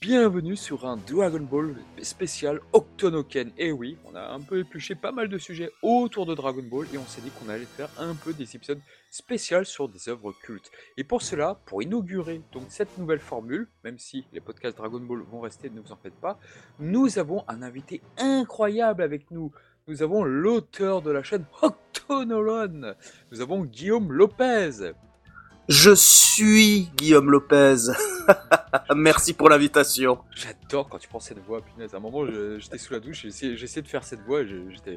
bienvenue sur un Dragon Ball spécial Octonoken. Et oui, on a un peu épluché pas mal de sujets autour de Dragon Ball et on s'est dit qu'on allait faire un peu des épisodes spéciaux sur des œuvres cultes. Et pour cela, pour inaugurer donc cette nouvelle formule, même si les podcasts Dragon Ball vont rester, ne vous en faites pas, nous avons un invité incroyable avec nous. Nous avons l'auteur de la chaîne Octonoron. Nous avons Guillaume Lopez. Je suis Guillaume Lopez. Merci pour l'invitation. J'adore quand tu prends cette voix, punaise. À un moment, j'étais sous la douche, j'ai essayé, de faire cette voix, j'étais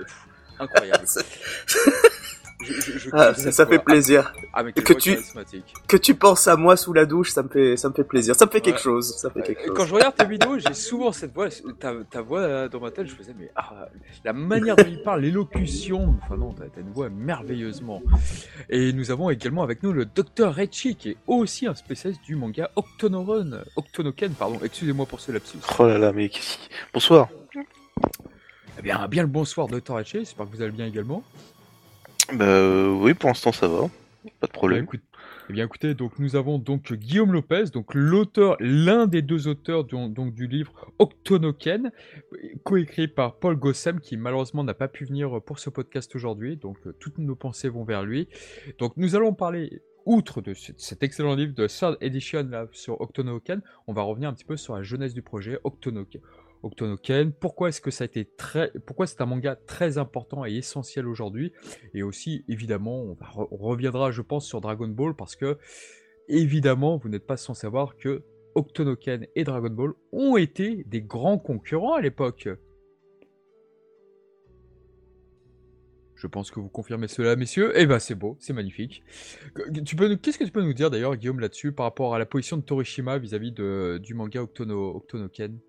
incroyable. Ah, ça, fait plaisir. Ah, que tu que tu penses à moi sous la douche, ça me fait ça me fait plaisir. Ça me fait quelque chose. Ça fait quelque Quand je regarde tes vidéos, j'ai souvent cette voix, ta, ta voix dans ma tête. Je faisais mais ah, la manière dont il parle, l'élocution. Enfin non, t'as une voix merveilleusement. Et nous avons également avec nous le docteur Rechi qui est aussi un spécialiste du manga Octonoron, Octonoken, pardon. Excusez-moi pour ce lapsus. Oh là là, mais bonsoir. Eh bien, bien le bonsoir, docteur Rechi. J'espère que vous allez bien également. Bah euh, oui, pour l'instant ça va, pas de problème. Bah, eh bien écoutez, donc nous avons donc Guillaume Lopez, donc l'auteur, l'un des deux auteurs donc, du livre Octonoken, coécrit par Paul Gossem, qui malheureusement n'a pas pu venir pour ce podcast aujourd'hui, donc euh, toutes nos pensées vont vers lui. Donc nous allons parler outre de cet excellent livre de Third Edition là, sur Octonoken, on va revenir un petit peu sur la jeunesse du projet Octonoken. Octonoken. Pourquoi est-ce que ça a été très, pourquoi c'est un manga très important et essentiel aujourd'hui? Et aussi, évidemment, on, reviendra, je pense, sur Dragon Ball parce que, évidemment, vous n'êtes pas sans savoir que Octonoken et Dragon Ball ont été des grands concurrents à l'époque. Je pense que vous confirmez cela, messieurs. Eh ben, c'est beau, c'est magnifique. Qu'est-ce que tu peux nous dire d'ailleurs, Guillaume, là-dessus, par rapport à la position de Torishima vis-à-vis du manga Octono, Octonoken?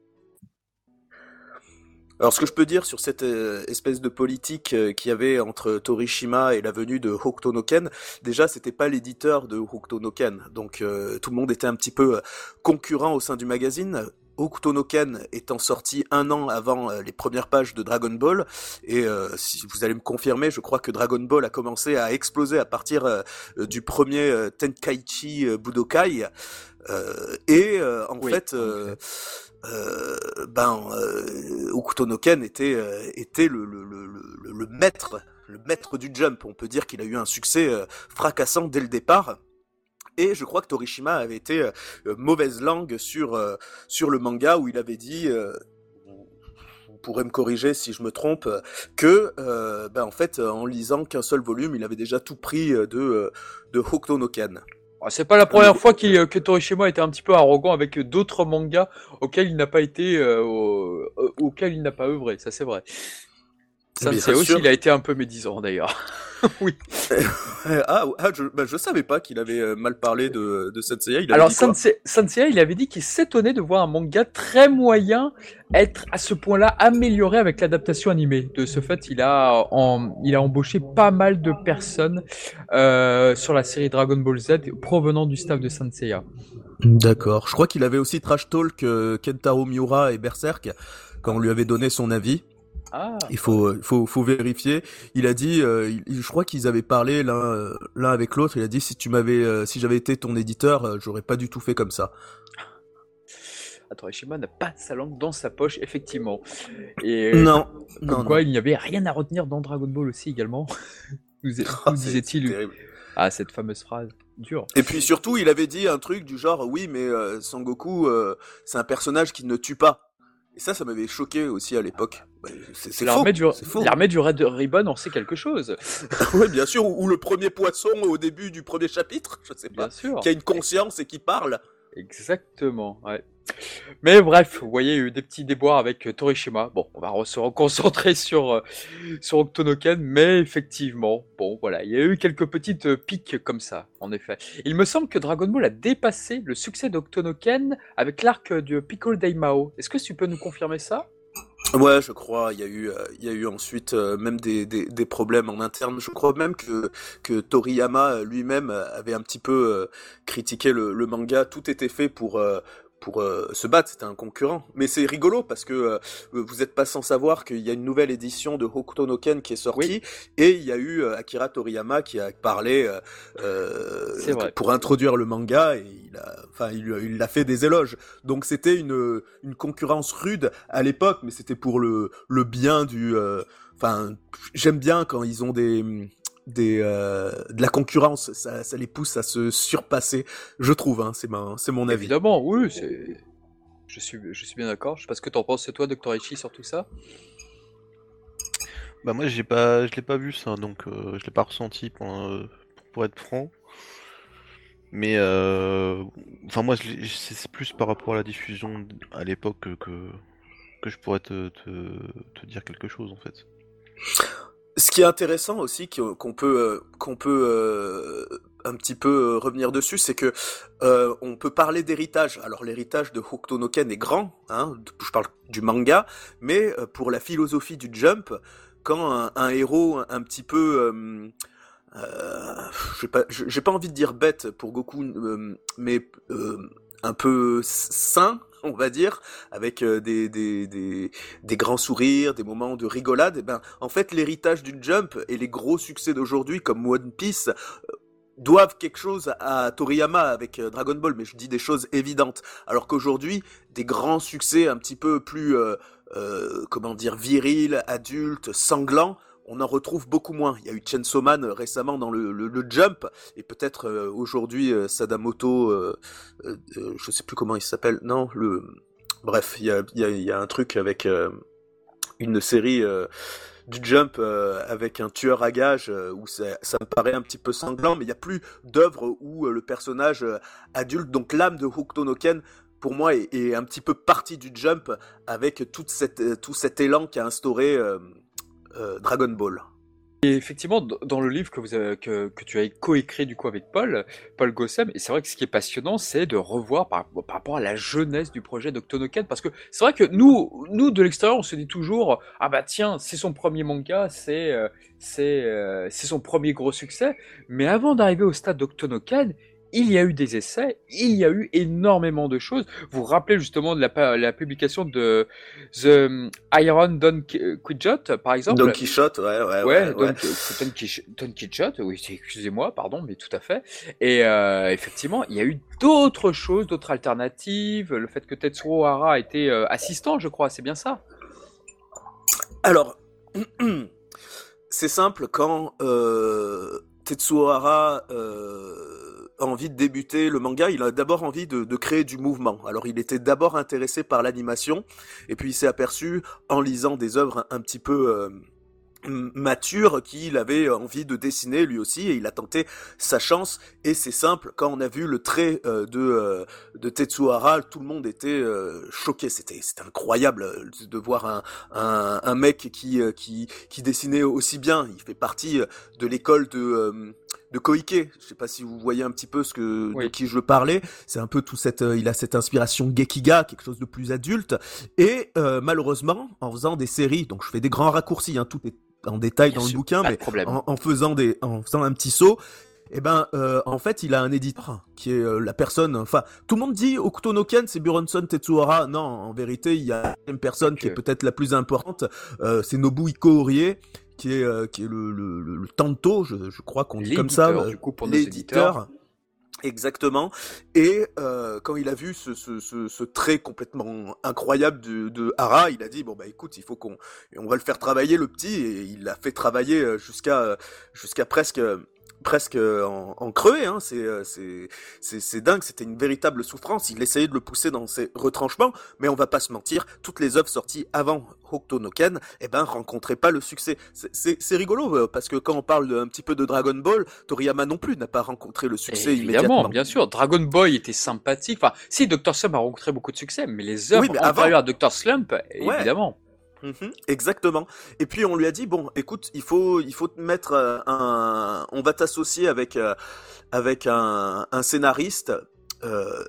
Alors ce que je peux dire sur cette euh, espèce de politique euh, qu'il y avait entre Torishima et la venue de Hokutonoken, déjà c'était pas l'éditeur de Hokutonoken, donc euh, tout le monde était un petit peu concurrent au sein du magazine. Hokutonoken étant sorti un an avant les premières pages de Dragon Ball, et si vous allez me confirmer, je crois que Dragon Ball a commencé à exploser à partir du premier Tenkaichi Budokai, et en fait, euh, ben euh, Okutonoken était euh, était le, le, le, le, maître le maître du jump. On peut dire qu'il a eu un succès euh, fracassant dès le départ. Et je crois que Torishima avait été mauvaise langue sur sur le manga où il avait dit vous pourrez me corriger si je me trompe, que ben en fait en lisant qu'un seul volume, il avait déjà tout pris de de Hokuto no Ken. Ah, c'est pas la première fois euh, que Torishima était un petit peu arrogant avec d'autres mangas auxquels il n'a pas été, euh, euh, auxquels il n'a pas œuvré. Ça c'est vrai. C'est aussi, il a été un peu médisant d'ailleurs. oui. ah, ah je, bah, je savais pas qu'il avait euh, mal parlé de, de Senseiya. Il Alors, Senseiya, il avait dit qu'il s'étonnait de voir un manga très moyen être à ce point-là amélioré avec l'adaptation animée. De ce fait, il a, en, il a embauché pas mal de personnes euh, sur la série Dragon Ball Z provenant du staff de Senseiya. D'accord. Je crois qu'il avait aussi trash talk euh, Kentaro Miura et Berserk quand on lui avait donné son avis. Ah. Il faut, faut, faut vérifier. Il a dit, euh, je crois qu'ils avaient parlé l'un, euh, l'un avec l'autre. Il a dit si tu m'avais, euh, si j'avais été ton éditeur, j'aurais pas du tout fait comme ça. Attends, Ishima n'a pas sa langue dans sa poche, effectivement. Et non, non, quoi, il n'y avait rien à retenir dans Dragon Ball aussi également. Nous, oh, disait-il Ah, cette fameuse phrase. Dur. Et puis surtout, il avait dit un truc du genre, oui, mais Sangoku, c'est un personnage qui ne tue pas. Et ça, ça m'avait choqué aussi à l'époque. Bah, c'est l'armée du, l'armée du Red Ribbon en sait quelque chose. oui, bien sûr. Ou, le premier poisson au début du premier chapitre, je sais pas. Bien sûr. Qui a une conscience et qui parle. Exactement, ouais. Mais bref, vous voyez, il y a eu des petits déboires avec euh, Torishima. Bon, on va se reconcentrer sur, euh, sur Octonoken, mais effectivement, bon, voilà, il y a eu quelques petites euh, piques comme ça, en effet. Il me semble que Dragon Ball a dépassé le succès d'Octonoken avec l'arc de Piccolo Daimao. Est-ce que tu peux nous confirmer ça? Ouais, je crois. Il y a eu, il y a eu ensuite même des, des, des, problèmes en interne. Je crois même que que Toriyama lui-même avait un petit peu critiqué le, le, manga. Tout était fait pour pour euh, se battre, c'était un concurrent. Mais c'est rigolo parce que euh, vous n'êtes pas sans savoir qu'il y a une nouvelle édition de Hokuto no Ken qui est sortie et il y a eu Akira Toriyama qui a parlé pour introduire le manga et il a, enfin, il, a fait des éloges. Donc c'était une une concurrence rude à l'époque, mais c'était pour le le bien du. Enfin, j'aime bien quand ils ont des des euh, de la concurrence, ça, ça, les pousse à se surpasser, je trouve. Hein, c'est c'est mon avis. Évidemment, oui, c'est. Je suis, je suis bien d'accord. Je sais pas ce que t'en penses toi, Dr. Ichi, sur tout ça? Bah moi, j'ai pas, je l'ai pas vu ça, donc euh, je l'ai pas ressenti pour, euh, pour être franc. Mais euh, enfin moi, c'est plus par rapport à la diffusion à l'époque que, que je pourrais te, te, te dire quelque chose en fait. Ce qui est intéressant aussi, qu'on peut, euh, qu'on peut euh, un petit peu euh, revenir dessus, c'est que on peut parler d'héritage. Alors l'héritage de Hokuto no Ken est grand, hein, je parle du manga, mais pour la philosophie du jump, quand un, héros un, petit peu, euh, j'ai pas, pas envie de dire bête pour Goku, mais un peu sain, on va dire, avec euh, des, des, des, grands sourires, des moments de rigolade, et eh ben, en fait, l'héritage du Jump et les gros succès d'aujourd'hui comme One Piece euh, doivent quelque chose à Toriyama avec euh, Dragon Ball, mais je dis des choses évidentes. Alors qu'aujourd'hui, des grands succès un petit peu plus, comment dire, virils, adultes, sanglants, on en retrouve beaucoup moins. Il y a eu Chainsaw Man euh, récemment dans le, Jump, et peut-être euh, aujourd'hui euh, Sadamoto, euh, je sais plus comment il s'appelle, non, le... Bref, il y a, un truc avec une série du Jump avec un tueur à gages où ça, me paraît un petit peu sanglant, mais il n'y a plus d'œuvre où le personnage adulte, donc l'âme de Hokuto no Ken, pour moi, est, un petit peu partie du Jump avec tout cet élan qui a instauré euh, Dragon Ball. Et effectivement, dans le livre que, tu as coécrit du coup avec Paul, Paul Gossem, et c'est vrai que ce qui est passionnant, c'est de revoir par, rapport à la jeunesse du projet d'Octonoken, parce que c'est vrai que nous, nous de l'extérieur, on se dit toujours, ah bah tiens, c'est son premier manga, c'est euh, euh, c'est son premier gros succès, mais avant d'arriver au stade d'Octonoken, il y a eu des essais, il y a eu énormément de choses. Vous vous rappelez justement de la, la publication de The Iron Don Quixote, par exemple? Don Quixote, ouais, ouais. Ouais, Don, Don, Quixote, oui, excusez-moi, pardon, mais tout à fait. Et euh, effectivement, il y a eu d'autres choses, d'autres alternatives. Le fait que Tetsuo Hara était euh, assistant, je crois, c'est bien ça? Alors, c'est simple, quand euh, Tetsuo Hara... Euh, envie de débuter le manga, il a d'abord envie de, créer du mouvement. Alors il était d'abord intéressé par l'animation, et puis il s'est aperçu en lisant des œuvres un, petit peu euh, mature qu'il avait envie de dessiner lui aussi et il a tenté sa chance et c'est simple quand on a vu le trait euh, de euh, de Tetsuhara tout le monde était euh, choqué c'était incroyable de voir un, un, un mec qui qui qui dessinait aussi bien il fait partie de l'école de de Koike, je sais pas si vous voyez un petit peu ce que de qui je parlais. C'est un peu tout cette, il a cette inspiration gekiga, quelque chose de plus adulte. Et malheureusement, en faisant des séries, donc je fais des grands raccourcis, hein, tout est en détail dans le bouquin, mais en, faisant des, en faisant un petit saut, eh ben, euh, en fait, il a un éditeur qui est euh, la personne. Enfin, tout le monde dit Okuto no Ken, c'est Buronson Tetsuhara. Non, en vérité, il y a une personne qui est peut-être la plus importante. Euh, c'est Nobuhiko Orie, qui est qui est le, le, le, tanto, je, je crois qu'on dit comme ça, l'éditeur. Exactement. Et euh, quand il a vu ce, ce, ce, ce, trait complètement incroyable de, de Hara, il a dit bon bah écoute, il faut qu'on on va le faire travailler le petit et il l'a fait travailler euh, jusqu'à jusqu'à presque presque en, en crevé. Hein. Euh, c'est c'est dingue. C'était une véritable souffrance. Il essayait de le pousser dans ses retranchements, mais on va pas se mentir. Toutes les œuvres sorties avant Hokuto no Ken, eh ben rencontraient pas le succès. C'est rigolo euh, parce que quand on parle un petit peu de Dragon Ball, Toriyama non plus n'a pas rencontré le succès Évidemment, immédiatement. bien sûr. Dragon Ball était sympathique. Enfin, si Dr Slump a rencontré beaucoup de succès, mais les œuvres oui, à Dr Slump, évidemment. Mhm, exactement. Et puis on lui a dit bon, écoute, il faut il faut te mettre euh, un, on va t'associer avec euh, avec un, un scénariste. Euh,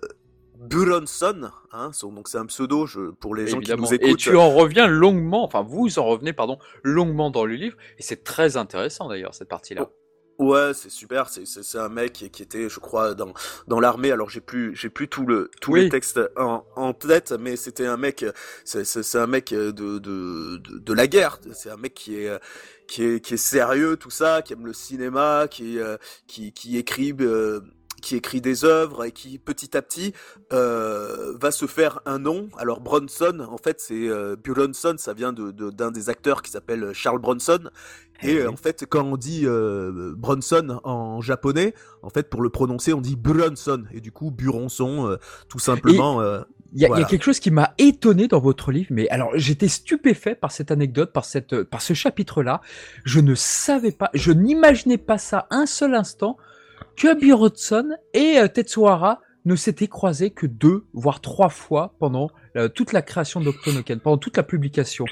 Buronson, hein, donc c'est un pseudo je, pour les gens qui nous écoutent. Et tu en reviens longuement, enfin vous en revenez pardon longuement dans le livre, et c'est très intéressant d'ailleurs cette partie-là. Ouais, c'est super. C'est un mec qui, qui, était, je crois, dans dans l'armée. Alors j'ai plus j'ai plus tout le tous les textes en, en tête, mais c'était un mec. C'est un mec de de, de de la guerre. C'est un mec qui est qui est qui est sérieux, tout ça, qui aime le cinéma, qui qui qui écrit euh, qui écrit des œuvres et qui petit à petit euh, va se faire un nom. Alors Bronson, en fait, c'est euh, ça vient de d'un des acteurs qui s'appelle Charles Bronson. Et euh, en fait, quand on dit euh, Bronson en japonais, en fait, pour le prononcer, on dit Bronson. Et du coup, Buronson, euh, tout simplement. Il y, a, y, a quelque chose qui m'a étonné dans votre livre, mais alors j'étais stupéfait par cette anecdote, par cette, par ce chapitre-là. Je ne savais pas, je n'imaginais pas ça un seul instant que Bronson et Tetsuhara ne s'étaient croisés que deux, voire trois fois pendant toute la création d'Octonoken, pendant toute la publication.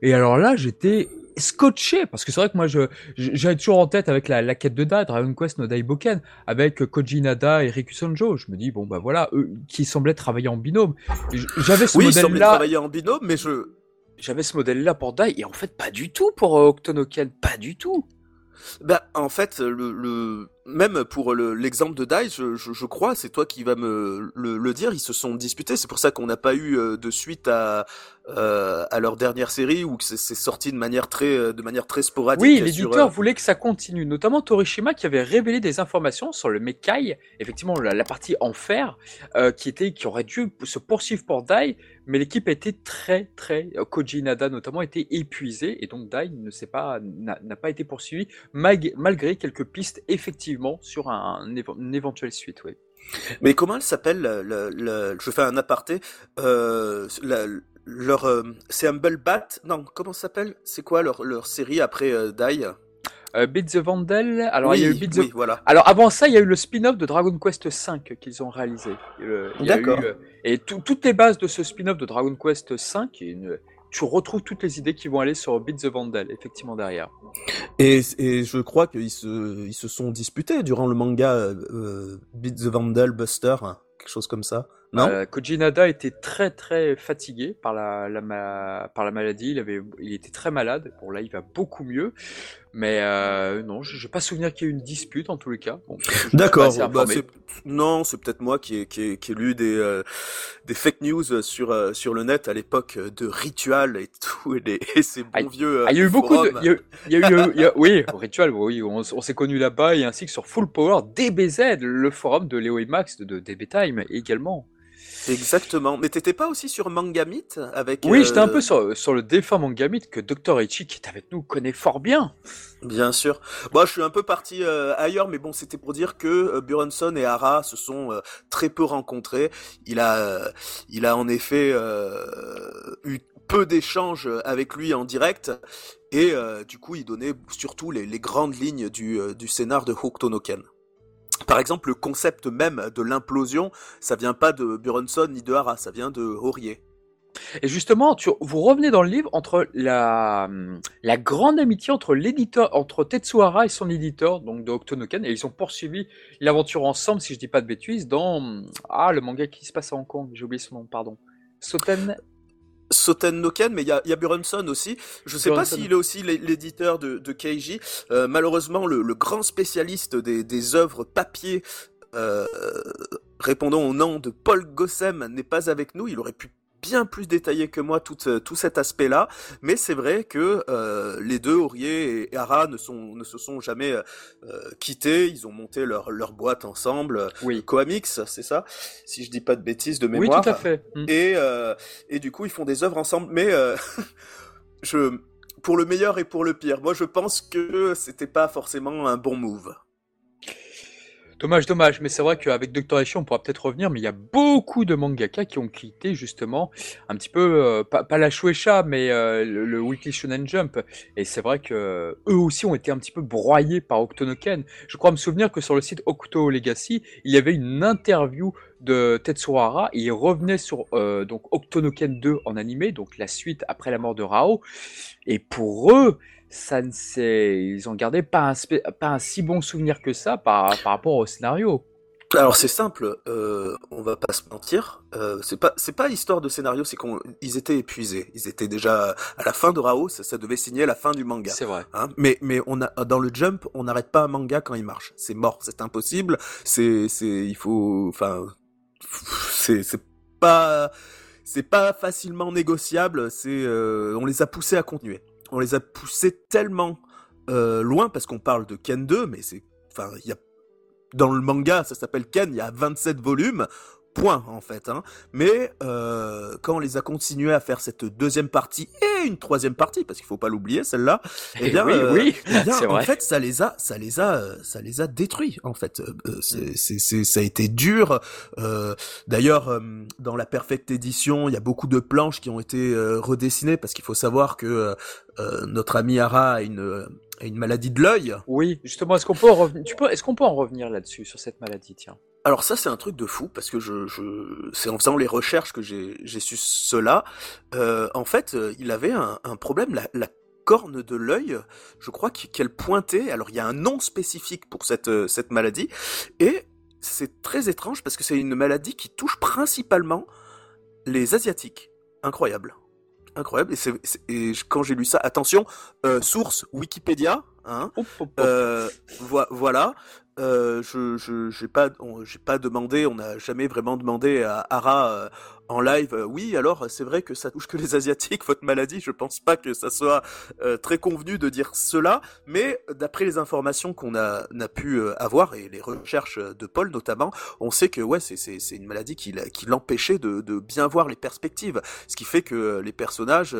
Et alors là, j'étais scotché parce que c'est vrai que moi je j'avais toujours en tête avec la, la quête de Dai, Dragon Quest no Daiboken avec Koji Nada et Riku Sonjo je me dis bon bah voilà eux qui semblaient travailler en binôme. J'avais ce oui, modèle là travailler en binôme mais je j'avais ce modèle là pour Dai et en fait pas du tout pour euh, Octonoken. Pas du tout. Bah en fait le, le même pour l'exemple de Dai, je, je, je crois, c'est toi qui vas me le, le, dire, ils se sont disputés. C'est pour ça qu'on n'a pas eu euh, de suite à, euh, à leur dernière série ou que c'est sorti de manière très, euh, de manière très sporadique. Oui, l'éditeur voulait que ça continue, notamment Torishima qui avait révélé des informations sur le Mekai, effectivement la, la partie enfer, euh, qui était, qui aurait dû se poursuivre pour Dai, mais l'équipe a été très, très, Koji Nada notamment, était épuisée et donc Dai ne s'est pas, n'a pas été poursuivi malgré quelques pistes effectivement sur un, une éventuelle suite, oui. Mais comment elle s'appelle Je fais un aparté. Euh, leur, euh, c'est Humble Bat Non, comment ça s'appelle? C'est quoi leur, leur série après euh, Die? Euh, Beat the Vandal. Alors il y a eu Beat the... voilà. Alors avant ça, il y a eu le spin-off de Dragon Quest V qu'ils ont réalisé. D'accord. Et toutes les bases de ce spin-off de Dragon Quest V, une, tu retrouves toutes les idées qui vont aller sur Beat the Vandal, effectivement, derrière. Et, et je crois qu'ils se, ils se sont disputés durant le manga euh, Beat the Vandal Buster, hein, quelque chose comme ça. Non? Euh, Koji Nada était très très fatigué par la, la, par la maladie, il, avait, il était très malade. Bon là, il va beaucoup mieux. Mais euh, non, je n'ai pas souvenir qu'il y ait eu une dispute en tous les cas. Bon, D'accord. Bah, non, c'est peut-être moi qui ai, qui, ai, qui ai lu des, euh, des fake news sur, euh, sur le net à l'époque de Ritual et tout, et, et ces bons vieux. Ah, il y a eu beaucoup de. Il y a, il y a eu, oui, Ritual, oui, on, on s'est connus là-bas, et ainsi que sur Full Power DBZ, le forum de Léo et Max de, de DB Time également. Exactement. Mais t'étais pas aussi sur Mangamit avec Oui, j'étais un peu sur, sur le défunt Mangamit que Dr. Ichi, qui est avec nous, connaît fort bien. Bien sûr. Moi, je suis un peu parti euh, ailleurs, mais bon, c'était pour dire que euh, Buronson et Hara se sont euh, très peu rencontrés. Il a, il a en effet eu peu d'échanges avec lui en direct, et du coup, il donnait surtout les, les grandes lignes du, du scénar de Hokuto par exemple, le concept même de l'implosion, ça vient pas de Buronson ni de Hara, ça vient de Aurier. Et justement, tu, vous revenez dans le livre entre la, la grande amitié entre l'éditeur, entre Tetsuhara et son éditeur, donc de Octonoken, et ils ont poursuivi l'aventure ensemble, si je dis pas de bêtises, dans ah le manga qui se passe à Hong Kong, j'ai oublié son nom, pardon. Soten Soten Noken, mais il y a, y a aussi. Je sais pas s'il est aussi l'éditeur de, de Keiji. Euh, malheureusement, le, le, grand spécialiste des, des œuvres papier euh, répondant au nom de Paul Gossem n'est pas avec nous. Il aurait pu bien plus détaillé que moi tout, euh, tout cet aspect-là, mais c'est vrai que euh, les deux, Aurier et Hara, ne, sont, ne se sont jamais euh, quittés, ils ont monté leur, leur boîte ensemble, oui. Coamix, c'est ça Si je dis pas de bêtises de mémoire. Oui, tout à fait. Mm. Et, et du coup, ils font des œuvres ensemble, mais je, pour le meilleur et pour le pire, moi je pense que c'était pas forcément un bon move. Dommage, dommage, mais c'est vrai qu'avec Doctor Echi, on pourra peut-être revenir, mais il y a beaucoup de mangaka qui ont quitté justement un petit peu, euh, pas, la Shueisha, mais euh, le, Weekly Shonen Jump. Et c'est vrai que eux aussi ont été un petit peu broyés par Octonoken. Je crois me souvenir que sur le site Octo Legacy, il y avait une interview de Tetsuhara et il revenait sur euh, donc Octonoken 2 en animé, donc la suite après la mort de Rao. Et pour eux, ça ne s'est, ils ont gardé pas un, pas un si bon souvenir que ça par, par rapport au scénario. Alors c'est simple, euh, on va pas se mentir, euh, c'est pas c'est pas histoire de scénario, c'est qu'ils étaient épuisés, ils étaient déjà à la fin de Rao, ça, ça devait signer la fin du manga. C'est vrai. Hein mais mais on a dans le Jump, on n'arrête pas un manga quand il marche, c'est mort, c'est impossible, c'est c'est il faut enfin c'est c'est pas c'est pas facilement négociable, c'est euh, on les a poussés à continuer. On les a poussés tellement euh, loin parce qu'on parle de Ken 2 mais c'est enfin dans le manga, ça s'appelle Ken, il y a 27 volumes, point en fait. Hein. Mais euh, quand on les a continués à faire cette deuxième partie et une troisième partie, parce qu'il faut pas l'oublier celle-là, eh, Eh bien, oui, euh, oui, eh bien, en vrai. fait, ça les a, ça les a, euh, ça les a détruits en fait. Euh, c'est, c'est, c'est- ça a été dur. Euh, D'ailleurs, euh, dans la Perfect Edition, il y a beaucoup de planches qui ont été euh, redessinées parce qu'il faut savoir que euh, euh, notre ami Ara a une, a une maladie de l'œil. Oui, justement, est-ce qu'on peut en revenir Tu peux Est-ce qu'on peut en revenir là-dessus sur cette maladie Tiens? Alors ça c'est un truc de fou parce que je, je c'est en faisant les recherches que j'ai su cela. Euh, en fait, euh, il avait un, un problème la, la corne de l'œil, je crois qu'- qu'elle pointait. Alors il y a un nom spécifique pour cette euh, cette maladie et c'est très étrange parce que c'est une maladie qui touche principalement les asiatiques. Incroyable. Incroyable. Et, quand j'ai lu ça, attention, euh, source Wikipédia, hein, euh, voilà. Euh, je j'ai pas pas demandé, on n'a jamais vraiment demandé à Ara euh, en live. euh, oui, alors c'est vrai que ça touche que les asiatiques votre maladie. Je pense pas que ça soit euh, très convenu de dire cela, mais d'après les informations qu'on a pu euh, avoir et les recherches de Paul notamment, on sait que ouais c'est une maladie qui l'empêchait de de bien voir les perspectives, ce qui fait que les personnages,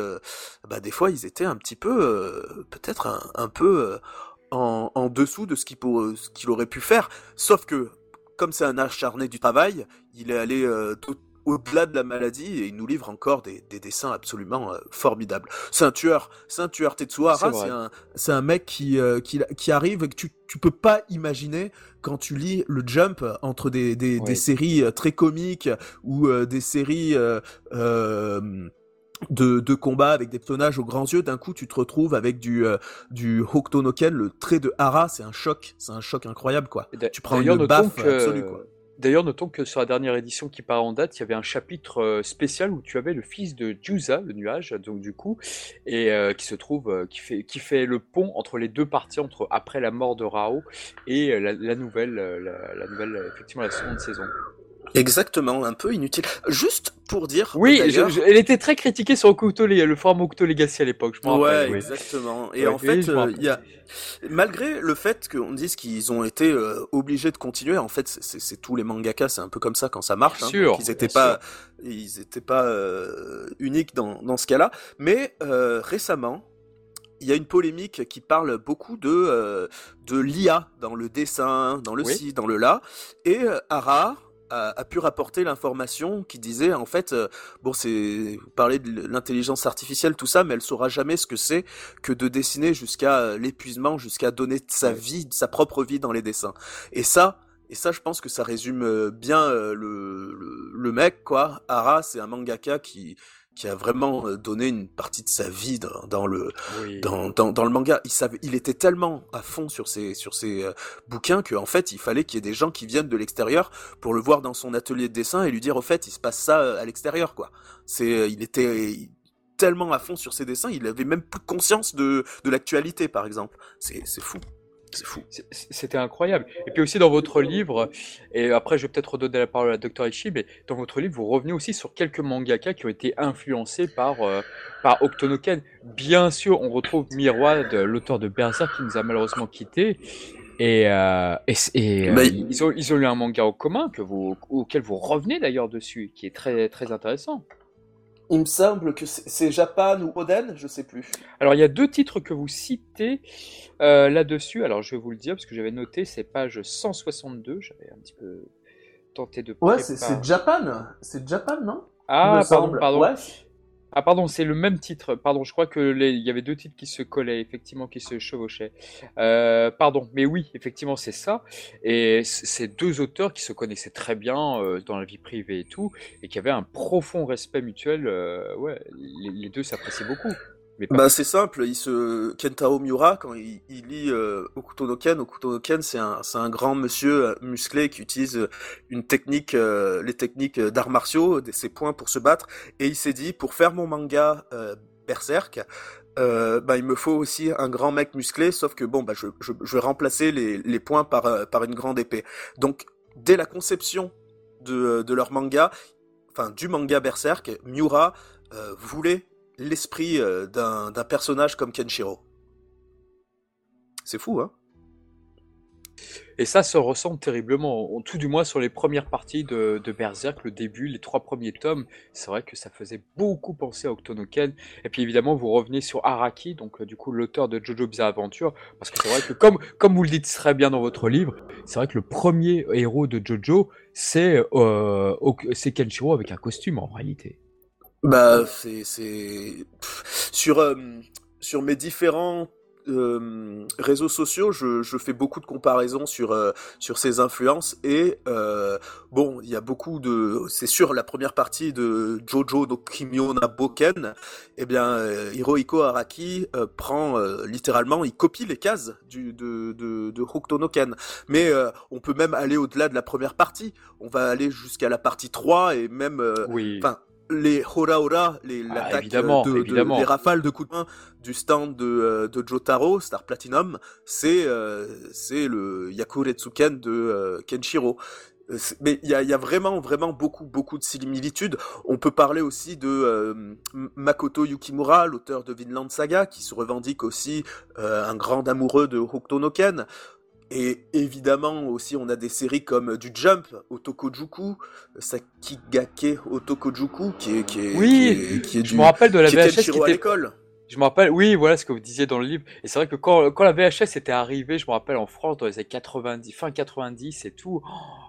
bah des fois ils étaient un petit peu peut-être un, un peu en, en dessous de ce qu'il pour- ce qu'il aurait pu faire. Sauf que, comme c'est un acharné du travail, il est allé euh, au-delà de la maladie et il nous livre encore des, des dessins absolument euh, formidables. C'est un tueur, c'est un tueur. Tetsuo C'est un, mec qui, euh, qui, qui arrive et que tu, tu peux pas imaginer quand tu lis le jump entre des, des, Oui. des séries euh, très comiques ou euh, des séries euh, euh, de, de combat avec des personnages aux grands yeux, d'un coup tu te retrouves avec du euh, du le trait de Hara, c'est un choc, c'est un choc incroyable quoi. Tu prends d'ailleurs, une notons baffe que- absolue, quoi. D'ailleurs, notons que sur la dernière édition qui part en date, il y avait un chapitre euh, spécial où tu avais le fils de Jusa, le nuage, donc du coup, et euh, qui se trouve, euh, qui fait, qui fait le pont entre les deux parties, entre après la mort de Rao et la, la nouvelle, la, la nouvelle, effectivement, la seconde saison. Exactement, un peu inutile. Juste pour dire. Oui, d'ailleurs- je- je- elle était très critiquée sur Okuto, Le- forum Okuto Legacy à l'époque, je me Ouais, rappelle. oui. exactement. Et Ouais, en fait, euh, il y a, malgré le fait qu'on dise qu'ils ont été euh, obligés de continuer, en fait, c'est- tous les mangakas, c'est un peu comme ça quand ça marche. Bien hein. sûr, ils étaient bien pas, ils étaient pas euh, uniques dans dans ce cas-là. Mais récemment, il y a une polémique qui parle beaucoup de euh, de l'IA dans le dessin, dans le Oui. ci, dans le là, et euh, Ara a, a pu rapporter l'information qui disait en fait euh, bon c'est vous parlez de l'intelligence artificielle tout ça mais elle saura jamais ce que c'est que de dessiner jusqu'à euh, l'épuisement jusqu'à donner de sa vie de sa propre vie dans les dessins. Et ça et ça je pense que ça résume euh, bien le, le le mec quoi. Ara c'est un mangaka qui qui a vraiment euh, donné une partie de sa vie dans, dans le Oui. dans, dans, dans le manga, il savait, il était tellement à fond sur ses sur ses euh, bouquins que en fait, il fallait qu'il y ait des gens qui viennent de l'extérieur pour le voir dans son atelier de dessin et lui dire au fait, il se passe ça euh, à l'extérieur quoi. C'est il était tellement à fond sur ses dessins, il avait même plus conscience de de l'actualité par exemple. C'est fou. C'est fou. C'était incroyable. Et puis aussi dans votre livre, et après je vais peut-être redonner la parole à Dr. Ishii, mais dans votre livre, vous revenez aussi sur quelques mangakas qui ont été influencés par, euh, par Octonoken. Bien sûr, on retrouve Mirwad, l'auteur de Berserk, qui nous a malheureusement quittés. Et, euh, et, et, euh, ils, ont, ils ont eu un manga en commun que vous, auquel vous revenez d'ailleurs dessus, qui est très, très intéressant. Il me semble que c'est- Japan ou Oden, je sais plus. Alors, il y a deux titres que vous citez euh, là-dessus. Alors, je vais vous le dire parce que j'avais noté, c'est page 162. J'avais un petit peu tenté de Ouais, préparer. c'est c'est Japan, c'est Japan non? Ah, pardon, pardon. Ouais. Ah, pardon, c'est le même titre. Pardon, je crois que les- il y avait deux titres qui se collaient, effectivement, qui se chevauchaient. Euh, pardon, mais oui, effectivement, c'est ça. Et c'est deux auteurs qui se connaissaient très bien euh, dans la vie privée et tout, et qui avaient un profond respect mutuel. euh, ouais, les, deux s'apprécient beaucoup. Bah c'est simple, il se Kentaro Miura quand il, il lit euh, Okuto no Ken, Okuto no Ken c'est un c'est un grand monsieur euh, musclé qui utilise une technique euh, les techniques d'arts martiaux, ses points pour se battre et il s'est dit pour faire mon manga euh, Berserk euh, bah, il me faut aussi un grand mec musclé, sauf que bon, bah, je, je, je vais remplacer les, les points par, euh, par une grande épée. Donc, dès la conception de, de leur manga, enfin du manga Berserk, Miura euh, voulait l'esprit euh, d'un personnage comme Kenshiro. C'est fou, hein Et ça se ressent terriblement, en- tout du moins sur les premières parties de, Berserk, le début, les trois premiers tomes. C'est vrai que ça faisait beaucoup penser à Octonoken. Et puis évidemment, vous revenez sur Araki, donc euh, du coup l'auteur de Jojo Bizarre Adventure, parce que c'est vrai que comme, vous le dites très bien dans votre livre, c'est vrai que le premier héros de Jojo, c'est euh, Kenshiro avec un costume en réalité. Bah, c'est sur euh, sur mes différents euh, réseaux sociaux, je, je fais beaucoup de comparaisons sur euh, sur ces influences et euh, bon, il y a beaucoup de c'est sûr la première partie de Jojo no Kimyo na Boken, eh bien euh, Hirohiko Araki euh, prend euh, littéralement, il copie les cases du de de, de Hokuto no Ken, mais euh, on peut même aller au-delà de la première partie. On va aller jusqu'à la partie 3 et même euh, Oui. Les hora hora, les Ah, l'attaque évidemment, de, de- évidemment. les rafales de coups de main du stand de, euh, de Jotaro, Star Platinum, c'est euh, c'est le Yakuretsuken de euh, Kenshiro. Euh, Mais il y a, il y a vraiment vraiment beaucoup beaucoup de similitudes. On peut parler aussi de euh, Makoto Yukimura, l'auteur de Vinland Saga, qui se revendique aussi euh, un grand amoureux de Hokuto no Ken. Et évidemment aussi, on a des séries comme du Jump, Otokojuku, Sakigake Otokojuku, qui est qui est Oui, qui est, qui est Je du me rappelle de la qui VHS qui Kenshiro à était l'école. Je me rappelle, oui, voilà ce que vous disiez dans le livre. Et c'est vrai que quand, quand la VHS était arrivée, je me rappelle en France dans les années 90, fin 90 et tout,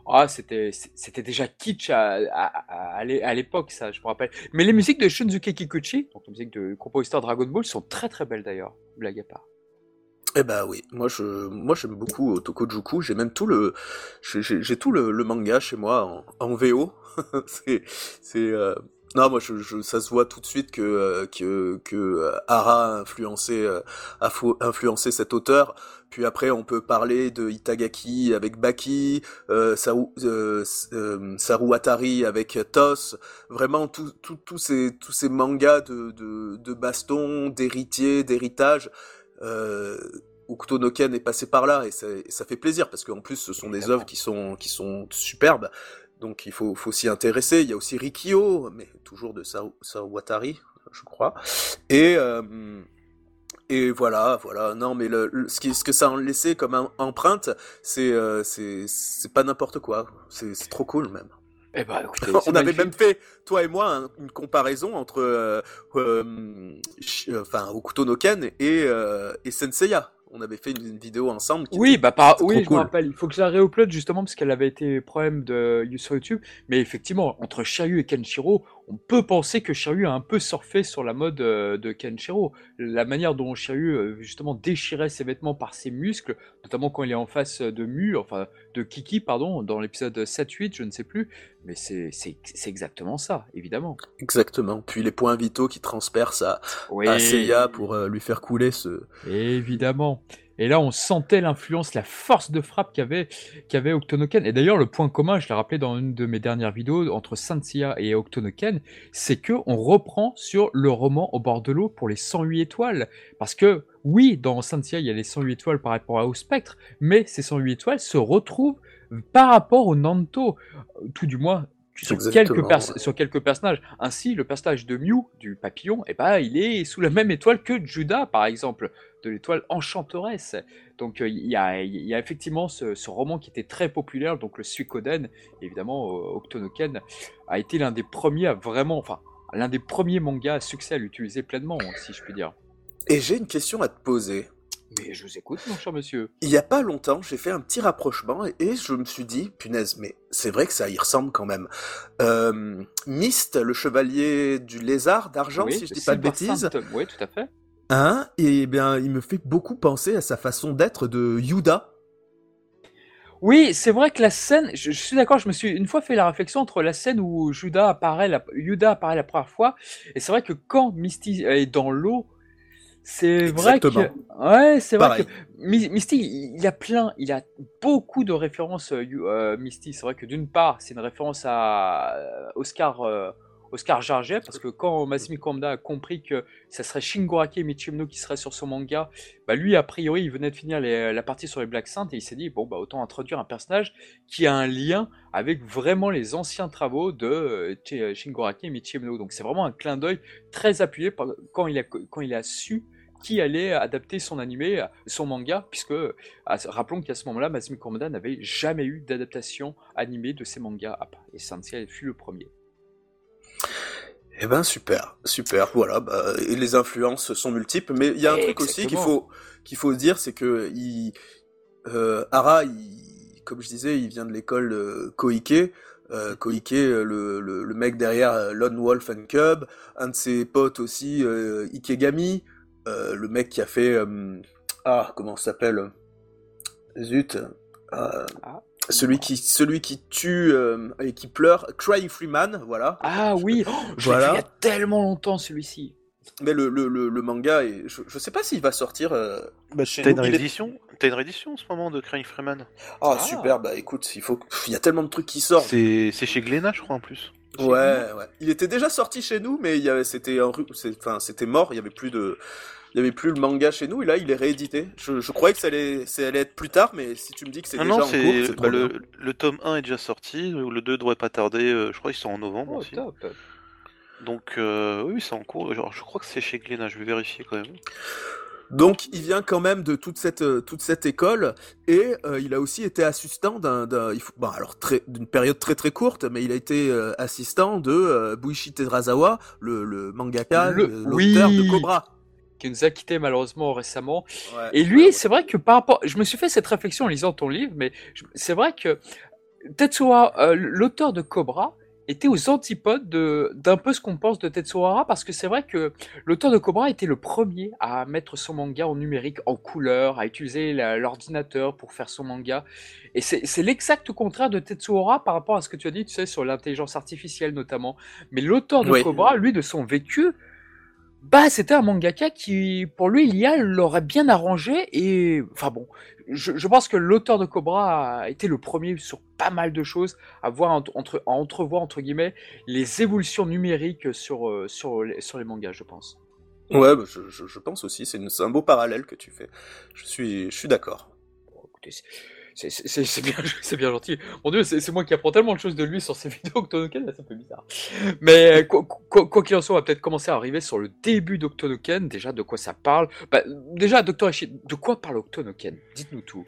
ah, c'était, c'était déjà kitsch à, à, à, à l'é- à l'époque, ça, je me rappelle. Mais les musiques de Shunsuke Kikuchi, donc les musiques de compositeur Dragon Ball, sont très très belles d'ailleurs, blague à part. Eh ben oui, moi je moi j'aime beaucoup Otokojuku, j'ai même tout le j'ai tout le, le manga chez moi en, en VO. c'est c'est euh, non moi je, je ça se voit tout de suite que euh, que que euh, Hara a influencé euh, a influencé cet auteur. Puis après on peut parler de Itagaki avec Baki, euh, Saru, euh, Saru Atari avec TOS, vraiment tous tous ces tous ces mangas de de de baston, d'héritier, d'héritage Hokuto no Ken est passé par là et ça, et ça fait plaisir parce qu'en plus ce sont des œuvres qui sont qui sont superbes. Donc il faut faut s'y intéresser. Il y a aussi Rikyo mais toujours de Sawatari je crois. Et euh, et voilà voilà. Non mais le, le- ce qui ce que ça a laissé comme em- empreinte c'est euh, c'est c'est pas n'importe quoi. C'est trop cool même Eh ben, écoutez, on avait magnifique. même fait, toi et moi, un- une comparaison entre euh, euh, euh, enfin, Hokuto no Ken et, euh, et Senseiya. On avait fait une, une vidéo ensemble. Qui Oui, était- bah par... oui, je cool. me rappelle. Il faut que je la réupload justement parce qu'elle avait été problème de sur YouTube. Mais effectivement, entre Shiryu et Kenshiro, on peut penser que Shiryu a un peu surfé sur la mode euh, de Kenshiro. La manière dont Shiryu euh, justement déchirait ses vêtements par ses muscles, notamment quand il est en face de Mu, enfin de Kiki, pardon, dans l'épisode 7-8, je ne sais plus. Mais c'est exactement ça, évidemment. Exactement. Puis les points vitaux qui transpercent à, Oui. à Seiya pour euh, lui faire couler ce. Évidemment. Et là, on sentait l'influence, la force de frappe qu'avait qu'avait Octonoken. Et d'ailleurs, le point commun, je l'ai rappelé dans une de mes dernières vidéos, entre Saint-Sia et Octonoken, c'est que on reprend sur le roman Au bord de l'eau pour les 108 étoiles. Parce que, oui, dans Saint-Sia, il y a les 108 étoiles par rapport au spectre, mais ces 108 étoiles se retrouvent par rapport au Nanto. Tout du moins, sur quelques, ouais. sur quelques personnages. Ainsi, le personnage de Mew, du papillon, eh ben, il est sous la même étoile que Judas, par exemple, de l'étoile enchanteresse. Donc, euh, il y, a, il y a effectivement ce, ce roman qui était très populaire, donc le Suikoden, évidemment, euh, Octonoken, a été l'un des premiers à vraiment, enfin, l'un des premiers mangas à succès à l'utiliser pleinement, si je puis dire. Et j'ai une question à te poser. Mais je vous écoute, mon cher monsieur. Il y a pas longtemps, j'ai fait un petit rapprochement et, et je me suis dit, punaise, mais c'est vrai que ça y ressemble quand même. Euh, Myst, le chevalier du lézard d'argent, Oui, si je dis pas de bêtises. Oui, tout à fait. Hein Et bien, il me fait beaucoup penser à sa façon d'être de Yuda. Oui, c'est vrai que la scène, je, je suis d'accord, je me suis une fois fait la réflexion entre la scène où Judas apparaît la, Yuda apparaît la première fois, et c'est vrai que quand Misty est dans l'eau, C'est vrai que ouais, c'est vrai que Misty, il a plein, il a beaucoup de références. Euh, Misty, c'est vrai que d'une part, c'est une référence à Oscar Oscar Jarget, parce que quand Masami Kurumada a compris que ça serait Shingoraki et Michimono qui serait sur son manga, bah lui, a priori, il venait de finir la partie sur les Black Saints et il s'est dit, bon, bah autant introduire un personnage qui a un lien avec vraiment les anciens travaux de euh, Shingoraki et Michimono. Donc c'est vraiment un clin d'œil très appuyé quand il a, quand il a su qui allait adapter son animé, son manga, puisque rappelons qu'à ce moment-là, Masami Kurumada n'avait jamais eu d'adaptation animée de ses mangas à part. Et Sensei fut le premier. Eh ben super, super. Voilà, bah, et les influences sont multiples, mais il y a un truc aussi qu'il faut qu'il faut dire, c'est que il, euh, Ara, comme je disais, il vient de l'école euh, Koike. Euh, Koike, le, le, le, mec derrière Lone Wolf and Cub, un de ses potes aussi, Ikegami, le mec qui a fait ah comment s'appelle? Zut. Ah. Celui qui, celui qui tue euh, et qui pleure, Crying Freeman, voilà. Ah oui, oh, je voilà. il y a tellement longtemps celui-ci. Mais le, le, le, manga, est, je, je sais pas s'il va sortir. Euh, bah, T'as une réédition? T'as une réédition en ce moment de Crying Freeman? Ah, ah, super, bah écoute, il faut, il y a tellement de trucs qui sortent. C'est chez Glénat, je crois en plus. Ouais, ouais. Il était déjà sorti chez nous, mais il y avait, c'était, enfin, c'était mort. Il y avait plus de, il y avait plus le manga chez nous et là il est réédité. Je, je croyais que ça allait, ça allait être plus tard, mais si tu me dis que c'est déjà en cours, bah, le, le, tome 1 est déjà sorti, le 2 devrait pas tarder, euh, je crois qu'ils sont en novembre oh, aussi. Donc euh, oui, c'est en cours. Genre, je crois que c'est chez Glénat, je vais vérifier quand même. Donc il vient quand même de toute cette euh, toute cette école et euh, il a aussi été assistant d'un d'un bon, alors très d'une période très très courte mais il a été assistant de Buichi Terazawa le, le mangaka l'auteur de Cobra qui nous a quitté malheureusement récemment. et lui, c'est vrai que par rapport, je me suis fait cette réflexion en lisant ton livre, mais c'est vrai que Tetsuo, euh, l'auteur de Cobra, était aux antipodes d'un peu ce qu'on pense de Tetsuo Hara parce que c'est vrai que l'auteur de Cobra était le premier à mettre son manga en numérique, en couleur, à utiliser l'ordinateur pour faire son manga. Et c'est l'exact contraire de Tetsuo Hara par rapport à ce que tu as dit, tu sais, sur l'intelligence artificielle notamment. Mais l'auteur de Cobra, lui, de son vécu, bah c'était un mangaka qui, pour lui, l'IA l'aurait bien arrangé et, enfin bon, je, je pense que l'auteur de Cobra a été le premier sur pas mal de choses à voir entre, à entrevoir entre guillemets les évolutions numériques sur euh, sur les, sur les mangas, je pense. Ouais, bah, je, je, pense aussi. C'est un beau parallèle que tu fais. Je suis je suis d'accord. Bon, écoutez, c'est bien, bien gentil. Mon dieu, c'est moi qui apprends tellement de choses de lui sur ses vidéos Octonoken, c'est un peu bizarre. Mais quoi qu'il en soit, on va peut-être commencer à arriver sur le début d'Octonoken. Déjà, de quoi ça parle bah, Déjà, Docteur Eshi, de quoi parle Octonoken? Dites-nous tout.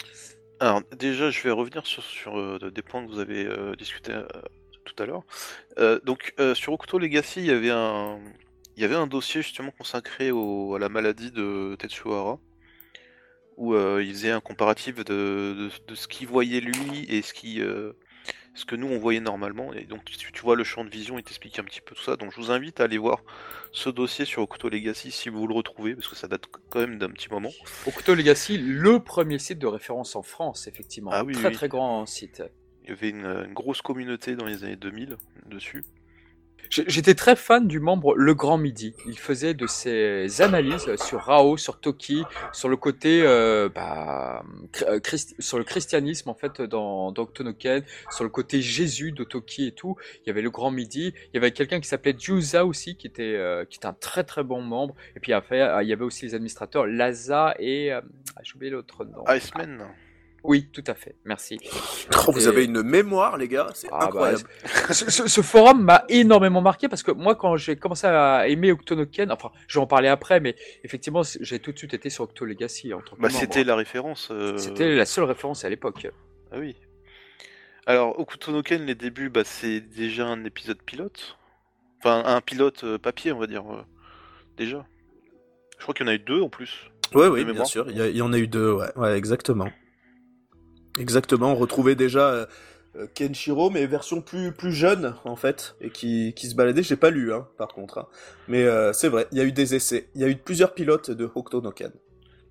Alors, déjà, je vais revenir sur, euh, des points que vous avez euh, discuté euh, tout à l'heure. donc, sur Octo Legacy, il y avait un, dossier justement consacré à la maladie de Tetsuhara où euh, il faisait un comparatif de, de, ce qu'il voyait lui et ce, qui, euh, ce que nous on voyait normalement. Et donc tu, tu vois le champ de vision, il t'explique un petit peu tout ça. Donc je vous invite à aller voir ce dossier sur Okuto Legacy si vous le retrouvez, parce que ça date quand même d'un petit moment. Okuto Legacy, le premier site de référence en France, effectivement. Ah oui, très très grand site. Il y avait une grosse communauté dans les années 2000 dessus. J'étais très fan du membre Le Grand Midi. Il faisait de ses analyses sur Rao, sur Toki, sur le côté, euh, bah, euh, sur le christianisme en fait dans, dans sur le côté Jésus de Toki et tout. Il y avait Le Grand Midi. Il y avait quelqu'un qui s'appelait Jusa aussi, qui était, euh, qui était un très très bon membre. Et puis après, il y avait aussi les administrateurs Laza et, ah, j'ai oublié l'autre nom. Iceman. Oui, tout à fait. Merci. Oh, vous avez une mémoire, les gars. C'est ah, bah, incroyable. ce, forum m'a énormément marqué parce que moi, quand j'ai commencé à aimer Octonoken, enfin, je vais en parler après, mais effectivement, j'ai tout de suite été sur Octo Legacy. bah, c'était la référence. Euh, c'était la seule référence à l'époque. Ah oui. Alors, Octonoken, les débuts, bah, c'est déjà un épisode pilote. Enfin, un pilote euh, papier, on va dire. Euh, déjà. Je crois qu'il y en a eu deux en plus. Oui, oui, bien sûr. Il y, en a eu deux, ouais, ouais exactement. Exactement, on retrouvait déjà euh, euh, Kenshiro, mais version plus plus jeune en fait, et qui, qui se baladait. J'ai pas lu, hein, par contre. Hein. Mais euh, c'est vrai, il y a eu des essais. Il y a eu plusieurs pilotes de Hokuto no Ken.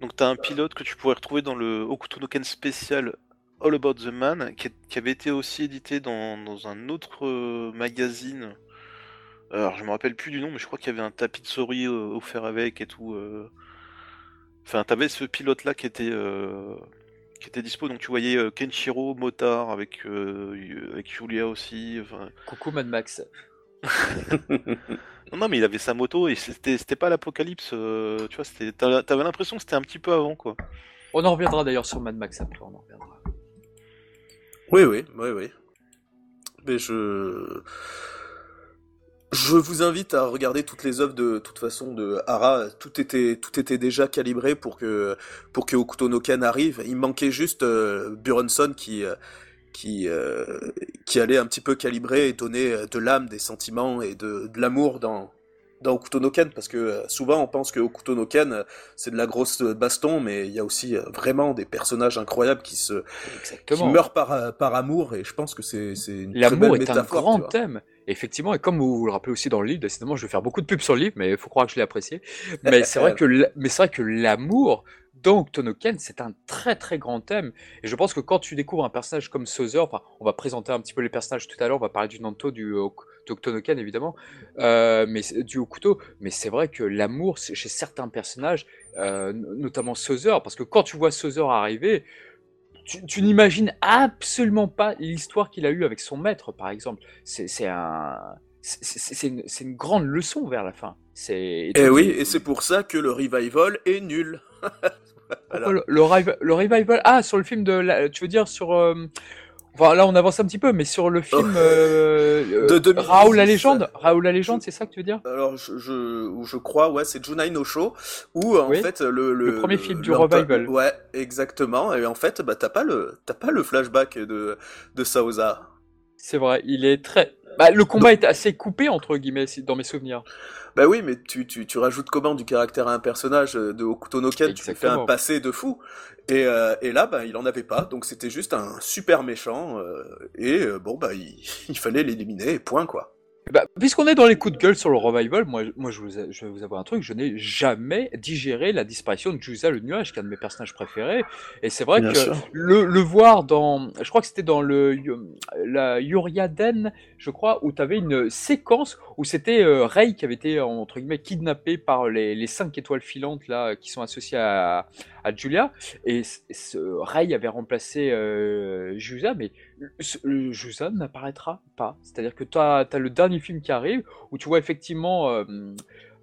Donc t'as un pilote que tu pourrais retrouver dans le Hokuto no Ken spécial All About the Man, qui, avait été aussi édité dans, dans un autre magazine. Alors je me rappelle plus du nom, mais je crois qu'il y avait un tapis de souris offert avec et tout. Enfin, t'avais ce pilote-là qui était qui était dispo, donc tu voyais Kenshiro, Motard avec avec Julia aussi. Coucou Mad Max. non, non, mais il avait sa moto et c'était c'était pas l'apocalypse. tu vois, c'était t'avais l'impression que c'était un petit peu avant, quoi. On en reviendra d'ailleurs sur Mad Max après. On en reviendra. Oui, oui, oui, oui. Mais je je vous invite à regarder toutes les œuvres de toute façon de Hara. Tout était, tout était déjà calibré pour que, pour que Okuto no Ken arrive. Il manquait juste euh, Buronson qui, euh, qui, euh, qui allait un petit peu calibrer et donner de l'âme, des sentiments et de, de l'amour dans, dans Okuto no Ken, parce que souvent on pense que Okuto no Ken c'est de la grosse baston, mais il y a aussi vraiment des personnages incroyables qui se qui meurent par, par amour, et je pense que c'est une très belle métaphore. L'amour est un grand thème effectivement, et comme vous le rappelez aussi dans le livre, décidément, je vais faire beaucoup de pubs sur le livre, mais il faut croire que je l'ai apprécié. Mais c'est vrai que, mais c'est vrai que l'amour dans Tonoken, c'est un très très grand thème. Et je pense que quand tu découvres un personnage comme enfin, on va présenter un petit peu les personnages tout à l'heure, on va parler du Nanto, du Tonoken évidemment, euh, mais du Okuto. Mais c'est vrai que l'amour chez certains personnages, euh, notamment Sozer, parce que quand tu vois Sozer arriver, tu, n'imagines absolument pas l'histoire qu'il a eue avec son maître, par exemple. C'est un, c'est une, une, grande leçon vers la fin. Et eh oui, et c'est pour ça que le revival est nul. le, le, revival, ah, sur le film de, tu veux dire sur, euh, Enfin, là, on avance un petit peu, mais sur le oh. film euh, de Raoul la légende, Raoul la légende, c'est ça que tu veux dire? Alors, je, je, je crois, ouais, c'est Junai no Show, où en fait le, le, premier film du revival. Ouais, exactement. Et en fait, bah t'as pas le t'as pas le flashback de de Saoza. C'est vrai, il est très. Bah, le combat est assez coupé entre guillemets dans mes souvenirs. Bah oui, mais tu, tu, tu rajoutes comment du caractère à un personnage euh, de Okuto no Ken, tu fais un passé de fou. Et, euh, et là, bah, il en avait pas, donc c'était juste un super méchant, euh, et bon, bah, il, il fallait l'éliminer, point, quoi. Bah, puisqu'on est dans les coups de gueule sur le revival, moi, moi je, vous, je vais vous avoir un truc, je n'ai jamais digéré la disparition de Jusa le nuage, qui est un de mes personnages préférés. Et c'est vrai que le, le, voir dans, je crois que c'était dans le la Yuriaden, je crois, où tu avais une séquence où c'était euh, qui avait été entre guillemets kidnappé par les, cinq étoiles filantes là qui sont associées à, à Julia. Et ce avait remplacé euh, Jusa, mais Jusa n'apparaîtra pas. C'est-à-dire que tu as, le dernier film qui arrive où tu vois effectivement euh,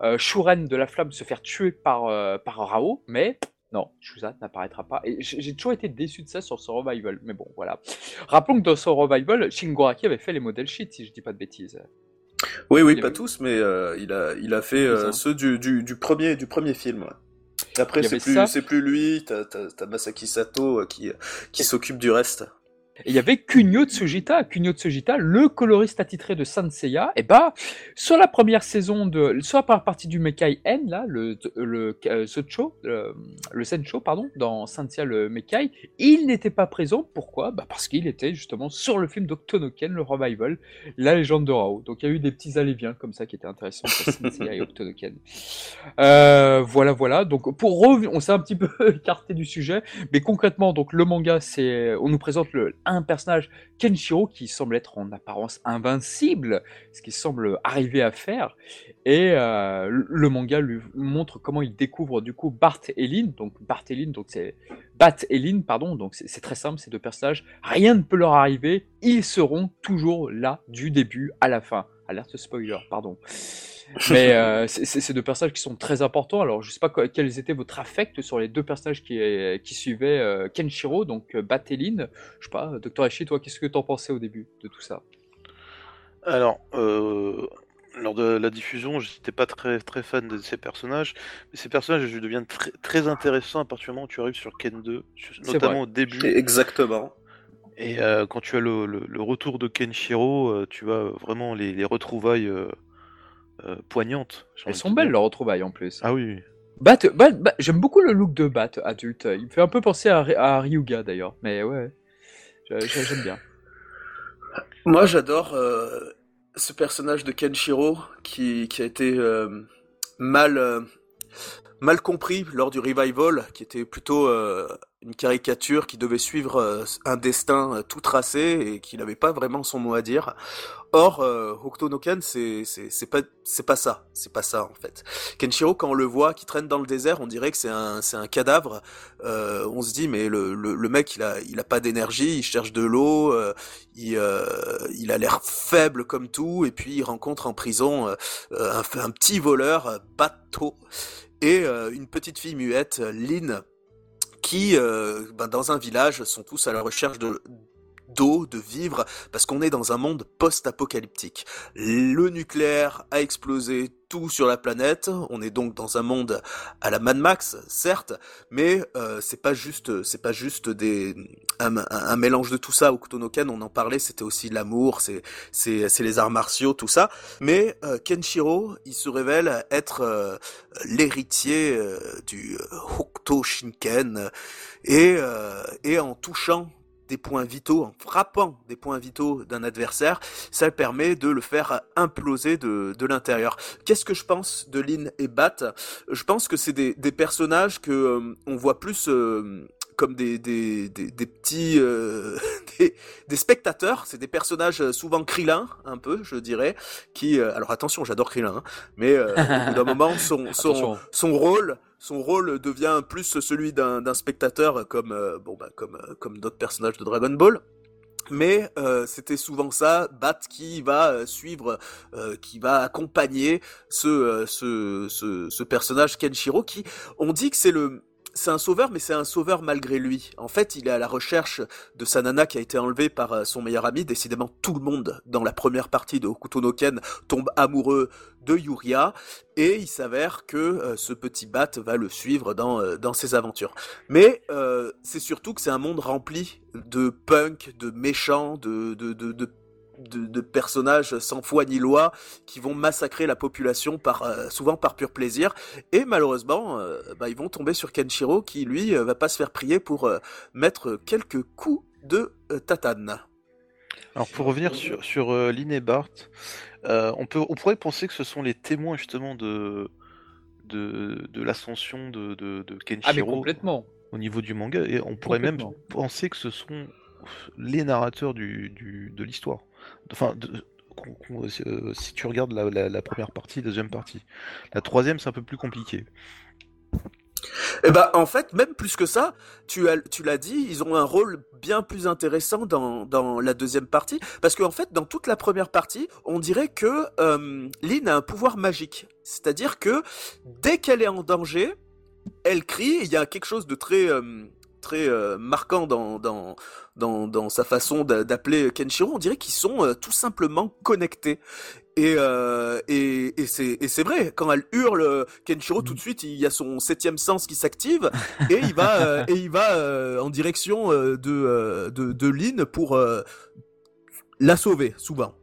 euh, Shuren de la flamme se faire tuer par, euh, par Rao, mais non, Jusa n'apparaîtra pas. Et j'ai toujours été déçu de ça sur ce revival. Mais bon, voilà. Rappelons que dans ce revival, Shingoraki avait fait les modèles sheets, si je dis pas de bêtises. Oui, oui, pas tous, mais il, a, il a fait ceux du, du, premier, du premier film. Après, c'est plus, c'est plus lui, t'as, Masaki Sato euh, qui, qui s'occupe du reste. Et il y avait Kunio Tsujita, Kunio Tsujita, le coloriste attitré de Sanseiya. Et bah, sur la première saison de, soit par partie du Mekai N, là, le, le, euh, le, le Sencho, pardon, dans Sanseiya le Mekai, il n'était pas présent. Pourquoi? Bah, parce qu'il était justement sur le film d'Octonoken, le revival, La légende de Rao. Donc il y a eu des petits allez-viens comme ça qui étaient intéressants pour Sanseiya et Octonoken. Euh, voilà, voilà. Donc pour revenir, on s'est un petit peu écarté du sujet, mais concrètement, donc le manga, c'est, on nous présente le un personnage, Kenshiro, qui semble être en apparence invincible, ce qu'il semble arriver à faire. Et euh, le manga lui montre comment il découvre du coup Bart et Lynn. Donc Bart et Lynn, donc c'est Bat et Lynn, pardon. Donc c'est très simple, ces deux personnages. Rien ne peut leur arriver. Ils seront toujours là du début à la fin. Alerte spoiler, pardon. Mais euh, c'est deux personnages qui sont très importants. Alors, je sais pas quels étaient votre affect sur les deux personnages qui, qui suivaient euh, Kenshiro, donc euh, Bateline. Je sais pas, Docteur Eshi, toi, qu'est-ce que tu en pensais au début de tout ça? Alors, lors de la diffusion, j'étais pas très très fan de ces personnages, mais ces personnages deviennent très, très intéressants à partir du moment où tu arrives sur Ken 2, notamment au début. Exactement. Et quand tu as le, le, retour de Kenshiro, tu as vraiment les, les retrouvailles euh, poignantes. Elles sont belles leurs retrouvailles en plus. Ah oui. Bat, j'aime beaucoup le look de Bat adulte. Il me fait un peu penser à, Ryuga d'ailleurs, mais ouais, j'aime bien. Moi j'adore euh, ce personnage de Kenshiro qui, qui a été euh, mal mal compris lors du revival, qui était plutôt euh, une caricature qui devait suivre euh, un destin euh, tout tracé et qui n'avait pas vraiment son mot à dire. Or, Hokuto no Ken, c'est pas c'est pas ça, c'est pas ça en fait. Kenshiro, quand on le voit qui traîne dans le désert, on dirait que c'est un c'est un cadavre. On se dit mais le, le, mec il a il a pas d'énergie, il cherche de l'eau, il il a l'air faible comme tout et puis il rencontre en prison un, un petit voleur, Bato et une petite fille muette, Lynn qui, euh, ben, dans un village, sont tous à la recherche de d'eau, de vivre, parce qu'on est dans un monde post-apocalyptique. Le nucléaire a explosé tout sur la planète, on est donc dans un monde à la Mad Max, certes, mais euh, c'est pas juste, c'est pas juste des un, un, mélange de tout ça. Au Kutonoken, on en parlait, c'était aussi l'amour, c'est c'est c'est les arts martiaux, tout ça. Mais euh, Kenshiro, il se révèle être euh, l'héritier euh, du Hokuto Shinken et et en touchant des points vitaux, en frappant des points vitaux d'un adversaire, ça permet de le faire imploser de, de l'intérieur. Qu'est-ce que je pense de Lin et Bat? Je pense que c'est des, des, personnages que euh, on voit plus euh, comme des, des, des, des petits euh, des, des, spectateurs. C'est des personnages souvent Krillin, un peu, je dirais, qui alors attention, j'adore Krillin, hein, mais au bout d'un moment son son, son rôle son rôle devient plus celui d'un spectateur comme euh, bon bah comme euh, comme d'autres personnages de Dragon Ball. Mais euh, c'était souvent ça, Bat qui va suivre, qui va accompagner ce, ce, ce, ce personnage Kenshiro qui, on dit que c'est le c'est un sauveur, mais c'est un sauveur malgré lui. En fait, il est à la recherche de sa nana qui a été enlevée par euh, son meilleur ami. Décidément, tout le monde dans la première partie de Hokuto tombe amoureux de Yuria, et il s'avère que euh, ce petit bat va le suivre dans, euh, dans ses aventures. Mais c'est surtout que c'est un monde rempli de punk, de méchants, de, de, de, de de, personnages sans foi ni loi qui vont massacrer la population par euh, souvent par pur plaisir et malheureusement euh, bah, ils vont tomber sur Kenshiro qui lui euh, va pas se faire prier pour mettre quelques coups de tatane. Alors pour revenir sur, sur Lynn et Bart, on, peut, on pourrait penser que ce sont les témoins justement de, de, de l'ascension de, de, de, Kenshiro ah, complètement. au niveau du manga et on pourrait même penser que ce sont les narrateurs du, du de l'histoire. Enfin, euh, si tu regardes la, première partie, deuxième partie. La troisième, c'est un peu plus compliqué. Eh ben, en fait, même plus que ça, tu, l'as dit, ils ont un rôle bien plus intéressant dans, la deuxième partie, parce qu'en fait, dans toute la première partie, on dirait que euh, Lynn a un pouvoir magique. C'est-à-dire que dès qu'elle est en danger, elle crie, il y a quelque chose de très... Euh, très euh, marquant dans, dans, dans, dans, sa façon d'appeler Kenshiro, on dirait qu'ils sont euh, tout simplement connectés. Et, euh, et, et c'est vrai, quand elle hurle Kenshiro, tout de suite, il y a son septième sens qui s'active et il va, et il va en direction de, de, de Lynn pour la sauver, souvent.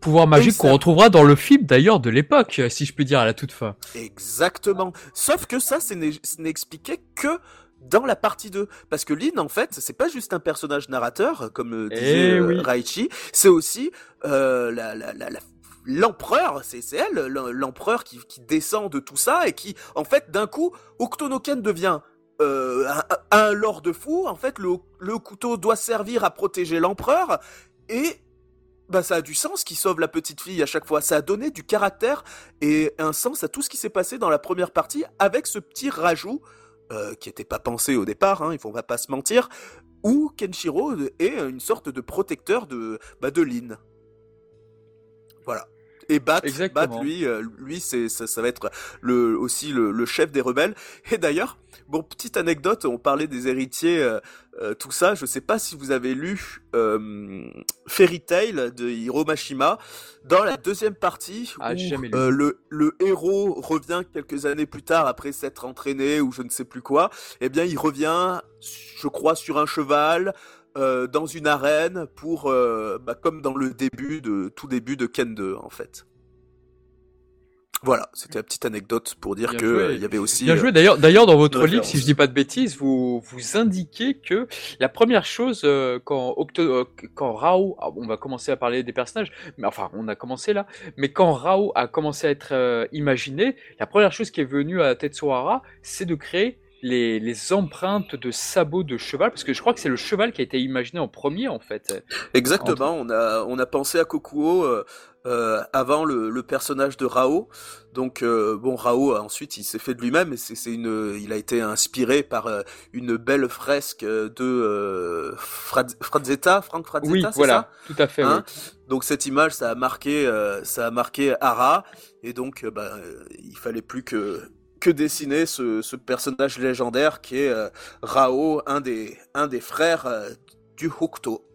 Pouvoir magique qu'on retrouvera dans le film d'ailleurs de l'époque, si je peux dire à la toute fin. Exactement. Sauf que ça, ce n'est expliqué que dans la partie 2 parce que Lynn en fait c'est pas juste un personnage narrateur comme euh, disait eh euh, Raichi c'est aussi euh, la, la, la, l'empereur, c'est elle, l'empereur qui, qui, descend de tout ça et qui, en fait, d'un coup, Octonoken devient euh, un, un, lord de fou. En fait, le, le couteau doit servir à protéger l'empereur et bah ça a du sens qui sauve la petite fille à chaque fois. Ça a donné du caractère et un sens à tout ce qui s'est passé dans la première partie avec ce petit rajout euh, qui n'était pas pensé au départ, hein, il faut pas se mentir, où Kenshiro est une sorte de protecteur de, bah, de Lin. Voilà. Et Bat, Bat lui, euh, lui c'est ça, ça, va être le aussi le, le chef des rebelles. Et d'ailleurs, bon petite anecdote, on parlait des héritiers, euh, euh, tout ça. Je sais pas si vous avez lu Fairy Tail de Hiro Mashima. Dans la deuxième partie, ah, où, le le héros revient quelques années plus tard après s'être entraîné ou je ne sais plus quoi. Eh bien, il revient, je crois, sur un cheval. Euh, dans une arène pour, euh, bah, comme dans le début de tout début de Ken 2 en fait. Voilà, c'était la petite anecdote pour dire que il y avait aussi. Bien joué. D'ailleurs, d'ailleurs, dans votre livre, si je dis pas de bêtises, vous vous indiquez que la première chose quand Octo, quand Rao, ah, on va commencer à parler des personnages, mais enfin, on a commencé là, mais quand Rao a commencé à être imaginé, la première chose qui est venue à Tetsuhara, c'est de créer les, les, empreintes de sabots de cheval, parce que je crois que c'est le cheval qui a été imaginé en premier en fait. Exactement, on a on a pensé à Kokuo euh, euh, avant le, le, personnage de Rao. Donc euh, bon, Rao ensuite il s'est fait de lui-même, et c'est une, il a été inspiré par une belle fresque de euh, Frazetta, Frank Frazetta, oui, voilà, tout à fait. Hein donc cette image, ça a marqué, ça a marqué Ara, et donc bah, il fallait plus que que dessiner ce, personnage légendaire qui est euh, Rao, un des, un des frères euh, du Hokuto.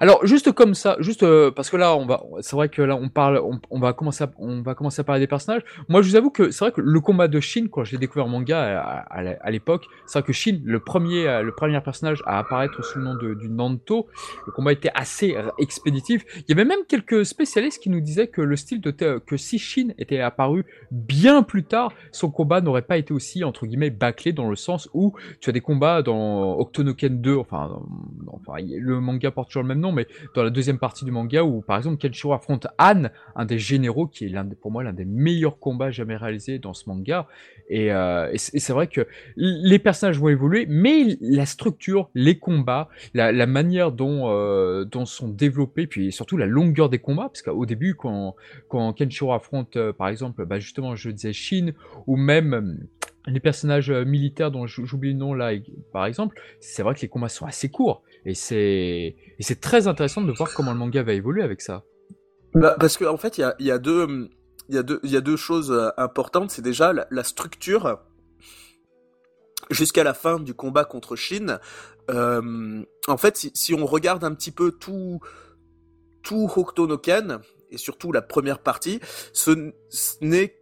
Alors juste comme ça, juste euh, parce que là on va, c'est vrai que là on parle, on, va commencer, à, on va commencer à parler des personnages. Moi je vous avoue que c'est vrai que le combat de Shin quand j'ai découvert manga à, l'époque, c'est vrai que Shin, le premier, euh, le premier personnage à apparaître sous le nom de, du Nanto, le combat était assez expéditif. Il y avait même quelques spécialistes qui nous disaient que le style de que si Shin était apparu bien plus tard, son combat n'aurait pas été aussi entre guillemets bâclé dans le sens où tu as des combats dans Octonoken 2, enfin, enfin le manga porte toujours le même nom mais dans la deuxième partie du manga où par exemple Kenshiro affronte Anne, un des généraux qui est pour moi l'un des meilleurs combats jamais réalisés dans ce manga. Et, euh, c'est vrai que les personnages vont évoluer, mais la structure, les combats, la, manière dont, euh, dont sont développés, puis surtout la longueur des combats, parce qu'au début quand, quand Kenshiro affronte euh, par exemple, bah justement je disais Shin, ou même les personnages militaires dont j'oublie le nom là, par exemple, c'est vrai que les combats sont assez courts. Et c'est très intéressant de voir comment le manga va évoluer avec ça. Bah, parce qu'en en fait, il y a, deux, choses euh, importantes. C'est déjà la, structure jusqu'à la fin du combat contre Shin. Euh, en fait, si, si, on regarde un petit peu tout, tout Hokuto no Ken, et surtout la première partie, ce, n'est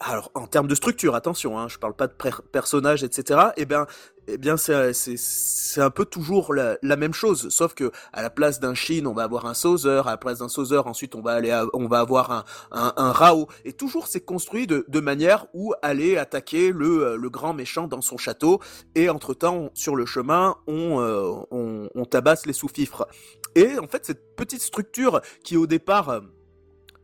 alors en termes de structure, attention, hein, je parle pas de personnages, etc. Eh bien, eh bien c'est c'est un peu toujours la, même chose, sauf que à la place d'un Shin, on va avoir un Sauzer, à la place d'un Sauzer, ensuite on va aller on va avoir un, un, Rao, et toujours c'est construit de, de manière où aller attaquer le, le grand méchant dans son château, et entre temps sur le chemin on, euh, on, on tabasse les sous-fifres. Et en fait cette petite structure qui au départ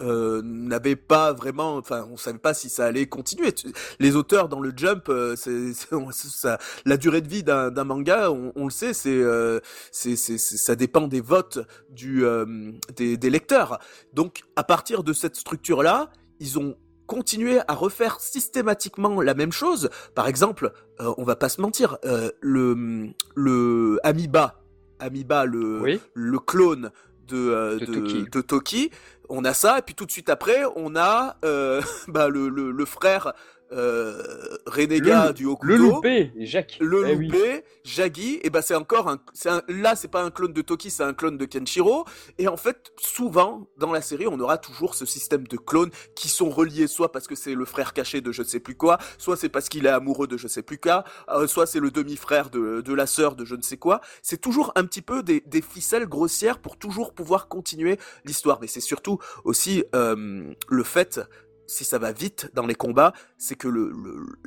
euh, n'avait pas vraiment, enfin, on savait pas si ça allait continuer. Les auteurs dans le Jump, euh, c'est, ça, la durée de vie d'un, manga, on, le sait, c'est, euh, c'est, ça dépend des votes du, euh, des, des lecteurs. Donc, à partir de cette structure-là, ils ont continué à refaire systématiquement la même chose. Par exemple, on va pas se mentir, le, le Amiba, Amiba, le, le clone de, de, de, de Toki. On a ça, et puis tout de suite après, on a euh, bah, le, le, le, frère euh, renégat du Hokuto. Le loupé, Jacques. Le eh loupé, Jagi, et ben c'est encore un, c'est un, là c'est pas un clone de Toki, c'est un clone de Kenshiro. Et en fait, souvent dans la série, on aura toujours ce système de clones qui sont reliés soit parce que c'est le frère caché de je sais plus quoi, soit c'est parce qu'il est amoureux de je sais plus quoi, euh, soit c'est le demi-frère de, de la sœur de je ne sais quoi. C'est toujours un petit peu des, des ficelles grossières pour toujours pouvoir continuer l'histoire. Mais c'est surtout aussi euh, le fait si ça va vite dans les combats, c'est que le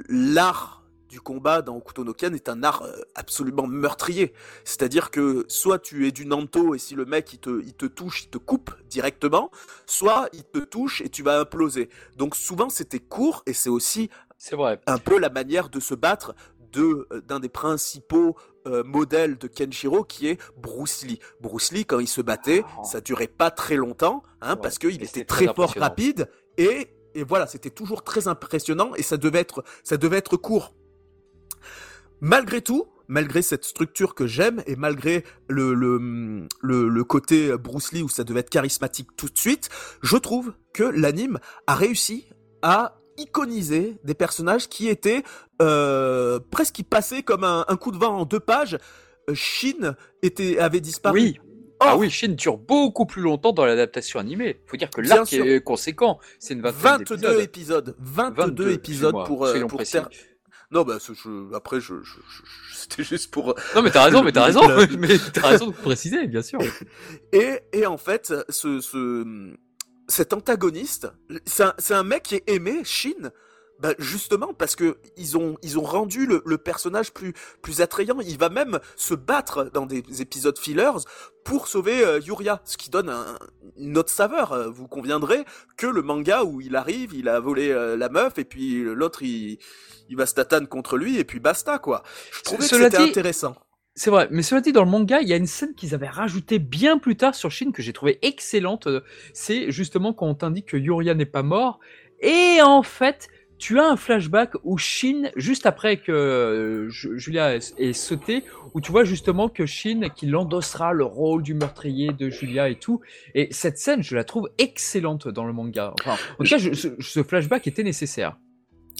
l'art du combat dans Okuto no Ken est un art euh, absolument meurtrier. C'est-à-dire que soit tu es du Nanto et si le mec il te, il te touche, il te coupe directement, soit il te touche et tu vas imploser. Donc souvent c'était court et c'est aussi vrai. un peu la manière de se battre de euh, d'un des principaux euh, modèles de Kenshiro qui est Bruce Lee. Bruce Lee quand il se battait, ah. ça durait pas très longtemps hein, parce qu'il était très, très fort, rapide et et voilà, c'était toujours très impressionnant et ça devait être, ça devait être court. Malgré tout, malgré cette structure que j'aime et malgré le, le, le, côté Bruce Lee où ça devait être charismatique tout de suite, je trouve que l'anime a réussi à iconiser des personnages qui étaient euh, presque passaient comme un, coup de vent en deux pages. Shin était avait disparu. Ah oui, Shin dure beaucoup plus longtemps dans l'adaptation animée. Faut dire que l'arc est conséquent. C'est une 22 épisodes. 22, épisodes pour, euh, pour Non, bah, après, je, je, c'était juste pour. Non, mais t'as raison, mais t'as raison, mais t'as raison de préciser, bien sûr. Et, et en fait, ce, ce, cet antagoniste, c'est un, un, mec qui est aimé, Shin, bah justement parce que ils ont ils ont rendu le, le, personnage plus plus attrayant. Il va même se battre dans des épisodes fillers pour sauver euh, Yuria, ce qui donne un, une autre saveur. Euh, vous conviendrez que le manga où il arrive, il a volé euh, la meuf et puis l'autre il il va se tatane contre lui et puis basta quoi. Je trouvais que c'était intéressant. C'est vrai, mais cela dit, dans le manga, il y a une scène qu'ils avaient rajoutée bien plus tard sur Shin que j'ai trouvé excellente. C'est justement quand on t'indique que Yuria n'est pas mort. Et en fait, tu as un flashback où Shin, juste après que euh, Julia est, sauté, où tu vois justement que Shin, qu'il endossera le rôle du meurtrier de Julia et tout. Et cette scène, je la trouve excellente dans le manga. Enfin, en tout cas, ce flashback était nécessaire.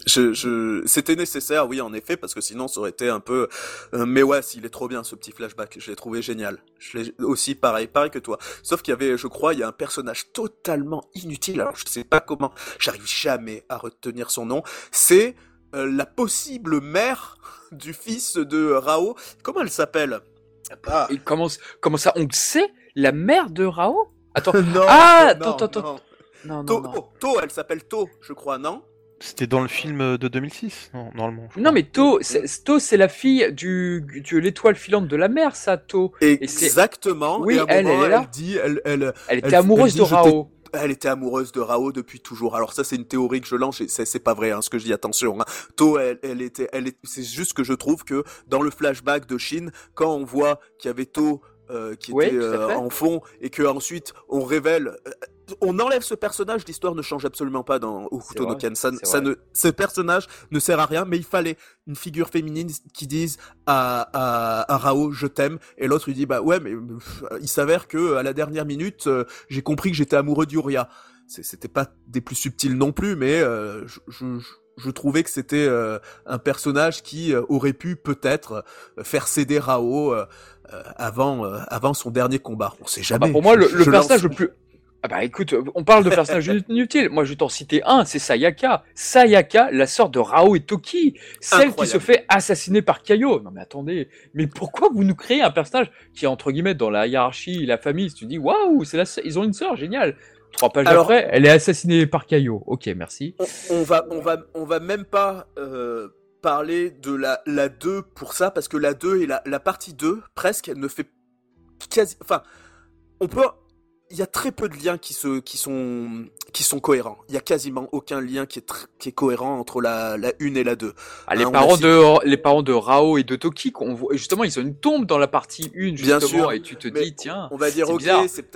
Je, je... C'était nécessaire, oui, en effet, parce que sinon ça aurait été un peu. Euh, mais ouais, s'il est trop bien ce petit flashback, je l'ai trouvé génial. Je l'ai aussi pareil, pareil que toi. Sauf qu'il y avait, je crois, il y a un personnage totalement inutile. Alors je sais pas comment, j'arrive jamais à retenir son nom. C'est euh, la possible mère du fils de Rao. Comment elle s'appelle? Ah. comment, comment ça On sait? La mère de Rao? Attends. non, ah, attends, attends, attends. Non, non, non. To, elle s'appelle To, je crois, non? C'était dans le film de 2006, non, normalement. Non, mais To, c'est la fille du, de l'étoile filante de la mer, ça, To. Exactement. oui, elle, elle, elle, dit, elle, elle, elle était amoureuse de Rao. Elle était amoureuse de Rao depuis toujours. Alors ça, c'est une théorie que je lance. C'est pas vrai, hein, ce que je dis. Attention. Hein. To, elle, elle était, elle est. C'est juste que je trouve que dans le flashback de Shin, quand on voit qu'il y avait To euh, qui était euh, en fond et que ensuite on révèle euh, on enlève ce personnage, l'histoire ne change absolument pas dans Okuto no Ken. Ça, ne, ce personnage ne sert à rien, mais il fallait une figure féminine qui dise à, à, à Rao je t'aime, et l'autre lui dit bah ouais, mais il s'avère que à la dernière minute, j'ai compris que j'étais amoureux d'Uria. C'était pas des plus subtils non plus, mais je, je, je, trouvais que c'était un personnage qui aurait pu peut-être faire céder Rao euh, avant, euh, avant son dernier combat. On sait ah bah, jamais. pour moi, le, personnage le plus. Ah bah écoute, on parle de personnages inutiles. Moi, je vais t'en citer un, c'est Sayaka. Sayaka, la sœur de Rao et Toki, celle qui se fait assassiner par Kaio. Non mais attendez, mais pourquoi vous nous créez un personnage qui est entre guillemets dans la hiérarchie, la famille Tu dis waouh, c'est la... ils ont une sœur, génial. Trois pages après, elle est assassinée par Kaio. Ok, merci. On, va, on va, on va même pas euh, parler de la, la 2 pour ça, parce que la 2 et la, la partie 2, presque, elle ne fait quasi... Enfin, on peut il y a très peu de liens qui se qui sont qui sont cohérents. Il y a quasiment aucun lien qui est qui est cohérent entre la la une et la deux. Ah, les hein, parents de les parents de Rao et de Toki, on voit, justement, ils ont une tombe dans la partie 1 justement Bien sûr, et tu te dis tiens, on va dire OK,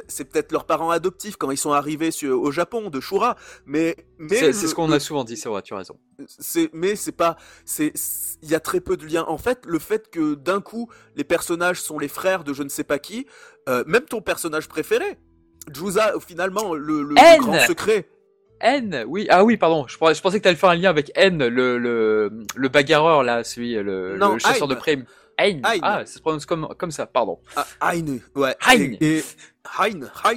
c'est peut-être leurs parents adoptifs quand ils sont arrivés sur, au Japon de Shura, mais mais c'est ce qu'on a souvent dit, c'est vrai, tu as raison. C'est mais c'est pas c'est il y a très peu de liens. En fait, le fait que d'un coup les personnages sont les frères de je ne sais pas qui, euh, même ton personnage préféré, Jusa, finalement, le, le, grand secret. N, oui, ah oui, pardon, je, je pensais que tu allais faire un lien avec N, le, le, le bagarreur, là, celui, le, le chasseur de prime. Hein. Ah, ça se prononce comme, comme ça, pardon. Ah, hein, ouais. Hein. Et, Hein, Hein.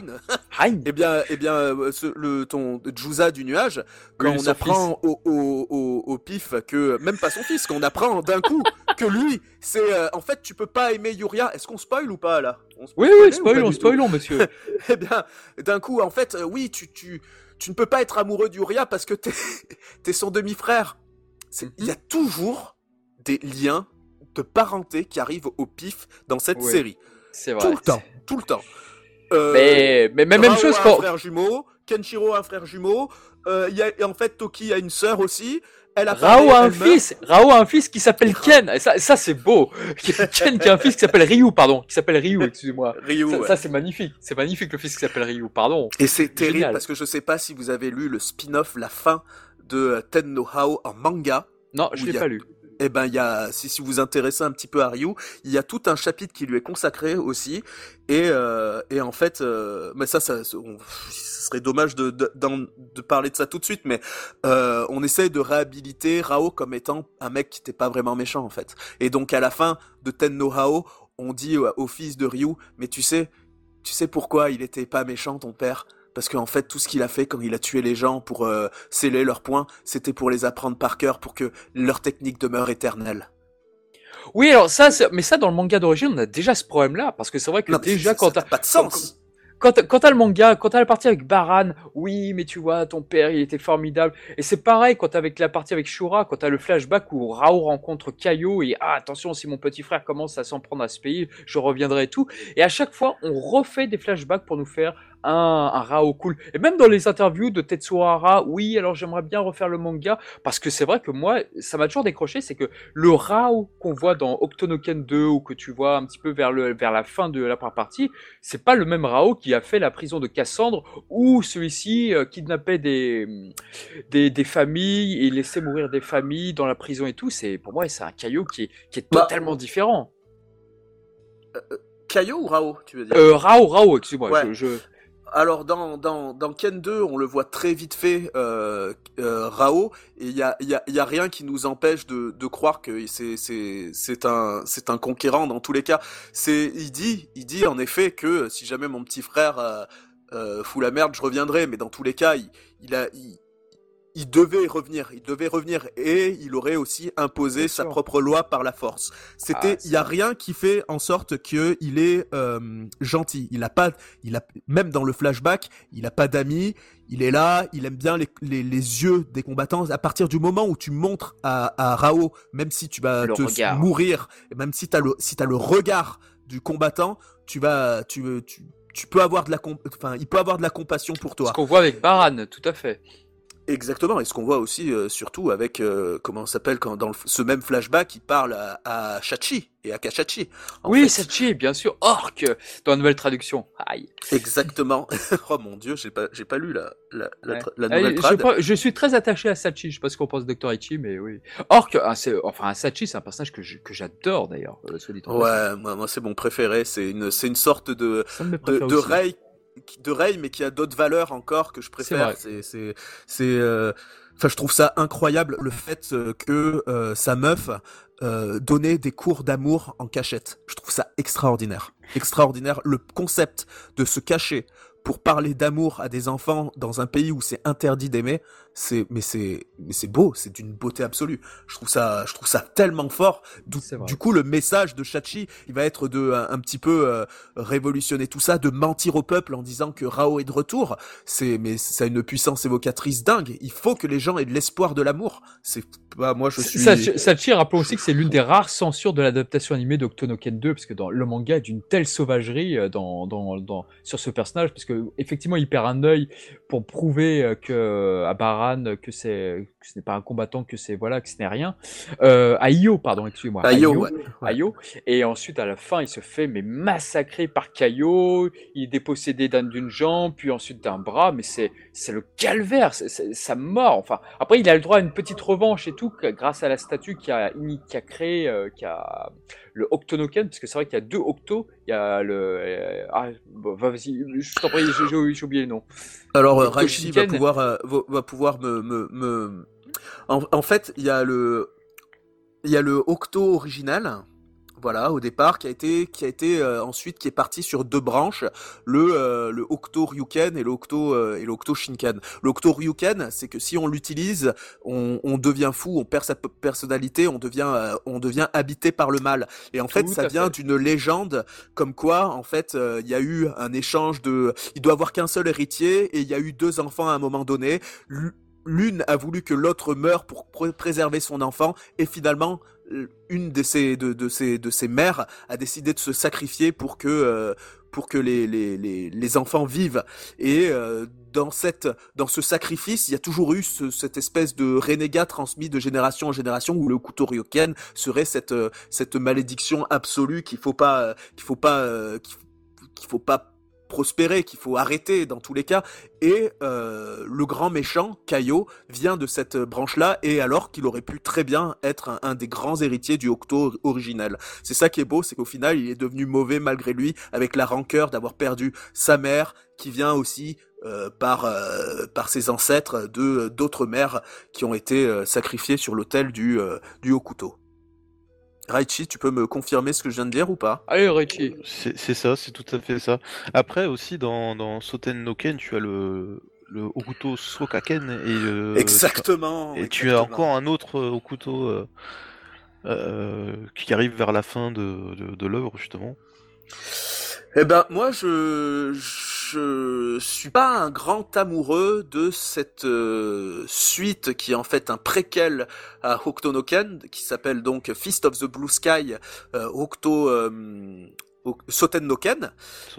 hein. Eh bien, eh bien, euh, le ton Jusa du nuage, quand on apprend au, au, au, au, pif que même pas son fils, qu'on apprend d'un coup que lui, c'est euh, en fait, tu peux pas aimer Yuria. Est-ce qu'on spoil ou pas là? Oui, oui, spoilons, spoilons, monsieur. eh bien, d'un coup, en fait, euh, oui, tu, tu, tu ne peux pas être amoureux d'Uria parce que t'es es son demi-frère. Il y a toujours des liens de parenté qui arrivent au pif dans cette série. C'est vrai. Tout le temps, tout le temps. Euh, mais, mais même chose quand. un frère jumeau, Kenshiro a un frère jumeau, euh, y a, et en fait Toki a une sœur aussi. Elle a Rao a un fils, Rao a un fils qui s'appelle Ken. Et ça, ça c'est beau. Ken qui a un fils qui s'appelle Ryu, pardon, qui s'appelle Ryu, excusez-moi. Ryu. Ça, ça c'est magnifique. C'est magnifique le fils qui s'appelle Ryu, pardon. Et c'est terrible parce que je sais pas si vous avez lu le spin-off, la fin de Ten no Hao en manga. Non, je l'ai pas lu eh ben il y a si, si vous intéressez un petit peu à Ryu, il y a tout un chapitre qui lui est consacré aussi et euh, et en fait euh, mais ça ça ce serait dommage de, de de, parler de ça tout de suite mais euh, on essaye de réhabiliter Rao comme étant un mec qui n'était pas vraiment méchant en fait. Et donc à la fin de Ten no Hao, on dit au fils de Ryu mais tu sais tu sais pourquoi il était pas méchant ton père? Parce qu'en fait tout ce qu'il a fait quand il a tué les gens pour euh, sceller leurs points, c'était pour les apprendre par cœur pour que leur technique demeure éternelle. Oui, alors ça, mais ça dans le manga d'origine, on a déjà ce problème-là parce que c'est vrai que déjà quand t'as pas de sens. quand, quand t'as le manga, quand t'as la partie avec Baran, oui, mais tu vois, ton père, il était formidable. Et c'est pareil quand t'as avec la partie avec Shura, quand t'as le flashback où Rao rencontre Kaio et ah, attention, si mon petit frère commence à s'en prendre à ce pays, je reviendrai et tout. Et à chaque fois, on refait des flashbacks pour nous faire un, un Rao cool. Et même dans les interviews de Tetsuo Hara, oui, alors j'aimerais bien refaire le manga, parce que c'est vrai que moi, ça m'a toujours décroché, c'est que le Rao qu'on voit dans Octonoken 2, ou que tu vois un petit peu vers, le, vers la fin de la première partie, c'est pas le même Rao qui a fait la prison de Cassandre, ou celui-ci euh, kidnappait des, des, des, familles et laissait mourir des familles dans la prison et tout. C'est Pour moi, c'est un Caillou qui est, qui est bah, totalement différent. Euh, Caillou ou Rao, tu veux dire? Euh, Rao, Rao, excuse-moi. Ouais. Je, je... Alors dans, dans, dans Ken 2, on le voit très vite fait, euh, euh, Rao, et il y a, y, a, y a rien qui nous empêche de, de croire que c'est, un, un conquérant dans tous les cas. C'est, il dit, il dit en effet que si jamais mon petit frère euh, euh, fout la merde, je reviendrai, mais dans tous les cas, il, il a, il devait revenir, il devait revenir et il aurait aussi imposé Bien sa sûr. propre loi par la force. C'était, il ah, y a rien qui fait en sorte que il est euh, gentil. Il a pas, il a même dans le flashback, il a pas d'amis. Il est là, il aime bien les, les, les, yeux des combattants. À partir du moment où tu montres à, à Rao, même si tu vas le te regard. mourir, même si t'as le, si t'as le regard du combattant, tu vas, tu, tu, tu peux avoir de la, enfin, il peut avoir de la compassion pour toi. Ce qu'on voit avec Baran, tout à fait. Exactement, et ce qu'on voit aussi euh, surtout avec euh, comment s'appelle quand dans le, ce même flashback, il parle à, à Shachi et à Kashachi. Oui, fait. Shachi, bien sûr, Orc dans la nouvelle traduction. Aïe. Exactement. oh mon dieu, j'ai pas j'ai pas lu la la, ouais. la, la nouvelle trad. Je, je, suis très attaché à Sachi, je sais pas ce qu'on pense de Dr. Ichi, mais oui. Orc, ah, enfin Sachi, c'est un personnage que je, que j'adore d'ailleurs, euh, Ouais, moi, moi c'est mon préféré, c'est une c'est une sorte de de, de Rei de Rey, mais qui a d'autres valeurs encore que je préfère. C'est, c'est, c'est, euh... enfin, je trouve ça incroyable le fait euh, que euh, sa meuf euh, donnait des cours d'amour en cachette. Je trouve ça extraordinaire, extraordinaire. Le concept de se cacher pour parler d'amour à des enfants dans un pays où c'est interdit d'aimer, c'est mais c'est mais c'est beau, c'est d'une beauté absolue. Je trouve ça je trouve ça tellement fort. Du, du coup le message de Chachi, il va être de un, un petit peu euh, révolutionner tout ça, de mentir au peuple en disant que Rao est de retour. C'est mais ça a une puissance évocatrice dingue. Il faut que les gens aient de l'espoir de l'amour. C'est bah, moi je suis Chachi rappelons aussi que c'est l'une des rares censures de l'adaptation animée d'Octonoken 2 parce que dans le manga d'une telle sauvagerie euh, dans, dans dans sur ce personnage parce que effectivement il perd un œil pour prouver euh, que à Que c'est que ce n'est pas un combattant que c'est voilà que ce n'est rien. Euh, à Io pardon excusez-moi ouais. Io et ensuite à la fin il se fait mais massacrer par Kaio il est dépossédé d'une jambe puis ensuite d'un bras mais c'est c'est le calvaire c'est sa mort. Enfin après il a le droit à une petite revanche et tout grâce à la statue qui a qui a créé euh, qui a le Octonoken, parce que c'est vrai qu'il y a deux Octos. Il y a le. Euh, ah, vas-y, je t'en prie, j'ai oublié le nom. Alors, euh, Raichi va pouvoir, euh, va pouvoir me. me, me... En, en, fait, il y a le. Il y a le Octo original, voilà, au départ, qui a été, qui a été euh, ensuite, qui est parti sur deux branches, le, euh, le Octo Ryuken et le Octo, euh, et l'Octo Shinken. Le Octo Ryuken, c'est que si on l'utilise, on, on, devient fou, on perd sa personnalité, on devient, euh, on devient habité par le mal. Et en Tout fait, ça vient d'une légende, comme quoi, en fait, euh, il y a eu un échange de, il doit avoir qu'un seul héritier, et il y a eu deux enfants à un moment donné. L'une a voulu que l'autre meure pour pr préserver son enfant, et finalement, une de ces de, de ces de ces mères a décidé de se sacrifier pour que euh, pour que les, les, les, les, enfants vivent. Et euh, dans cette dans ce sacrifice il y a toujours eu ce, cette espèce de renégat transmis de génération en génération où le couteau ryoken serait cette cette malédiction absolue qu'il faut pas qu'il faut pas euh, qu'il faut pas prospérer, qu'il faut arrêter dans tous les cas. Et euh, le grand méchant, Kaio, vient de cette branche-là, et alors qu'il aurait pu très bien être un, des grands héritiers du Octo originel. C'est ça qui est beau, c'est qu'au final, il est devenu mauvais malgré lui, avec la rancœur d'avoir perdu sa mère, qui vient aussi euh, par euh, par ses ancêtres de d'autres mères qui ont été euh, sacrifiées sur l'autel du du Hokuto. Raichi, tu peux me confirmer ce que je viens de dire ou pas? Allez, Raichi. C'est ça, c'est tout à fait ça. Après aussi, dans, dans Soten no Ken, tu as le, le Okuto Sokaken et euh, exactement. Et exactement. tu as encore un autre Okuto euh, euh, qui arrive vers la fin de, de, de l'œuvre justement. Eh ben moi je, je je suis pas un grand amoureux de cette euh, suite qui est en fait un préquel à Hokuto no Ken, qui s'appelle donc Fist of the Blue Sky, euh, Hokuto euh, Soten no Ken,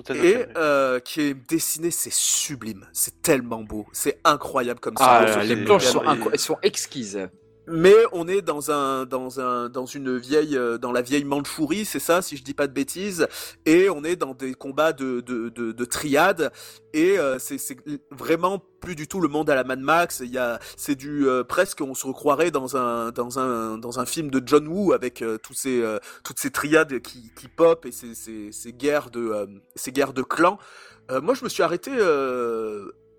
et euh, qui est dessiné, c'est sublime, c'est tellement beau, c'est incroyable comme ça. Ah, les planches sont, sont exquises. Mais on est dans un dans un dans une vieille euh, dans la vieille Mandchourie, c'est ça si je dis pas de bêtises, et on est dans des combats de de de, de triades et euh, c'est c'est vraiment plus du tout le monde à la Mad Max. Il y a c'est du euh, presque on se recroirait dans un dans un dans un film de John Woo avec tous ces toutes ces triades qui qui pop et ces ces, ces guerres de ces guerres de clans. moi je me suis arrêté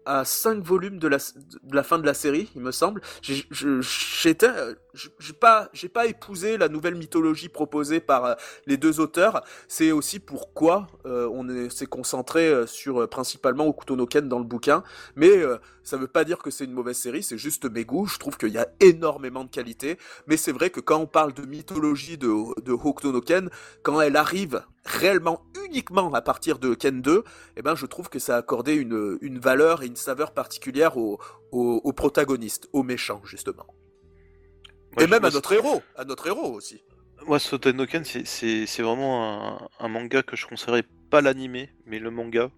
à cinq volumes de la, fin de la série, il me semble. J'ai pas, pas épousé la nouvelle mythologie proposée par euh, les deux auteurs. C'est aussi pourquoi euh, on s'est concentré euh, sur principalement Ken dans le bouquin. Mais ça veut pas dire que c'est une mauvaise série, c'est juste mes goûts. Je trouve qu'il y a énormément de qualité. Mais c'est vrai que quand on parle de mythologie de, de Hokuto no Ken, quand elle arrive réellement uniquement à partir de Ken 2, eh ben je trouve que ça a accordé une, une valeur et une saveur particulière aux au, au protagonistes, aux méchants justement. et même à notre héros, à notre héros aussi. Moi, Soten Ken, c'est vraiment un, un, manga que je conseillerais pas l'animé, mais le manga.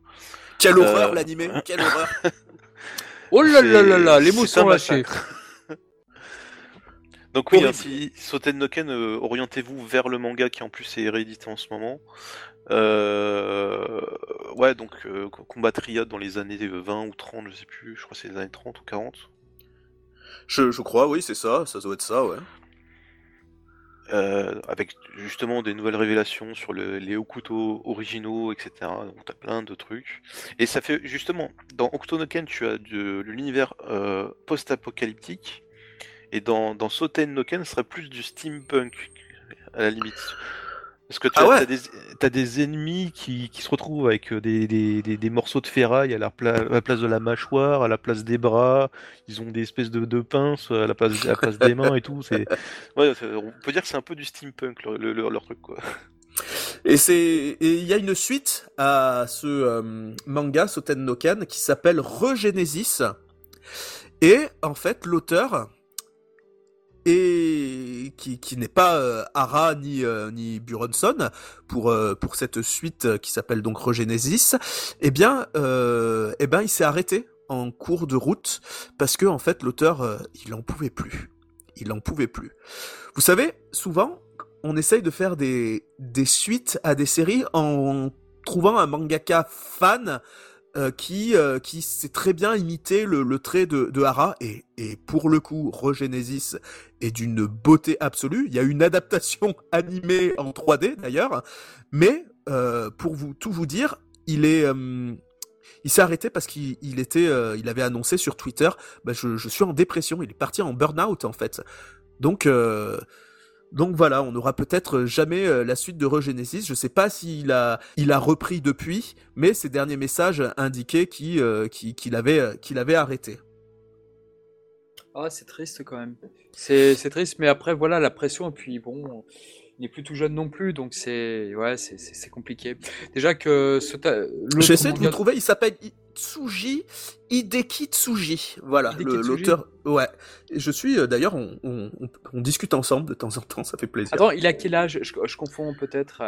Quelle euh, horreur l'animé, quelle horreur. Oh là là là là, les mots sont lâchés. Donc oui, hein, si Soten no Ken, euh, orientez-vous vers le manga qui en plus est réédité en ce moment. Euh... Ouais, donc euh, combat triade dans les années 20 ou 30, je sais plus, je crois que c'est les années 30 ou 40. Je, je crois, oui, c'est ça, ça doit être ça, ouais. Euh, avec justement des nouvelles révélations sur le, les Okuto originaux, etc. Donc t'as plein de trucs. Et ça fait justement, dans Okuto no Ken, tu as de, l'univers euh, post-apocalyptique et dans, dans Soten no Ken, ce serait plus du steampunk, à la limite. Parce que tu ah as, des, as, des, ennemis qui, qui, se retrouvent avec euh, des, des, des, morceaux de ferraille à la, place de la mâchoire, à la place des bras. Ils ont des espèces de, de pinces à la place, à la place des mains et tout. C'est, ouais, on peut dire que c'est un peu du steampunk leur, leur, leur truc quoi. Et c'est il y a une suite à ce euh, manga Soten no Ken qui s'appelle Regenesis. Et en fait, l'auteur et qui, n'est pas euh, Ara ni euh, ni Buronson pour euh, pour cette suite qui s'appelle donc Regenesis, eh bien eh ben il s'est arrêté en cours de route parce que en fait l'auteur il en pouvait plus. Il en pouvait plus. Vous savez, souvent on essaye de faire des des suites à des séries en trouvant un mangaka fan euh, qui euh, qui sait très bien imiter le, le trait de, de Hara et, et pour le coup Regenesis est d'une beauté absolue. Il y a une adaptation animée en 3D d'ailleurs, mais euh, pour vous tout vous dire, il est il s'est arrêté parce qu'il il était il avait annoncé sur Twitter bah, je, je suis en dépression, il est parti en burn-out en fait. Donc donc voilà, on n'aura peut-être jamais euh, la suite de Regenesis. Je sais pas s'il a, il a repris depuis, mais ses derniers messages indiquaient qu'il euh, avait, euh, arrêté. Ah, c'est triste quand même. C'est triste, mais après voilà la pression et puis bon, il n'est plus tout jeune non plus, donc c'est ouais, c'est compliqué. Déjà que ce j'essaie de vous trouver, il s'appelle Tsuji Hideki Tsuji. Voilà, l'auteur. Ouais. Je suis euh, d'ailleurs, on, on, on, discute ensemble de temps en temps, ça fait plaisir. Attends, il a quel âge? Je, je, confonds peut-être.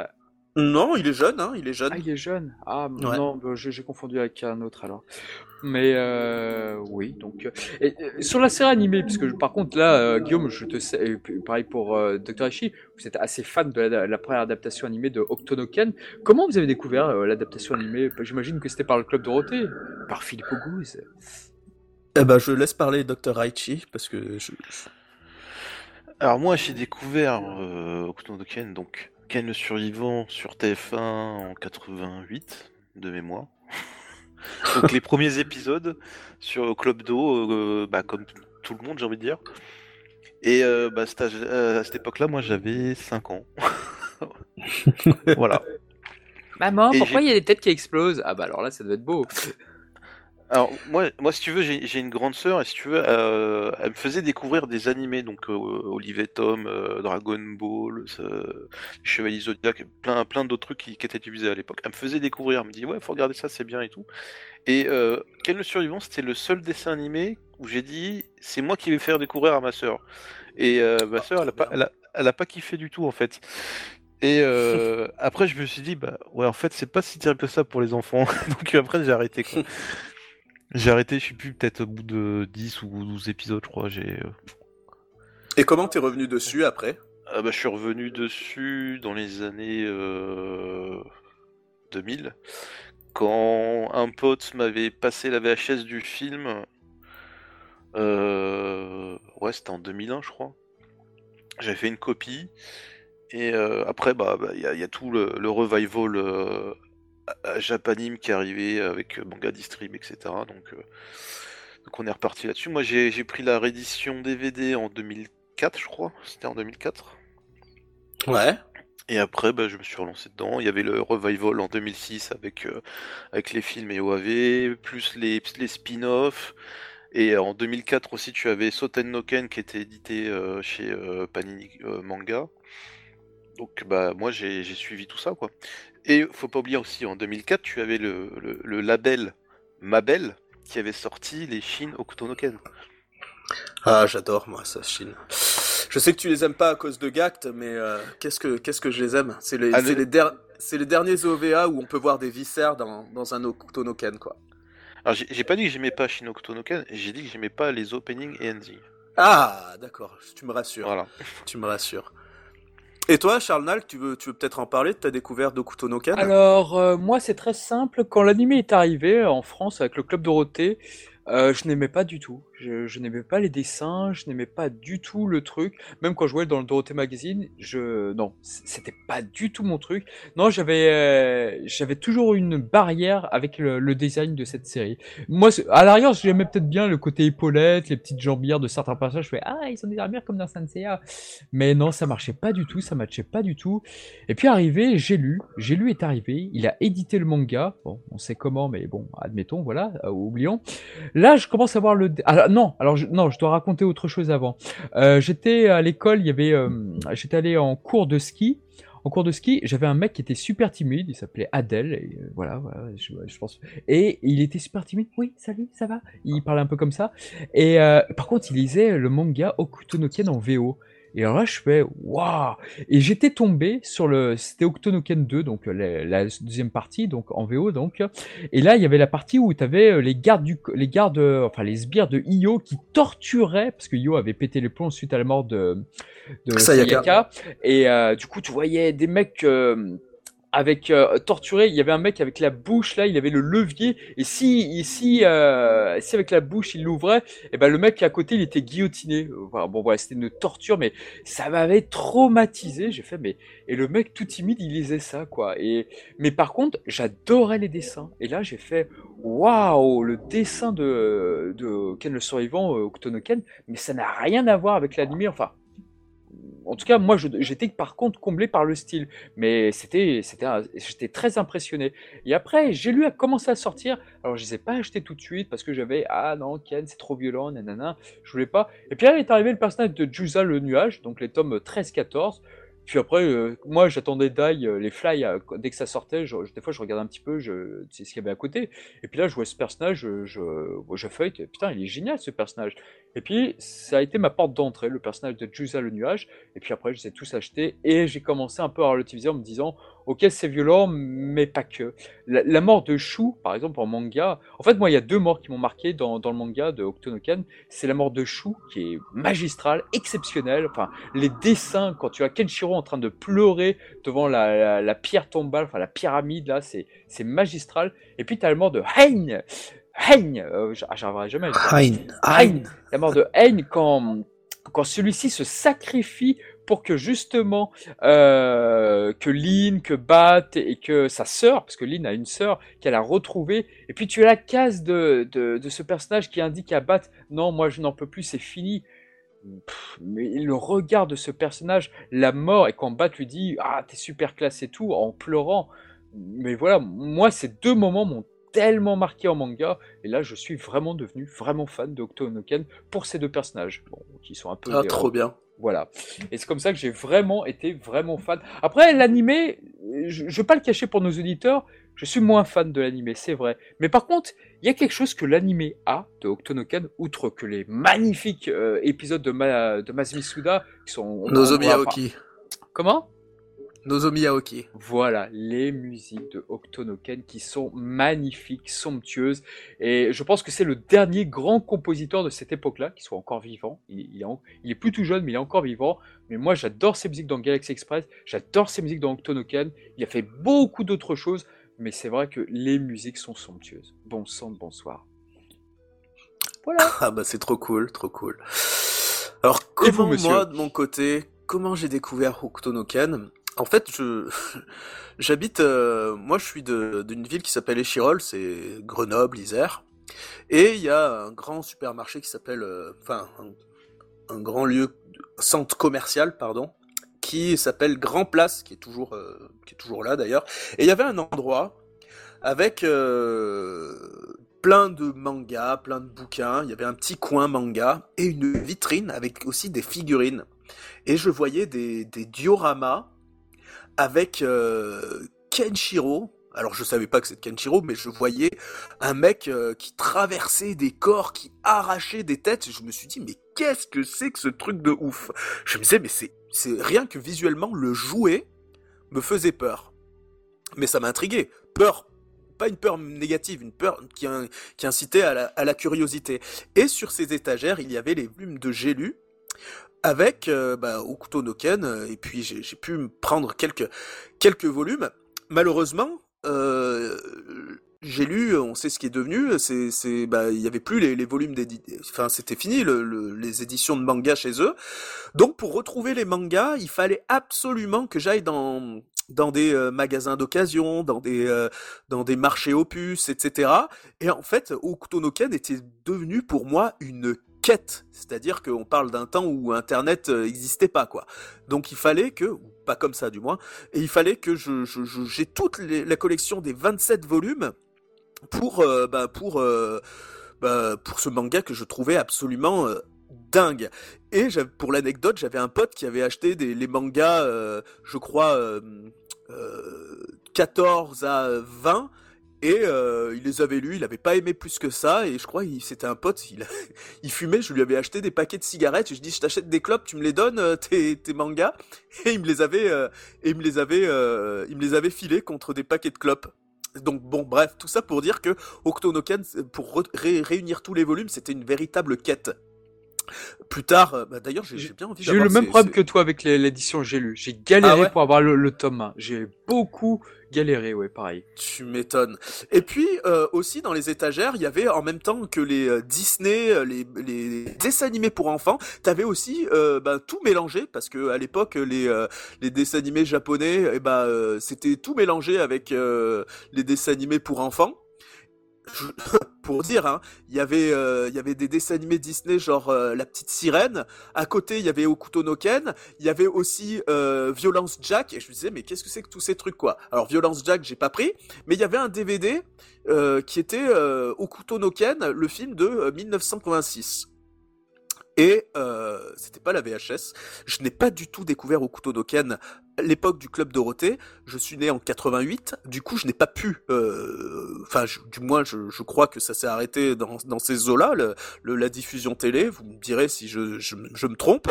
Euh, non, il est jeune, hein, il est jeune. Ah, il est jeune. Ah non, bah, j'ai confondu avec un autre alors. Mais euh, oui, donc et, sur la série animée, parce que par contre là, euh, Guillaume, je te sais, pareil pour euh, Dr. Ishi, vous êtes assez fan de la, première adaptation animée de Octonoken. Comment vous avez découvert euh, l'adaptation animée? J'imagine que c'était par le club Dorothée, par Philippe Auguste. Eh ben, je laisse parler Dr. Aichi parce que je... Alors moi, j'ai découvert euh, Octonoken, donc Ken le survivant sur TF1 en 88 de mémoire. Donc les premiers épisodes sur Club Do, euh, bah, comme tout le monde j'ai envie de dire. Et euh, bah, euh, à cette époque-là, moi j'avais 5 ans. voilà. Maman, pourquoi il y a des têtes qui explosent? Ah bah alors là, ça doit être beau. Alors moi, moi si tu veux, j'ai une grande sœur et si tu veux, euh, elle me faisait découvrir des animés, donc euh, Olivier Tom, euh, Dragon Ball, Chevalier Zodiac, plein, plein d'autres trucs qui, étaient utilisés à l'époque. Elle me faisait découvrir, elle me dit ouais, faut regarder ça, c'est bien et tout. Et Ken le survivant, c'était le seul dessin animé où j'ai dit c'est moi qui vais faire découvrir à ma sœur. Et ma sœur, elle a pas, elle a, elle a pas kiffé du tout en fait. Et après, je me suis dit, bah ouais, en fait, c'est pas si terrible que ça pour les enfants. Donc après, j'ai arrêté. Quoi. J'ai arrêté, je suis plus, peut-être au bout de 10 ou 12 épisodes, je crois. J'ai. Euh. Et comment t'es revenu dessus après? Ah bah, Je suis revenu dessus dans les années 2000, euh, quand un pote m'avait passé la VHS du film. Euh... Ouais, c'était en 2001, je crois. J'avais fait une copie. Et euh, après, bah, il bah, y, y, a tout le, le revival Japanim qui est arrivé avec euh, Manga Distrib, etc. Donc, euh, donc on est reparti là-dessus. Moi j'ai pris la réédition DVD en 2004, je crois. C'était en 2004. Ouais. Et après, bah, je me suis relancé dedans. Il y avait le revival en 2006 avec, euh, avec les films et OAV, plus les, les spin-offs. Et en 2004 aussi, tu avais Soten no Ken qui était édité chez Panini Manga. Donc bah moi j'ai suivi tout ça quoi. Et faut pas oublier aussi, en 2004, tu avais le, le, label Mabel qui avait sorti les Shin Okutonoken. Ah, j'adore moi ça, Shin. Je sais que tu les aimes pas à cause de Gact, mais euh, qu'est-ce que qu'est-ce que je les aime? C'est les, ah, les, les, derniers OVA où on peut voir des viscères dans, dans un Okutonoken, quoi. Alors j'ai pas dit que j'aimais pas Shin Okutonoken, j'ai dit que j'aimais pas les openings et endings. Ah, d'accord, tu me rassures. Voilà. Tu me rassures. Et toi, Charles Nal, tu veux, tu veux peut-être en parler de ta découverte d'Okuto no Ken Alors, euh, moi, c'est très simple. Quand l'anime est arrivé en France avec le Club Dorothée, euh, je n'aimais pas du tout. Je, n'aimais pas les dessins, je n'aimais pas du tout le truc. Même quand je jouais dans le Dorothée Magazine, je non, c'était pas du tout mon truc. Non, j'avais euh, j'avais toujours une barrière avec le, design de cette série. Moi, à l'arrière, j'aimais peut-être bien le côté épaulette, les petites jambières de certains passages. Je fais ah, ils sont des armures comme dans Senseiya. Mais non, ça marchait pas du tout, ça matchait pas du tout. Et puis arrivé, j'ai lu, j'ai lu est arrivé. Il a édité le manga. Bon, on sait comment, mais bon, admettons, voilà, euh, oublions. Là, je commence à voir le. Ah, non, alors je, dois raconter autre chose avant. Euh, j'étais à l'école, il y avait, euh, j'étais allé en cours de ski. En cours de ski, j'avais un mec qui était super timide, il s'appelait Adèle, et euh, voilà, voilà je, pense. Et il était super timide. Oui, salut, ça va? Il parlait un peu comme ça. Et par contre, il lisait le manga Okuto no Ken en VO. Et alors là, je fais waouh Et j'étais tombé sur le, c'était Octonoken 2, donc la, deuxième partie, donc en VO donc. Et là, il y avait la partie où tu avais euh, les gardes du, les gardes, euh, enfin les sbires de Io qui torturaient parce que Io avait pété les plombs suite à la mort de, de Sayaka. Et euh, du coup, tu voyais des mecs avec euh, torturé, il y avait un mec avec la bouche là, il avait le levier et si si euh, si avec la bouche il l'ouvrait, et eh ben le mec à côté il était guillotiné. Bon voilà, c'était une torture mais ça m'avait traumatisé. J'ai fait mais et le mec tout timide, il lisait ça quoi. Et mais par contre, j'adorais les dessins et là j'ai fait waouh, le dessin de de Ken le survivant euh, Octonoken, mais ça n'a rien à voir avec l'anime enfin en tout cas, moi, j'étais par contre comblé par le style, mais c'était, c'était, j'étais très impressionné. Et après, j'ai lu à commencer à sortir. Alors, je les ai pas achetés tout de suite parce que j'avais ah non Ken, c'est trop violent, nanana, je voulais pas. Et puis là, est arrivé le personnage de Jusa le nuage, donc les tomes 13-14. Puis après, euh, moi, j'attendais Die, euh, les Fly, euh, dès que ça sortait, des fois, je regardais un petit peu, je, ce qu'il y avait à côté. Et puis là, je vois ce personnage, je, je, je feuille, putain, il est génial ce personnage. Et puis, ça a été ma porte d'entrée, le personnage de Jusa le nuage. Et puis après, je les ai tous achetés et j'ai commencé un peu à relativiser en me disant, ok, c'est violent, mais pas que. La, mort de Shu, par exemple, en manga. En fait, moi, il y a deux morts qui m'ont marqué dans, dans, le manga de Octonoken. C'est la mort de Shu, qui est magistrale, exceptionnelle. Enfin, les dessins, quand tu as Kenshiro en train de pleurer devant la, la, pierre tombale, enfin, la pyramide, là, c'est magistral. Et puis, tu as la mort de Hein Hein, euh, j'arriverai jamais à Hein, hein. La mort de Hein quand, quand celui-ci se sacrifie pour que justement euh, que Lynn, que Bat et que sa sœur, parce que Lynn a une sœur qu'elle a retrouvée, et puis tu as la case de, de, de ce personnage qui indique à Bat, non, moi je n'en peux plus, c'est fini. mais le regard de ce personnage, la mort, et quand Bat lui dit, ah t'es super classe et tout, en pleurant, mais voilà, moi ces deux moments m'ont tellement marqué en manga. Et là, je suis vraiment devenu vraiment fan de Octonoken pour ces deux personnages, bon, qui sont un peu. Ah, trop bien. Voilà. Et c'est comme ça que j'ai vraiment été vraiment fan. Après, l'animé, je ne vais pas le cacher pour nos auditeurs, je suis moins fan de l'animé, c'est vrai. Mais par contre, il y a quelque chose que l'animé a de Octonoken, outre que les magnifiques euh, épisodes de, Ma, de Masumi Suda, qui sont... Nozomi Aoki. Comment? Nozomi Aoki. Voilà, les musiques de Octonoken qui sont magnifiques, somptueuses. Et je pense que c'est le dernier grand compositeur de cette époque-là, qui soit encore vivant. Il, est, plus tout jeune, mais il est encore vivant. Mais moi, j'adore ses musiques dans Galaxy Express, j'adore ses musiques dans Octonoken. Il a fait beaucoup d'autres choses, mais c'est vrai que les musiques sont somptueuses. Bon sang bonsoir. Voilà. Ah bah c'est trop cool, trop cool. Alors comment moi de mon côté, comment j'ai découvert Octonoken? En fait, je j'habite, euh, moi je suis d'une ville qui s'appelle Échirol, c'est Grenoble, Isère, et il y a un grand supermarché qui s'appelle, euh, enfin un, grand lieu, centre commercial, pardon, qui s'appelle Grand Place, qui est toujours, euh, qui est toujours là d'ailleurs, et il y avait un endroit avec plein de mangas, plein de bouquins, il y avait un petit coin manga et une vitrine avec aussi des figurines. Et je voyais des, des dioramas avec euh, Kenshiro. Alors je savais pas que c'était Kenshiro, mais je voyais un mec euh, qui traversait des corps, qui arrachait des têtes. Je me suis dit mais qu'est-ce que c'est que ce truc de ouf? Je me disais mais c'est rien que visuellement le jouer me faisait peur. Mais ça m'intriguait. Peur pas une peur négative, une peur qui, incitait à la, curiosité. Et sur ces étagères, il y avait les volumes de J'ai avec euh, bah, Okuto no Ken, euh, et puis j'ai pu me prendre quelques, quelques volumes. Malheureusement, euh, j'ai lu, on sait ce qui est devenu, c'est, bah, il y avait plus les, les volumes d'édition, enfin, c'était fini le, les éditions de manga chez eux. Donc, pour retrouver les mangas, il fallait absolument que j'aille dans, dans des euh, magasins d'occasion, dans des, dans des marchés opus, etc. Et en fait, Okuto no Ken était devenu pour moi une quête, c'est-à-dire qu'on parle d'un temps où Internet n'existait euh, pas, quoi. Donc il fallait que, pas comme ça du moins, et il fallait que je, j'ai toute la collection des 27 volumes pour, euh, bah, euh, bah, pour ce manga que je trouvais absolument dingue. Et pour l'anecdote, j'avais un pote qui avait acheté des, les mangas, je crois, 14 à 20 et euh, il les avait lus, il avait pas aimé plus que ça, et je crois que c'était un pote, il, il fumait, je lui avais acheté des paquets de cigarettes, et je dis je t'achète des clopes, tu me les donnes, euh, tes, tes mangas, et il me les avait, euh, il me les avait, il me les avait filés contre des paquets de clopes. Donc bon, bref, tout ça pour dire que Octonoken, pour réunir tous les volumes, c'était une véritable quête. Plus tard, bah, d'ailleurs, j'ai bien envie J'ai eu le même problème que toi avec l'édition J'ai lu. J'ai galéré ah pour avoir le, le tome 1. J'ai beaucoup galéré, ouais, pareil. Tu m'étonnes. Et puis euh, aussi dans les étagères, il y avait en même temps que les euh, Disney, euh, les, les dessins animés pour enfants, t'avais aussi euh, bah, tout mélangé parce que à l'époque les les dessins animés japonais, et eh bah, c'était tout mélangé avec les dessins animés pour enfants. pour dire, hein, il y avait, euh, il y avait des dessins animés Disney genre euh, La Petite Sirène. À côté, il y avait Okuto no Ken. Il y avait aussi euh, Violence Jack. Et je me disais, mais qu'est-ce que c'est que tous ces trucs quoi? Alors Violence Jack, j'ai pas pris, mais il y avait un DVD qui était Okuto no Ken, le film de 1986. Et euh, c'était pas la VHS. Je n'ai pas du tout découvert Okuto no Ken l'époque du club Dorothée, je suis né en 88, du coup je n'ai pas pu, euh, enfin du moins je, crois que ça s'est arrêté dans, ces eaux-là, la diffusion télé, vous me direz si je me trompe,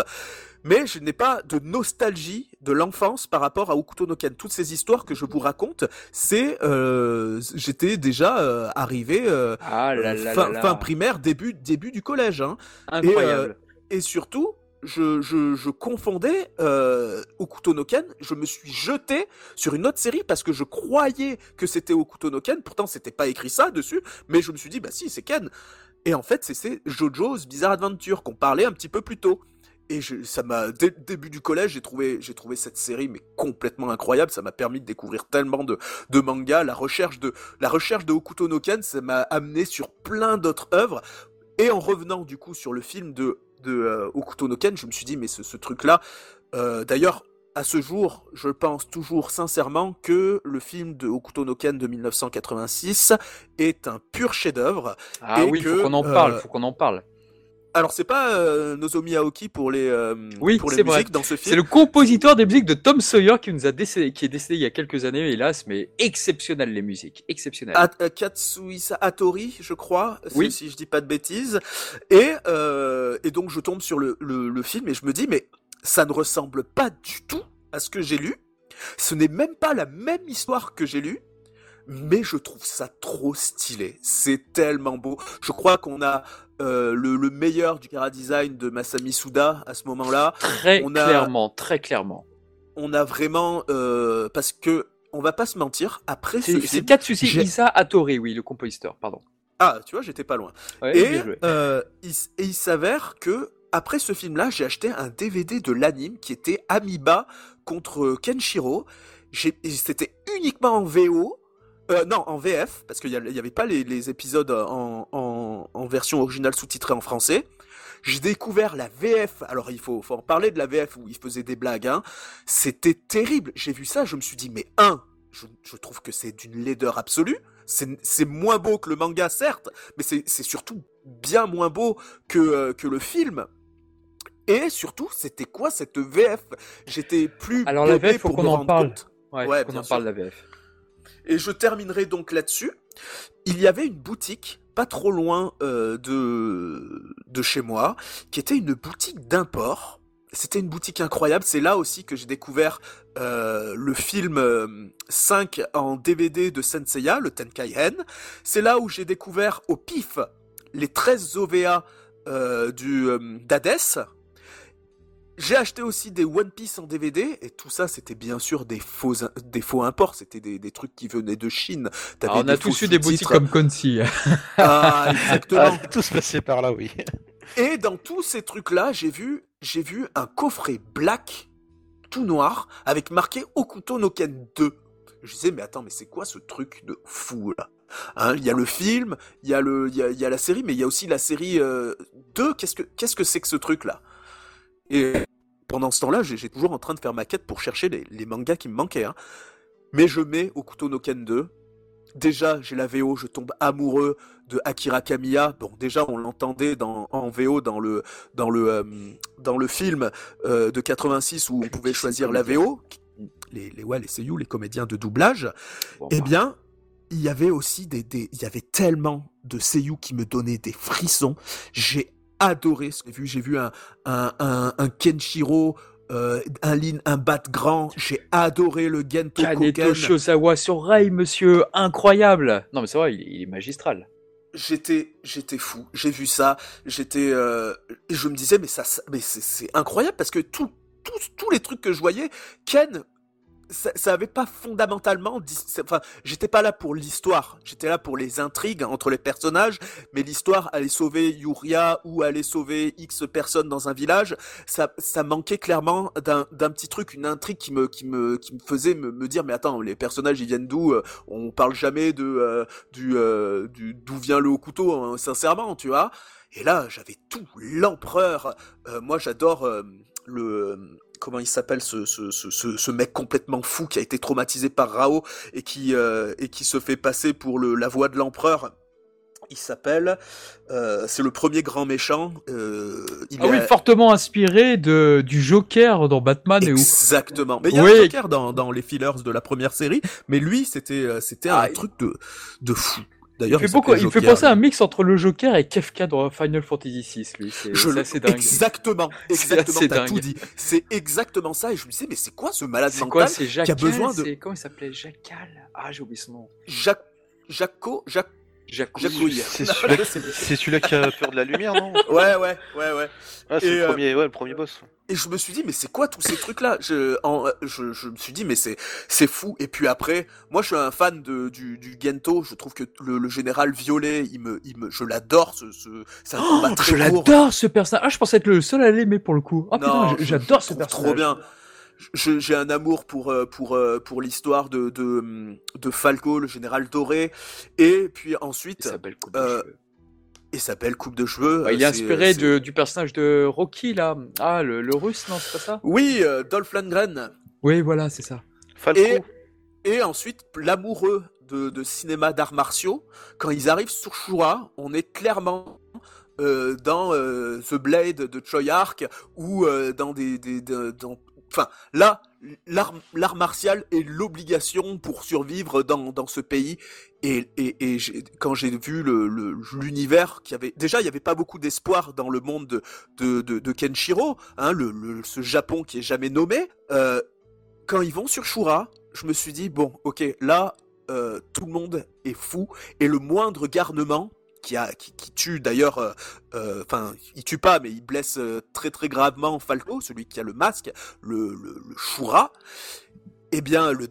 mais je n'ai pas de nostalgie de l'enfance par rapport à Okuto no Ken. Toutes ces histoires que je vous raconte, c'est euh, j'étais déjà euh, arrivé euh, ah fin, fin, primaire, début début du collège. Hein. Incroyable. Et, et surtout, je, je, je confondais Okuto no Ken, je me suis jeté sur une autre série parce que je croyais que c'était Okuto no Ken, pourtant c'était pas écrit ça dessus, mais je me suis dit bah si c'est Ken. Et en fait c'est JoJo's Bizarre Adventure qu'on parlait un petit peu plus tôt. Et je, ça m'a dès le début du collège, j'ai trouvé j'ai trouvé cette série mais complètement incroyable, ça m'a permis de découvrir tellement de de mangas, la recherche de la recherche de Okuto no Ken, ça m'a amené sur plein d'autres œuvres et en revenant du coup sur le film de de euh, Okuto no Ken, je me suis dit mais ce, ce truc là euh, d'ailleurs à ce jour, je pense toujours sincèrement que le film de Hokuto no Ken de 1986 est un pur chef-d'œuvre. Ah oui, il faut qu'on en parle, faut qu'on en parle. Alors c'est pas euh, Nozomi Aoki pour les euh, oui, pour les musiques dans ce film? C'est le compositeur des musiques de Tom Sawyer qui nous a décédé, qui est décédé il y a quelques années hélas, mais exceptionnel les musiques, exceptionnel. At euh, Katsuhisa Hattori, je crois, oui. si je dis pas de bêtises. Et euh, et donc je tombe sur le, le, le film et je me dis mais ça ne ressemble pas du tout à ce que j'ai lu. Ce n'est même pas la même histoire que j'ai lu mais je trouve ça trop stylé. C'est tellement beau. Je crois qu'on a euh, le, le, meilleur du cara design de Masami Suda à ce moment-là. Très on a, clairement, très clairement. On a vraiment euh, parce que on va pas se mentir. Après ce c'est Katsushi Isa Hattori, oui, le compositeur. Pardon. Ah, tu vois, j'étais pas loin. Ouais, et, euh, il, et il s'avère que après ce film-là, j'ai acheté un DVD de l'anime qui était Amiba contre Kenshiro. C'était uniquement en VO euh, non, en VF, parce qu'il n'y avait pas les, les épisodes en, en, en, version originale sous-titrée en français. J'ai découvert la VF. Alors il faut, faut en parler de la VF où il faisait des blagues. Hein. C'était terrible. J'ai vu ça, je me suis dit mais un, je, je trouve que c'est d'une laideur absolue. C'est moins beau que le manga certes, mais c'est surtout bien moins beau que euh, que le film. Et surtout, c'était quoi cette VF J'étais plus. Alors la VF, faut qu'on en parle. Compte. Ouais, ouais en parle de la VF. Et je terminerai donc là-dessus. Il y avait une boutique pas trop loin euh, de chez moi, qui était une boutique d'import. C'était une boutique incroyable. C'est là aussi que j'ai découvert euh, le film euh, 5 en DVD de Senseiya, le Tenkaihen. C'est là où j'ai découvert au pif les 13 OVA euh, du d'Hades, j'ai acheté aussi des One Piece en DVD et tout ça c'était bien sûr des faux des faux imports, c'était des, des trucs qui venaient de Chine. Alors, on a tous eu des boutiques comme Concy. ah exactement. Ah, tous passés par là, oui. Et dans tous ces trucs là, j'ai vu j'ai vu un coffret black tout noir avec marqué Okuto no Ken 2. Je disais mais attends mais c'est quoi ce truc de fou là? Hein, il y a le film, il y a le, il y a, il y a la série, mais il y a aussi la série euh, 2. Qu'est-ce que, qu'est-ce que c'est que ce truc-là? Et pendant ce temps-là, j'étais toujours en train de faire ma quête pour chercher les, les mangas qui me manquaient. Hein. Mais je mets Okuto no Ken 2. Déjà, j'ai la VO, je tombe amoureux de Akira Kamiya. Bon, déjà, on l'entendait en VO dans le dans le euh, dans le film euh, de 86 où on pouvait choisir la VO. Les les ouais, les seiyuu, les comédiens de doublage. Bon, Eh bah, bien, il y avait aussi des, des, il y avait tellement de seiyuu qui me donnaient des frissons. J'ai adoré ce que j'ai vu. J'ai vu un, un, un, un Kenshiro, euh, un Lin, un Bat grand. J'ai adoré le Gento Kaneto. Shosawa sur rail, monsieur, incroyable. Non mais c'est vrai, il, il est magistral. J'étais, j'étais fou. J'ai vu ça. J'étais, euh, je me disais, mais ça, ça- mais c'est, incroyable parce que tout, tous, tous les trucs que je voyais, Ken, ça, ça avait pas fondamentalement, enfin, j'étais pas là pour l'histoire. J'étais là pour les intrigues entre les personnages, mais l'histoire allait sauver Yuria ou allait sauver X personnes dans un village. Ça, ça manquait clairement d'un, petit truc, une intrigue qui me, qui me, qui me faisait me, me dire, mais attends, les personnages ils viennent d'où Euh, On parle jamais de, euh, du, euh, d'où vient le haut couteau, hein, sincèrement, tu vois. Et là, j'avais tout, l'empereur. Euh, moi, j'adore euh, le comment il s'appelle ce, ce, ce, ce, ce mec complètement fou qui a été traumatisé par Rao et qui euh, et qui se fait passer pour le la voix de l'empereur. Il s'appelle, euh, c'est le premier grand méchant. Euh, il Ah oui, fortement inspiré de, du Joker dans Batman et où. Exactement. Mais il y a Oui. un Joker dans, dans les fillers de la première série, mais lui, c'était euh, c'était Ah, un il- truc de de fou. Il fait, il beaucoup, s'appelait il fait Joker. penser à un mix entre le Joker et Kefka dans Final Fantasy VI, lui. C'est Je c'est le- assez dingue. Exactement, C'est exactement, t'as tout dit. C'est exactement ça, et je me disais, mais c'est quoi ce malade C'est mental quoi, c'est Jackal besoin de- Comment il s'appelait Jackal Ah, j'ai oublié son nom. Jacques, Jaco. Jacouille. C'est Non, celui-là, qui a peur de la lumière, non Ouais, ouais, ouais, ouais. Ah, c'est le euh, premier, ouais, le premier boss. Et je me suis dit, mais c'est quoi tous ces trucs-là? Je, en- je, je me suis dit, mais c'est, c'est fou. Et puis après, moi, je suis un fan de, du, du Gento. Je trouve que le, le général violet, il me, il me, je l'adore. Ce, ce, c'est un combat Oh, très je l'adore ce personnage. Ah, je pensais être le seul à l'aimer pour le coup. Ah Non, putain, j'adore ce personnage. Trop bien. Je- J'ai un amour pour euh, pour euh, pour l'histoire de de de Falco, le général doré, et puis ensuite Euh. Et sa belle coupe de cheveux. Ouais, il est euh, inspiré de, du personnage de Rocky là. Ah, le, le russe, non, c'est pas ça? Oui, euh, Dolph Lundgren. Oui, voilà, c'est ça. Et, et ensuite, l'amoureux de, de, cinéma d'arts martiaux, quand ils arrivent sur Shura, on est clairement euh, dans euh, The Blade de Troy Ark ou euh, dans des, des, dans... enfin là l'art martial est l'obligation pour survivre dans, dans ce pays et, quand j'ai vu l'univers qui avait déjà il y avait pas beaucoup d'espoir dans le monde de Kenshiro hein, le, ce Japon qui est jamais nommé euh, quand ils vont sur Shura je me suis dit bon ok là euh, tout le monde est fou et le moindre garnement qui, tue d'ailleurs, euh, euh, enfin, il tue pas, mais il blesse euh, très très gravement Falco, celui qui a le masque, le, le Shura. Eh bien, le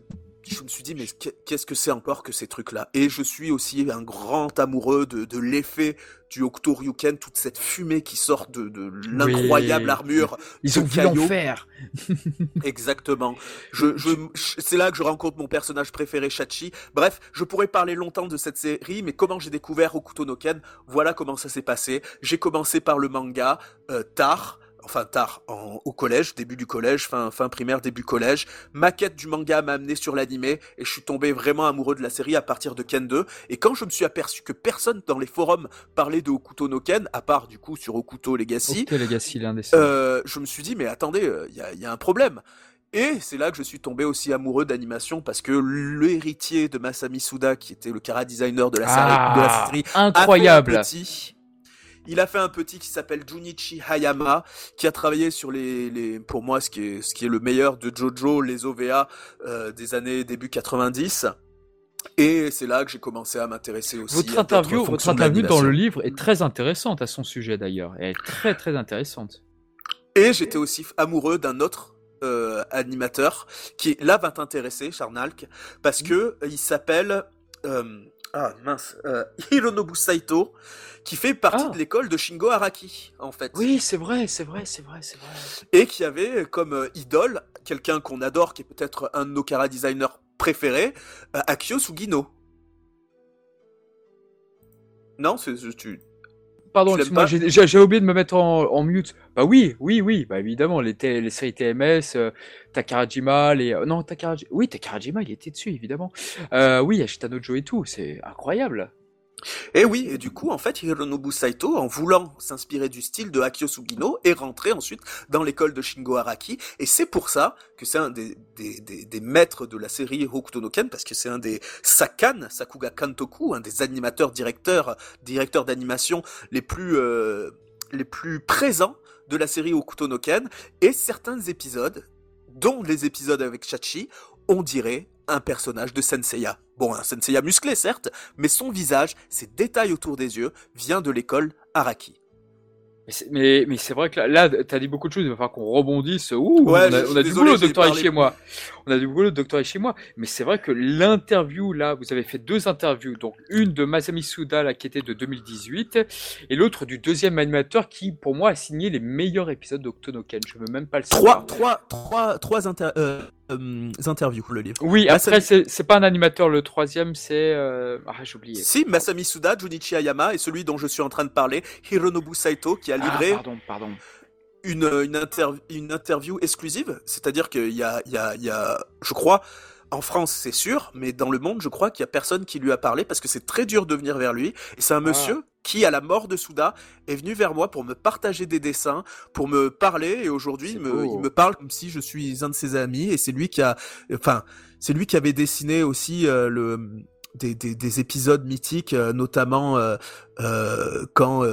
je me suis dit, mais qu'est-ce que c'est encore que ces trucs-là? Et je suis aussi un grand amoureux de, de l'effet du Octoryuken, toute cette fumée qui sort de, de l'incroyable armure. Ils ont vu l'enfer Exactement. Je, je, c'est là que je rencontre mon personnage préféré, Shachi. Bref, je pourrais parler longtemps de cette série, mais comment j'ai découvert Okuto no Ken, voilà comment ça s'est passé. J'ai commencé par le manga, euh, tard, enfin tard, au collège, début du collège, fin, fin primaire, début collège. Ma quête du manga m'a amené sur l'animé et je suis tombé vraiment amoureux de la série à partir de Ken 2. Et quand je me suis aperçu que personne dans les forums parlait de Okuto no Ken, à part du coup sur Okuto Legacy, Legacy l'un des euh, je me suis dit mais attendez, il euh, y, a, y, a, un problème. Et c'est là que je suis tombé aussi amoureux d'animation parce que l'héritier de Masami Suda, qui était le cara designer de la série, ah, de la série incroyable. Il a fait un petit qui s'appelle Junichi Hayama, qui a travaillé sur les, les pour moi, ce qui est, ce qui est le meilleur de Jojo, les OVA euh, des années début 90. Et c'est là que j'ai commencé à m'intéresser aussi. Votre interview, votre interview dans le livre est très intéressante à son sujet d'ailleurs. Elle est très très intéressante. Et j'étais aussi amoureux d'un autre euh, animateur qui là va t'intéresser, Charnalk, parce que il s'appelle euh, ah mince, euh, Hironobu Saito, qui fait partie ah. de l'école de Shingo Araki, en fait. Oui, c'est vrai, c'est vrai, c'est vrai, c'est vrai. Et qui avait comme euh, idole quelqu'un qu'on adore, qui est peut-être un de nos cara designers préférés, euh, Akio Sugino. Non, c'est tu. Pardon, j'ai oublié de me mettre en, en, mute. Bah oui, oui, oui, bah évidemment, les, les séries TMS, euh, Takarajima, les... Euh, non, Takarajima, oui, Takarajima, il était dessus, évidemment. Euh, oui, Ashitanojo et tout, c'est incroyable. Et oui, et du coup, en fait, Hironobu Saito, en voulant s'inspirer du style de Akio Sugino, est rentré ensuite dans l'école de Shingo Araki, et c'est pour ça que c'est un des, des, des, des, maîtres de la série Hokuto no Ken, parce que c'est un des Sakan, Sakuga Kantoku, un des animateurs, directeurs, directeurs d'animation les plus, euh, les plus présents de la série Hokuto no Ken, et certains épisodes, dont les épisodes avec Chachi, on dirait un personnage de Senseiya. Bon, un Senseiya musclé certes, mais son visage, ses détails autour des yeux, vient de l'école Araki. Mais, mais c'est vrai que là, là tu as dit beaucoup de choses, il va falloir qu'on rebondisse. Ouh, on a, on a du boulot, docteur chez moi. On a du boulot, docteur chez moi. Mais c'est vrai que l'interview, là, vous avez fait deux interviews. Donc, une de Masami Suda, là, qui était de 2018, et l'autre du deuxième animateur qui, pour moi, a signé les meilleurs épisodes d'Octonoken. Je veux même pas le savoir. Trois, trois, trois, trois inter euh, euh, interviews, le livre. Oui, après, c'est pas un animateur, le troisième, c'est. Euh... Ah, j'ai oublié. Si, Masami Suda, Junichi Ayama, et celui dont je suis en train de parler, Hironobu Saito, qui a ah, livré. Ah, pardon, pardon. Une, une, une interview exclusive, c'est-à-dire qu'il y a, il y, a, il y a, je crois, en France, c'est sûr, mais dans le monde, je crois qu'il y a personne qui lui a parlé parce que c'est très dur de venir vers lui. Et c'est un ah. monsieur qui, à la mort de Souda, est venu vers moi pour me partager des dessins, pour me parler. Et aujourd'hui, il me, il me parle comme si je suis un de ses amis. Et c'est lui qui a, enfin, c'est lui qui avait dessiné aussi euh, le des, des, des, épisodes mythiques, euh, notamment euh, euh, quand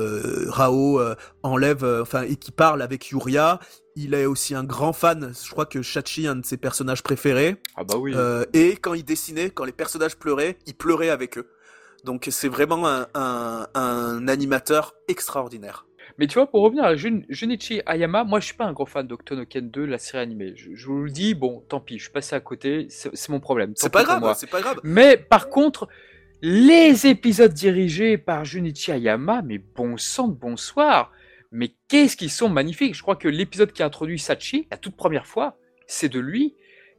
Rao enlève, enfin, et qui parle avec Yuria. Il est aussi un grand fan. Je crois que Shachi, un de ses personnages préférés. Ah bah oui. et quand il dessinait, quand les personnages pleuraient, il pleurait avec eux. Donc c'est vraiment un, un, un animateur extraordinaire. Mais tu vois, pour revenir à Jun Junichi Ayama, moi je suis pas un gros fan d'Octonoken 2, la série animée. Je, je, vous le dis, bon, tant pis, je suis passé à côté, c'est mon problème. C'est pas grave, c'est pas grave. Mais par contre, les épisodes dirigés par Junichi Ayama, mais bon sang de bonsoir, mais qu'est-ce qu'ils sont magnifiques. Je crois que l'épisode qui a introduit Sachi, la toute première fois, c'est de lui.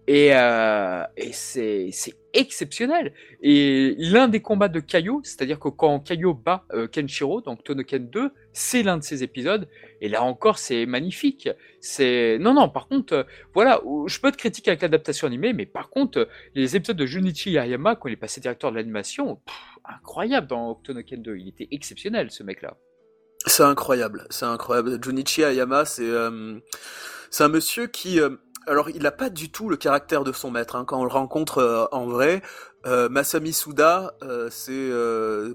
Et, euh, c'est exceptionnel. Et l'un des combats de Kaio, c'est-à-dire que quand Kaio bat euh, Kenshiro, donc Tonoken 2, c'est l'un de ces épisodes. Et là encore, c'est magnifique. C'est non, non. Par contre, euh, voilà, je peux te critiquer avec l'adaptation animée, mais par contre, les épisodes de Junichi Ayama, quand il est passé directeur de l'animation, incroyable dans Tonoken 2. Il était exceptionnel, ce mec-là. C'est incroyable, c'est incroyable. Junichi Ayama, c'est euh, c'est un monsieur qui alors il n'a pas du tout le caractère de son maître. Hein. Quand on le rencontre euh, en vrai, euh, Masami Suda, euh, c'est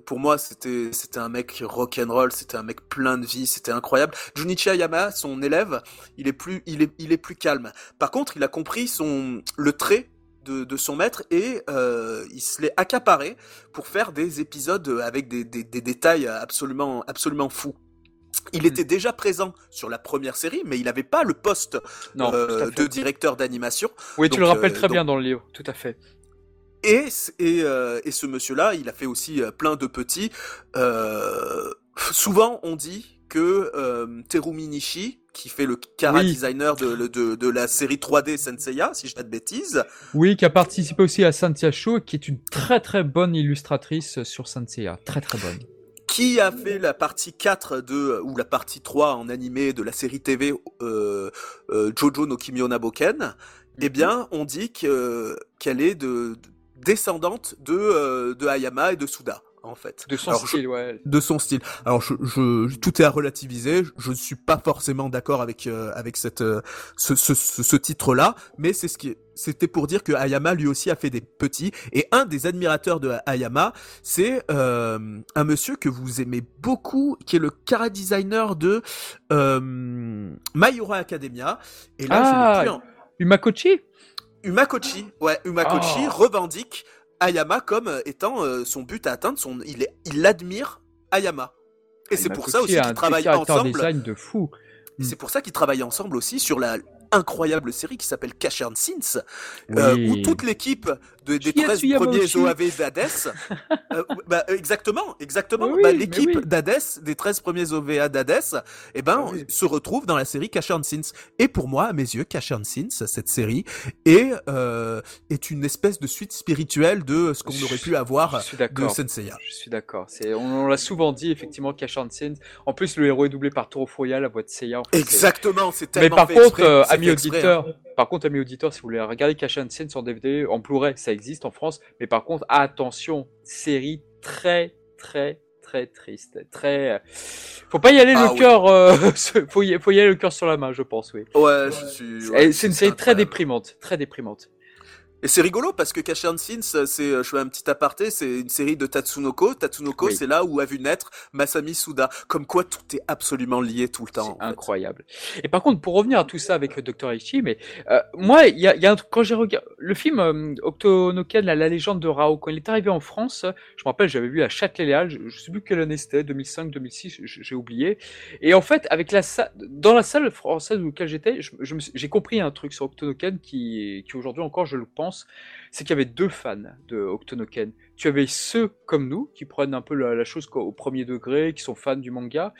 pour moi c'était un mec rock'n'roll, c'était un mec plein de vie, c'était incroyable. Junichi Ayama, son élève, il est plus calme. Par contre, il a compris le trait de, son maître et il se l'est accaparé pour faire des épisodes avec des, des, des détails absolument absolument fous. Il était déjà présent sur la première série, mais il n'avait pas le poste euh, de directeur d'animation. Oui, tu le rappelles euh, très bien dans le livre, tout à fait. Et, et, euh, et ce monsieur-là, il a fait aussi plein de petits. souvent, on dit que Terumi Nishi, qui fait le cara designer de, de, de, la série 3D Senseiya, si je dis pas de bêtises. Oui, qui a participé aussi à Senseiya Show, qui est une très très bonne illustratrice sur Senseiya. Très très bonne qui a fait la partie 4 de ou la partie 3 en animé de la série TV euh, euh, Jojo no Kimio Naboken, eh mhm. bien, on dit que qu'elle est de, descendante de euh, de Hayama et de Suda en fait. De son style, ouais. De son style. Alors, je, je, tout est à relativiser. Je ne suis pas forcément d'accord avec euh, avec cette euh, ce, ce, ce, titre-là, mais c'est ce qui c'était pour dire que Hayama lui aussi a fait des petits. Et un des admirateurs de Hayama, c'est euh, un monsieur que vous aimez beaucoup, qui est le cara designer de euh, My Hero Academia. Et là, ah, je plus Umakochi? Umakochi, ouais, Umakochi oh. revendique Ayama comme euh, étant euh, son but à atteindre. Son, il, est, il admire Ayama. Et c'est pour ça aussi qu'ils travaillent ensemble. design de fou. C'est pour ça qu'ils travaillent ensemble aussi sur la incroyable série qui s'appelle Cash and Sins, euh, où toute l'équipe de, des 13 premiers OAV d'Hades, euh, bah, exactement, exactement, bah, l'équipe d'Hades, des 13 premiers OVA d'Hades, eh ben, ah se retrouve dans la série Cash and Sins. Et pour moi, à mes yeux, Cash and Sins, cette série, est, euh, est une espèce de suite spirituelle de ce qu'on aurait pu avoir de Senseiya. Je suis d'accord. On, l'a souvent dit, effectivement, Cash and Sins. En plus, le héros est doublé par Toro Foya, la voix de Seiya. exactement, c'est tellement Mais par contre, amis auditeurs, hein. par contre, amis auditeurs, si vous voulez regarder Cash and Sins sur DVD, en Blu-ray, ça existe en France. Mais par contre, attention, série très, très, très triste. Très. Faut pas y aller le ah cœur. Euh, faut, y... faut y aller le cœur sur la main, je pense, oui. Ouais, c'est une série très déprimante, très déprimante. Et c'est rigolo parce que Cash Sins, c'est, euh, je fais un petit aparté, c'est une série de Tatsunoko. Tatsunoko, c'est là où a vu naître Masami Suda. Comme quoi, tout est absolument lié tout le temps. incroyable. Et par contre, pour revenir à tout ça avec Dr. Ichi, mais euh, moi, il y a, y a un, quand j'ai regardé le film euh, Octonoken, la, la, légende de Rao, quand il est arrivé en France, je me rappelle, j'avais vu à Châtelet-Léal, je, je sais plus quelle année c'était, 2005, 2006, j'ai oublié. Et en fait, avec la dans la salle française où j'étais, j'ai compris un truc sur Octonoken qui, qui aujourd'hui encore, je le pense c'est qu'il y avait deux fans de Octonoken. Tu avais ceux comme nous, qui prennent un peu la chose au premier degré, qui sont fans du manga,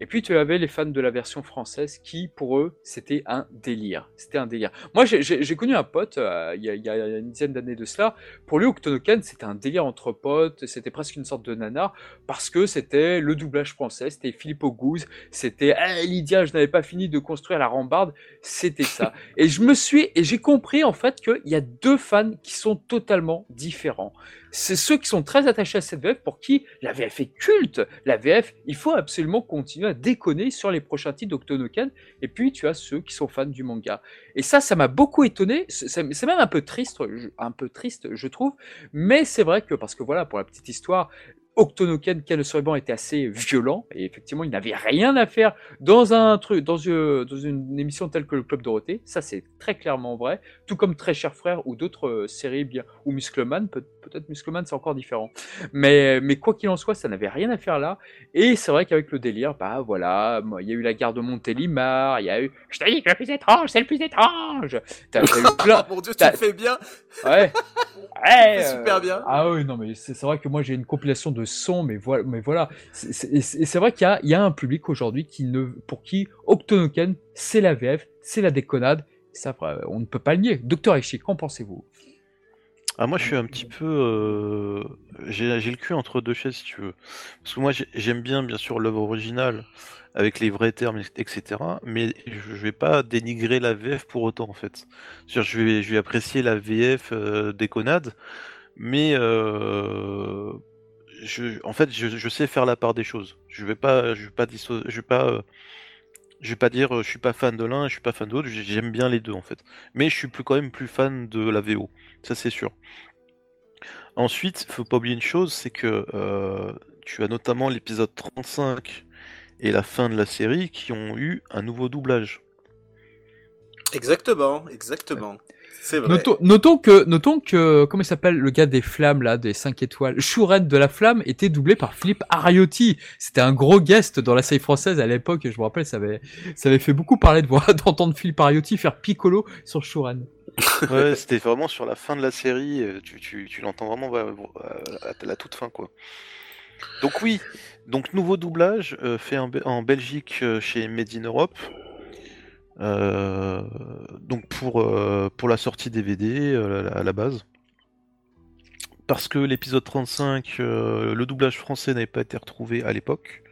et puis tu avais les fans de la version française qui, pour eux, c'était un délire. C'était un délire. Moi, j'ai connu un pote euh, il, y a, une dizaine d'années de cela. Pour lui, Octonoken, c'était un délire entre potes. C'était presque une sorte de nanar parce que c'était le doublage français. C'était Philippe Auguste. C'était Lydia, je n'avais pas fini de construire la rambarde. C'était ça. et je me suis et j'ai compris en fait qu'il y a deux fans qui sont totalement différents c'est ceux qui sont très attachés à cette VF pour qui la VF est culte. La VF, il faut absolument continuer à déconner sur les prochains titres d'Octonoken. Et puis, tu as ceux qui sont fans du manga. Et ça, ça m'a beaucoup étonné. C'est même un peu triste, un peu triste, je trouve. Mais c'est vrai que, parce que voilà, pour la petite histoire, Octonoken, Ken le était assez violent et effectivement il n'avait rien à faire dans un truc, dans une, dans une émission telle que le Club Dorothée. Ça c'est très clairement vrai. Tout comme Très cher frère ou d'autres euh, séries bien ou Muscleman, peut, être Muscleman c'est encore différent. Mais mais quoi qu'il en soit, ça n'avait rien à faire là. Et c'est vrai qu'avec le délire, bah voilà, il y a eu la gare de Montélimar, il y a eu, je t'ai dit que le plus étrange, c'est le plus étrange. T'as eu plein. Mon Dieu, tu le fais bien. Ouais. ouais super bien. Ah oui, non mais c'est vrai que moi j'ai une compilation de son, mais voilà, mais voilà. C'est vrai qu'il y, y a, un public aujourd'hui qui ne, pour qui Octonoken, c'est la VF, c'est la déconnade, Ça, on ne peut pas le nier. Docteur Ishii, qu'en pensez-vous? Ah, moi, je suis un petit peu. Euh, j'ai le cul entre deux chaises, si tu veux. Parce que moi, j'aime bien, bien sûr, l'œuvre originale, avec les vrais termes, etc. Mais je vais pas dénigrer la VF pour autant, en fait. Je vais, je vais apprécier la VF euh, déconnade, mais euh, en fait, je, sais faire la part des choses. Je vais pas, je vais pas, je vais pas je vais pas dire je suis pas fan de l'un, je suis pas fan de l'autre, j'aime bien les deux en fait. Mais je suis plus quand même plus fan de la VO, ça c'est sûr. Ensuite, faut pas oublier une chose, c'est que euh, tu as notamment l'épisode 35 et la fin de la série qui ont eu un nouveau doublage. Exactement, exactement. Notons, que, notons que, comment il s'appelle le gars des flammes là, des 5 étoiles, Chouren de la flamme était doublé par Philippe Ariotti. C'était un gros guest dans la série française à l'époque. Je me rappelle, ça avait, ça avait fait beaucoup parler de voir, d'entendre Philippe Ariotti faire Piccolo sur Chouren. ouais, c'était vraiment sur la fin de la série. Euh, tu, tu, tu l'entends vraiment à la toute fin quoi. Donc oui, donc nouveau doublage euh, fait en, Belgique euh, chez Made in Europe. Euh, donc pour, euh, pour la sortie DVD euh, à la base. Parce que l'épisode 35, le doublage français n'avait pas été retrouvé à l'époque.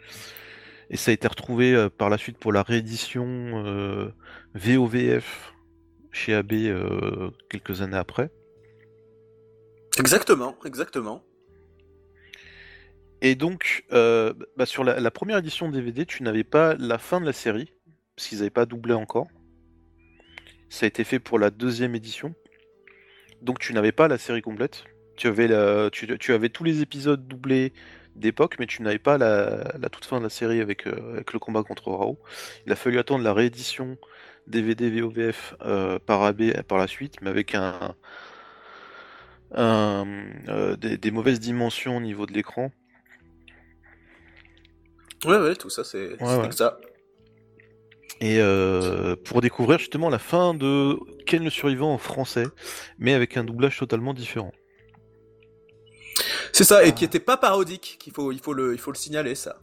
Et ça a été retrouvé par la suite pour la réédition VOVF chez AB quelques années après. Exactement, exactement. Et donc, bah, sur la, première édition DVD, tu n'avais pas la fin de la série, parce qu'ils n'avaient pas doublé encore. Ça a été fait pour la deuxième édition. Donc tu n'avais pas la série complète. Tu avais, la, tu, avais tous les épisodes doublés d'époque, mais tu n'avais pas la, toute fin de la série avec, euh, avec le combat contre Rao. Il a fallu attendre la réédition DVD VOVF euh, par AB par la suite, mais avec un, euh, des, mauvaises dimensions au niveau de l'écran. Ouais, ouais, tout ça, c'est ça. Et euh, pour découvrir justement la fin de Ken le survivant en français, mais avec un doublage totalement différent. C'est ça, et qui était pas parodique, qu'il faut, il faut le, il faut le signaler ça.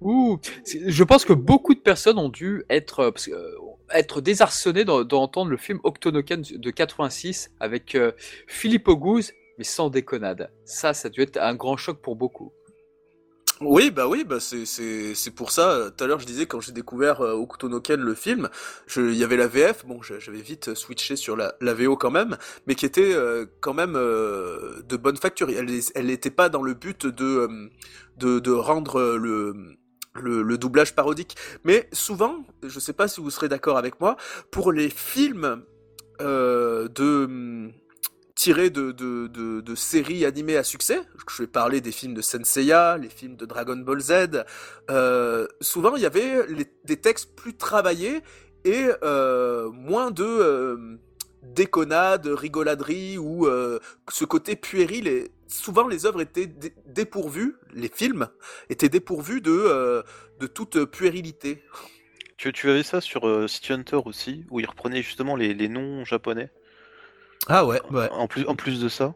Ouh, je pense que beaucoup de personnes ont dû être, euh, euh, être désarçonnées d'entendre le film Octonoken de 86 avec Philippe Auguste, mais sans déconnade. Ça, ça a dû être un grand choc pour beaucoup. Oui, bah oui, bah c'est c'est c'est pour ça. Euh, tout à l'heure, je disais quand j'ai découvert euh, Okuto no Ken le film, il y avait la VF. Bon, j'avais vite switché sur la, la VO quand même, mais qui était euh, quand même euh, de bonne facture. Elle elle n'était pas dans le but de de, de rendre le le, le, doublage parodique. Mais souvent, je sais pas si vous serez d'accord avec moi, pour les films euh, de tiré de, de, de, séries animées à succès. Je vais parler des films de Senseiya, les films de Dragon Ball Z. Euh, souvent, il y avait des textes plus travaillés et euh, moins de euh, déconnades, rigoladerie ou euh, ce côté puéril. Et souvent, les œuvres étaient dépourvues, les films étaient dépourvus de, de toute puérilité. Tu, tu avais ça sur City Hunter aussi, où ils reprenaient justement les, les noms japonais? Ah ouais, ouais. En plus, en plus de ça.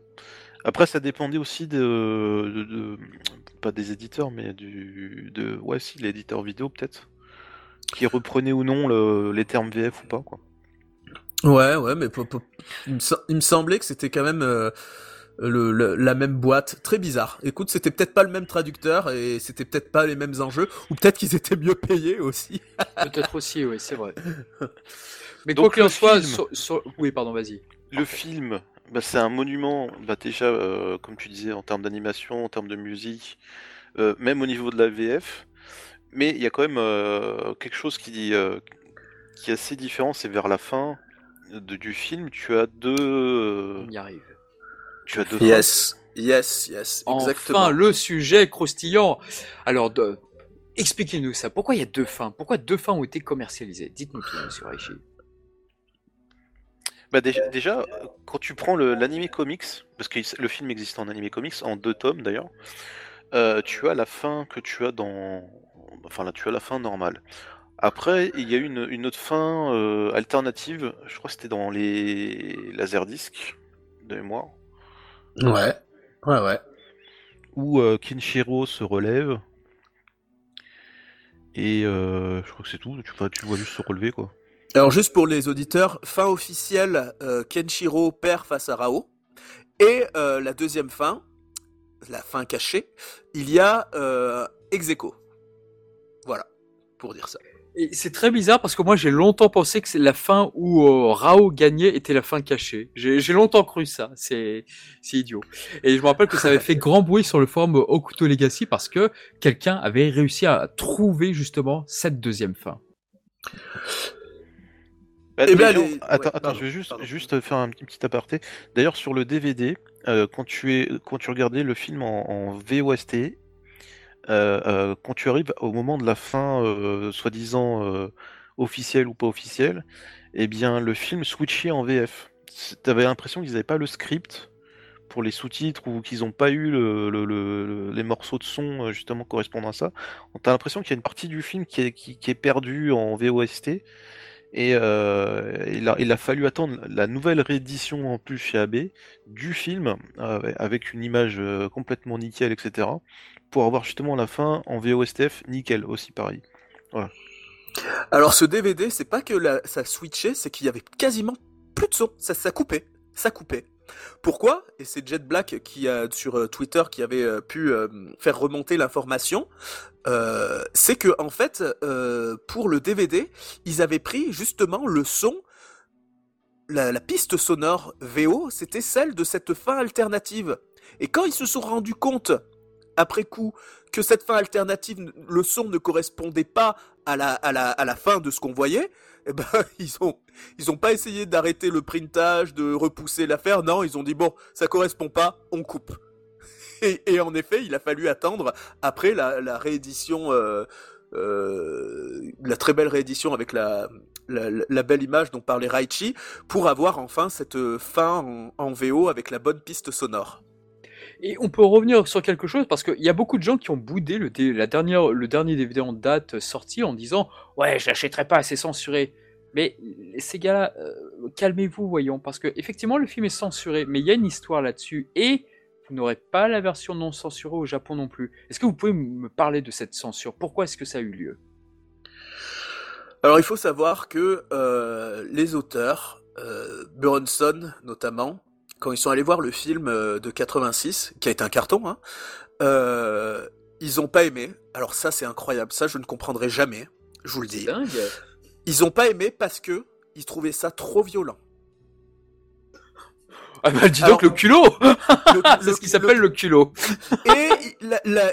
Après, ça dépendait aussi de, pas des éditeurs, mais du, de, ouais, si, l'éditeur vidéo peut-être, qui reprenait ou non le, les termes VF ou pas, quoi. Ouais, ouais, mais il, me, semblait que c'était quand même euh, le, la même boîte, très bizarre. Écoute, c'était peut-être pas le même traducteur et c'était peut-être pas les mêmes enjeux, ou peut-être qu'ils étaient mieux payés aussi. peut-être aussi, oui, c'est vrai. Mais quoi qu'il en soit, oui, pardon, vas-y le film, bah, c'est un monument, bah, déjà, euh, comme tu disais, en termes d'animation, en termes de musique, euh, même au niveau de la VF. Mais il y a quand même euh, quelque chose qui, qui est assez différent, c'est vers la fin du film, tu as deux. On y arrive. Tu as deux. Yes, yes, yes, exactement. Enfin, le sujet croustillant. Alors, expliquez-nous ça. Pourquoi il y a deux fins? Pourquoi deux fins ont été commercialisées? Dites-nous tout, monsieur Raichi. Bah déjà, quand tu prends l'anime comics, parce que le film existe en anime comics, en deux tomes d'ailleurs, euh, tu as la fin que tu as dans... Enfin là, tu as la fin normale. Après, il y a une, une autre fin euh, alternative, je crois que c'était dans les Laserdiscs, de mémoire. Ouais, ouais, ouais. Où euh, Kinshiro se relève. Et je crois que c'est tout, tu, tu vois juste se relever quoi. Alors juste pour les auditeurs, fin officielle, euh, Kenshiro perd face à Rao. Et euh, la deuxième fin, la fin cachée, il y a euh, Execo. Voilà, pour dire ça. Et c'est très bizarre parce que moi j'ai longtemps pensé que c'est la fin où euh, Rao gagnait était la fin cachée. J'ai longtemps cru ça, c'est c'est idiot. Et je me rappelle que ça avait fait grand bruit sur le forum Okuto Legacy parce que quelqu'un avait réussi à trouver justement cette deuxième fin. Bah, Eh ben, les- attends, ouais, attends, pardon, je vais juste, pardon. juste faire un petit, petit aparté. D'ailleurs, sur le DVD, euh, quand tu es, quand tu regardais le film en, en VOST, euh, euh, quand tu arrives au moment de la fin, soi-disant officielle ou pas officielle, eh bien, le film switchait en VF. T'avais l'impression qu'ils n'avaient pas le script pour les sous-titres ou qu'ils n'ont pas eu le, le- le- le- les morceaux de son justement correspondant à ça. T'as l'impression qu'il y a une partie du film qui est, qui, qui est perdue en VOST. Et euh, il, a, fallu attendre la nouvelle réédition en plus chez AB du film, avec une image euh, complètement nickel, etc., pour avoir justement la fin en VOSTF nickel aussi pareil. Alors ce DVD, c'est pas que ça switchait, c'est qu'il y avait quasiment plus de son. Ça, ça coupait, ça coupait. Pourquoi? Et c'est Jet Black qui a sur euh, Twitter qui avait euh, pu euh, faire remonter l'information. C'est que en fait, pour le DVD, ils avaient pris justement le son. La, la piste sonore VO, c'était celle de cette fin alternative. Et quand ils se sont rendus compte, après coup, que cette fin alternative, le son ne correspondait pas à la, à la, à la fin de ce qu'on voyait, eh ben, ils ont, ils ont pas essayé d'arrêter le printage, de repousser l'affaire. Non, ils ont dit bon, ça correspond pas, on coupe. Et, en effet, il a fallu attendre après la, réédition, euh, euh, la très belle réédition avec la, la, belle image dont parlait Raichi, pour avoir enfin cette fin en, en VO avec la bonne piste sonore. Et on peut revenir sur quelque chose parce qu'il y a beaucoup de gens qui ont boudé le, la le dernier DVD en date sorti en disant ouais je l'achèterai pas, c'est censuré. Mais ces gars-là, euh, calmez-vous, voyons, parce que effectivement le film est censuré, mais il y a une histoire là-dessus et vous n'aurez pas la version non censurée au Japon non plus. Est-ce que vous pouvez me parler de cette censure? Pourquoi est-ce que ça a eu lieu? Alors il faut savoir que euh, les auteurs, euh, Buronson notamment, quand ils sont allés voir le film euh, de 86, qui a été un carton, hein, euh, ils ont pas aimé. Alors ça c'est incroyable, ça je ne comprendrai jamais, je vous le dis. Dingue. Ils ont pas aimé parce que ils trouvaient ça trop violent. Ah bah dis Alors, donc le culot C'est ce qui s'appelle le culot. Et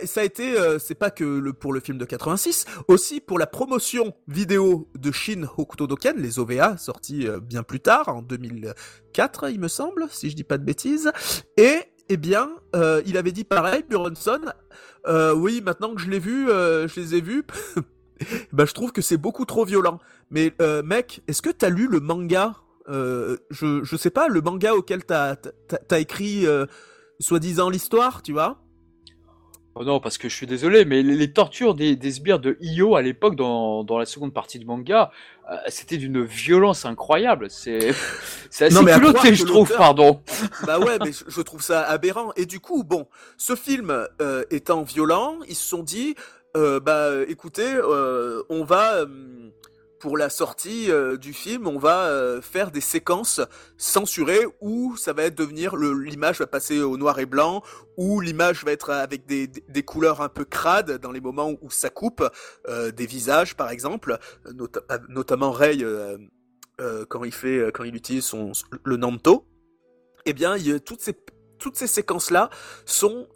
ça a été, euh, c'est pas que pour le film de 86, aussi pour la promotion vidéo de Shin Hokuto-doken, les OVA, sortis euh, bien plus tard, en 2004, il me semble, si je dis pas de bêtises. Et, eh bien, euh, il avait dit pareil, Buronson, oui, maintenant que je l'ai vu, je les ai vus, bah, je trouve que c'est beaucoup trop violent. Mais, mec, est-ce que t'as lu le manga je, je sais pas, le manga auquel t'as, écrit, soi-disant l'histoire, tu vois? Oh non, parce que je suis désolé, mais les, les tortures des, des sbires de Io à l'époque, dans, dans la seconde partie du manga, euh, c'était d'une violence incroyable. C'est assez Non, mais culotté, je trouve, pardon. Bah ouais, mais je, je trouve ça aberrant. Et du coup, bon, ce film euh, étant violent, ils se sont dit, euh, bah écoutez, euh, on va euh, pour la sortie euh, du film, on va euh, faire des séquences censurées où ça va devenir l'image va passer au noir et blanc, où l'image va être avec des, couleurs un peu crades dans les moments où ça coupe, euh, des visages par exemple, nota- notamment Ray quand il fait quand il utilise son le Nanto eh bien, toutes ces toutes ces séquences là sont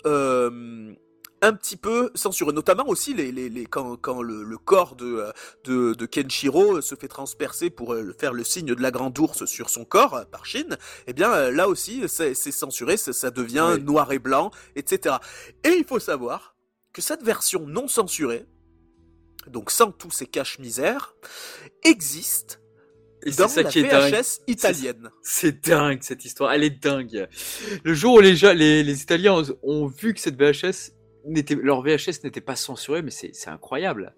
un petit peu censurées, notamment aussi les, les, les quand, quand le, le corps de, euh, de de Kenshiro se fait transpercer pour euh, faire le signe de la grande ours sur son corps euh, par Shin. Eh bien, là aussi, c'est censuré, ça, ça devient Oui. noir et blanc, etc. Et il faut savoir que cette version non censurée, donc sans tous ces caches misères, existe Et dans ça la qui est dingue. VHS italienne. C'est dingue cette histoire, elle est dingue. Le jour où les, les, les Italiens ont, vu que cette VHS leur VHS n'était pas censurée, mais c'est incroyable.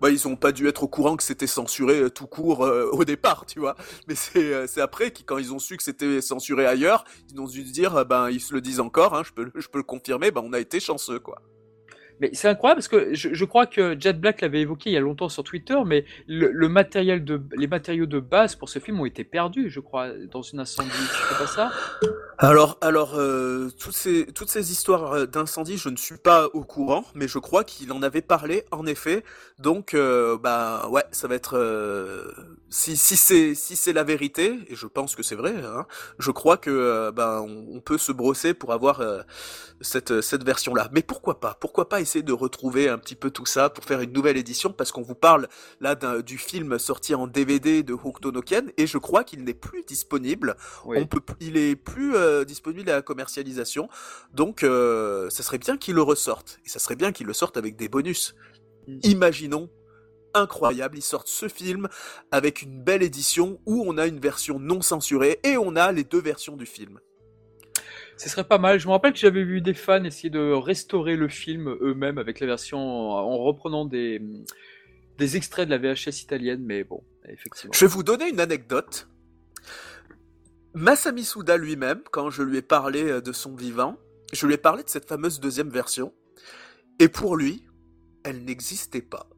bah ils ont pas dû être au courant que c'était censuré euh, tout court euh, au départ, tu vois. Mais c'est euh, après qui quand ils ont su que c'était censuré ailleurs, ils ont dû dire ben ils se le disent encore, hein, je peux je peux le confirmer, ben on a été chanceux quoi. Mais c'est incroyable parce que je, je, crois que Jet Black l'avait évoqué il y a longtemps sur Twitter, mais le, matériel de, les matériaux de base pour ce film ont été perdus, je crois, dans une incendie. C'est pas ça Alors, alors euh, toutes ces toutes ces histoires euh, d'incendie, je ne suis pas au courant, mais je crois qu'il en avait parlé en effet. Donc, euh, bah ouais, ça va être si si c'est si c'est la vérité, et je pense que c'est vrai. Hein, je crois que bah on, peut se brosser pour avoir cette cette version là. Mais pourquoi pas? Pourquoi pas essayer de retrouver un petit peu tout ça pour faire une nouvelle édition Parce qu'on vous parle là du film sorti en DVD de Hokuto no Ken et je crois qu'il n'est plus disponible. Oui. On peut, il est plus euh, disponible à la commercialisation. Donc, euh, ça serait bien qu'il le ressorte et ça serait bien qu'il le sorte avec des bonus. Mmh. Imaginons incroyable, ils sortent ce film avec une belle édition où on a une version non censurée et on a les deux versions du film. Ce serait pas mal. Je me rappelle que j'avais vu des fans essayer de restaurer le film eux-mêmes avec la version en reprenant des, des extraits de la VHS italienne, mais bon, effectivement. Je vais vous donner une anecdote. Masami Suda lui-même, quand je lui ai parlé euh, de son vivant, je lui ai parlé de cette fameuse deuxième version, et pour lui, elle n'existait pas.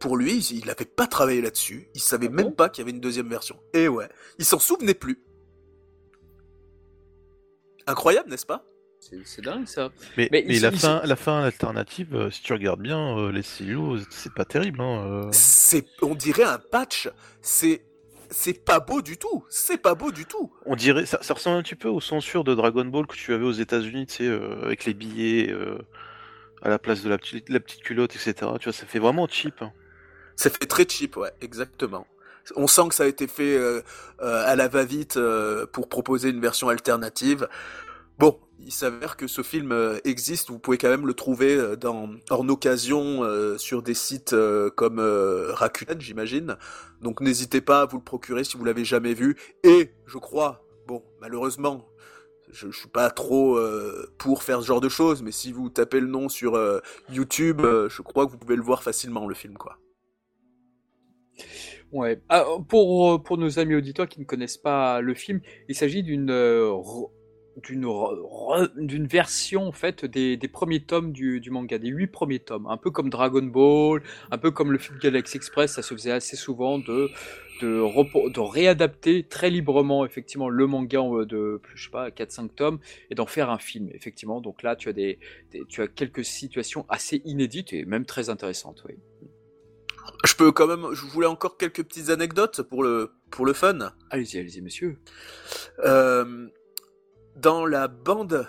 Pour lui, il n'avait pas travaillé là-dessus, il savait ah même pas qu'il y avait une deuxième version. Et ouais, il s'en souvenait plus. Incroyable, n'est-ce pas? C'est dingue ça. Mais, mais, mais la, fin, la fin alternative, euh, si tu regardes bien euh, les silos, c'est pas terrible. Hein, euh... C'est, on dirait un patch. C'est, c'est pas beau du tout. C'est pas beau du tout. On dirait, ça, ça, ressemble un petit peu aux censures de Dragon Ball que tu avais aux États-Unis, tu sais, euh, avec les billets à la place de la petite, la petite culotte, etc. Tu vois, ça fait vraiment cheap. Hein. Ça fait très cheap, ouais, exactement. On sent que ça a été fait euh, euh, à la va-vite euh, pour proposer une version alternative. Bon, il s'avère que ce film existe, vous pouvez quand même le trouver en occasion sur des sites comme Rakuten, j'imagine. Donc n'hésitez pas à vous le procurer si vous l'avez jamais vu. Et je crois, bon, malheureusement, je, je suis pas trop pour faire ce genre de choses, mais si vous tapez le nom sur YouTube, je crois que vous pouvez le voir facilement le film, quoi. Ouais. Ah, pour, pour nos amis auditeurs qui ne connaissent pas le film, il s'agit d'une d'une d'une version en des, des premiers tomes du, manga, des huit premiers tomes, un peu comme Dragon Ball, un peu comme le film Galaxy Express, ça se faisait assez souvent de de, de réadapter très librement effectivement le manga de sais pas 4-5 tomes et d'en faire un film effectivement. Donc là tu as des, tu as quelques situations assez inédites et même très intéressantes. Oui. Je peux quand même, je voulais encore quelques petites anecdotes pour le pour le fun. Allez-y, allez-y, monsieur. Euh, dans la bande,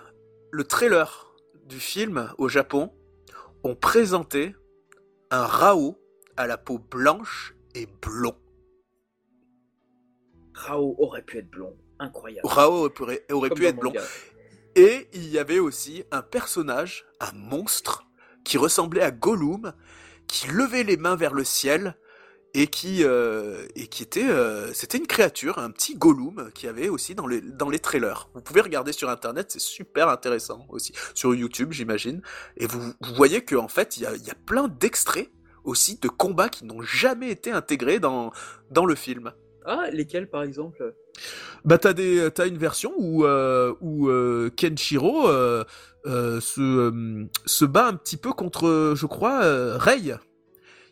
le trailer du film au Japon, on présentait un Rao à la peau blanche et blond. Rao aurait pu être blond, incroyable. Rao aurait, aurait pu être blond. Et il y avait aussi un personnage, un monstre, qui ressemblait à Gollum, qui levait les mains vers le ciel et qui euh, et qui était euh, c'était une créature, un petit Gollum qui avait aussi dans les dans les trailers. Vous pouvez regarder sur internet, c'est super intéressant aussi sur YouTube, j'imagine. Et vous, vous voyez que en fait, il y a, y a plein d'extraits aussi de combats qui n'ont jamais été intégrés dans dans le film. Ah, lesquels par exemple? Bah t'as des t'as une version où euh, où euh, Kenshiro euh, se se bat un petit peu contre je crois Rei.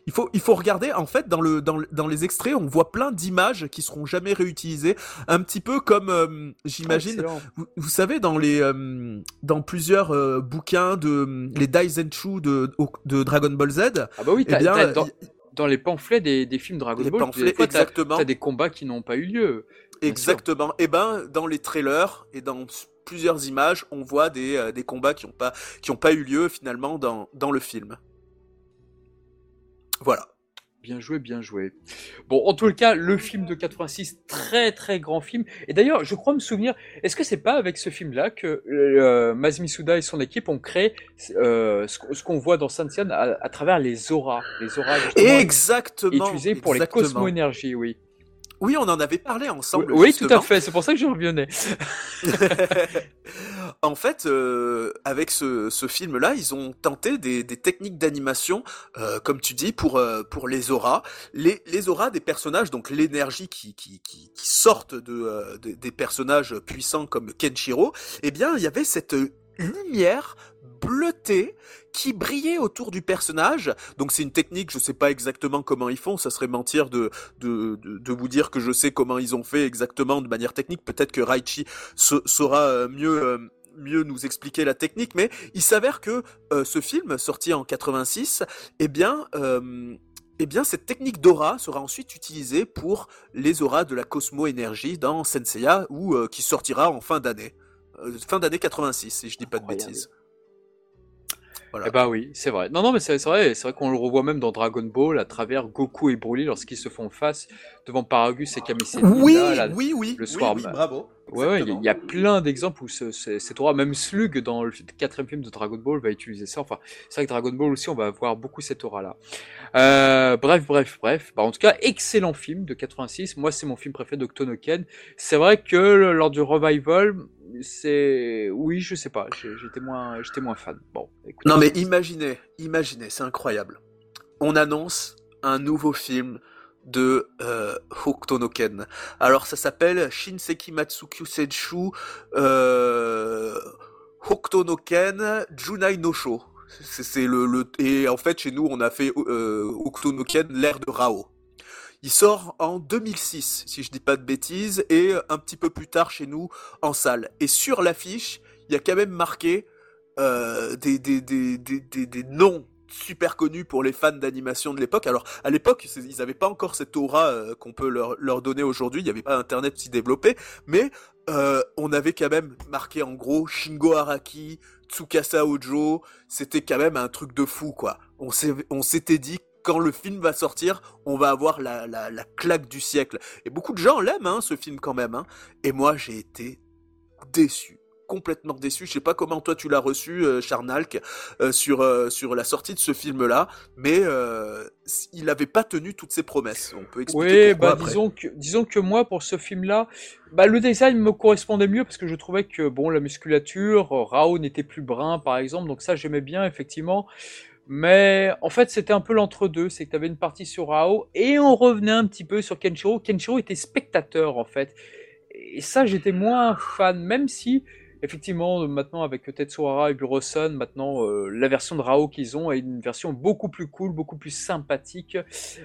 Il faut, il faut regarder, en fait, dans, le, dans, dans les extraits, on voit plein d'images qui seront jamais réutilisées. Un petit peu comme, euh, j'imagine, vous, vous, savez, dans les, euh, dans plusieurs euh, bouquins de, les Daizenshuu de, de Dragon Ball Z. Ah bah oui, eh bien, dans, dans, les pamphlets des, des films Dragon les Ball, pamphlets, fois, exactement. T'as des combats qui n'ont pas eu lieu. Exactement. Et eh ben, dans les trailers et dans plusieurs images, on voit des, des combats qui n'ont pas, qui ont pas eu lieu finalement dans, dans le film. Voilà. Bien joué, bien joué. Bon, en tout cas, le film de 86, très très grand film. Et d'ailleurs, je crois me souvenir, est-ce que c'est pas avec ce film-là que euh, Mazmi Suda et son équipe ont créé euh, ce, qu'on voit dans Sansian à, à, travers les auras, les auras exactement, utilisés pour exactement. les cosmo-énergies, oui. Oui, on en avait parlé ensemble. Oui, justement. tout à fait. C'est pour ça que je revenais. en fait, euh, avec ce, ce film-là, ils ont tenté des, des techniques d'animation, euh, comme tu dis, pour euh, pour les auras, les, les auras des personnages, donc l'énergie qui, qui, qui, qui sortent de, de, des personnages puissants comme Kenshiro. Eh bien, il y avait cette lumière bleutée qui brillait autour du personnage. Donc c'est une technique, je sais pas exactement comment ils font, ça serait mentir de, de, vous dire que je sais comment ils ont fait exactement de manière technique. Peut-être que Raichi saura euh, mieux... Euh, mieux nous expliquer la technique, mais il s'avère que euh, ce film, sorti en 86, eh bien, eh bien, cette technique d'aura sera ensuite utilisée pour les auras de la Cosmo Énergie dans Senseiya, ou qui sortira en fin d'année. Fin d'année 86, si je dis pas de bêtises. Eh bah oui, c'est vrai. Non, non, mais c'est vrai, c'est vrai qu'on le revoit même dans Dragon Ball à travers Goku et Broly lorsqu'ils se font face devant Paragus et Kamisei. Oui, oui, oui, le soir. Oui, bravo. Ouais, il y, a plein d'exemples où c'est aura, même Slug dans le quatrième film de Dragon Ball va utiliser ça. Enfin, c'est vrai que Dragon Ball aussi, on va voir beaucoup cette aura-là. Euh, bref, bref, bref. Bah, en tout cas, excellent film de 86. Moi, c'est mon film préféré d'Octonoken. C'est vrai que lors du revival, c'est oui, je sais pas, j'étais moins, j'étais moins fan. Bon. non, mais imaginez, imaginez, c'est incroyable. On annonce un nouveau film de euh, Hokuto Alors ça s'appelle Shinseki Matsukyu Senshu euh, Hokuto Junai no Sho. C'est le, le, et en fait chez nous on a fait euh, Hokuto l'ère de Rao. Il sort en 2006 si je dis pas de bêtises et un petit peu plus tard chez nous en salle. Et sur l'affiche il y a quand même marqué euh, des, des, des, des noms super connu pour les fans d'animation de l'époque. Alors à l'époque, ils n'avaient pas encore cette aura euh, qu'on peut leur, donner aujourd'hui. Il n'y avait pas Internet si développé, mais euh, on avait quand même marqué en gros Shingo Araki, Tsukasa Ojo. C'était quand même un truc de fou, quoi. On s'était dit quand le film va sortir, on va avoir la claque du siècle. Et beaucoup de gens l'aiment, hein, ce film quand même. Hein. Et moi, j'ai été déçu complètement déçu. Je sais pas comment toi tu l'as reçu, euh, Charnalk, euh, sur euh, sur la sortie de ce film-là, mais il n'avait pas tenu toutes ses promesses. On peut expliquer oui, bah, disons que disons que moi pour ce film-là, bah, le design me correspondait mieux parce que je trouvais que bon la musculature, Rao n'était plus brun par exemple, donc ça j'aimais bien effectivement. Mais en fait, c'était un peu l'entre-deux. C'est que tu avais une partie sur Rao et on revenait un petit peu sur Kenshiro. Kenshiro était spectateur en fait. Et ça, j'étais moins fan, même si effectivement, maintenant avec Tetsuhara et Buroson, maintenant euh, la version de Rao qu'ils ont est une version beaucoup plus cool, beaucoup plus sympathique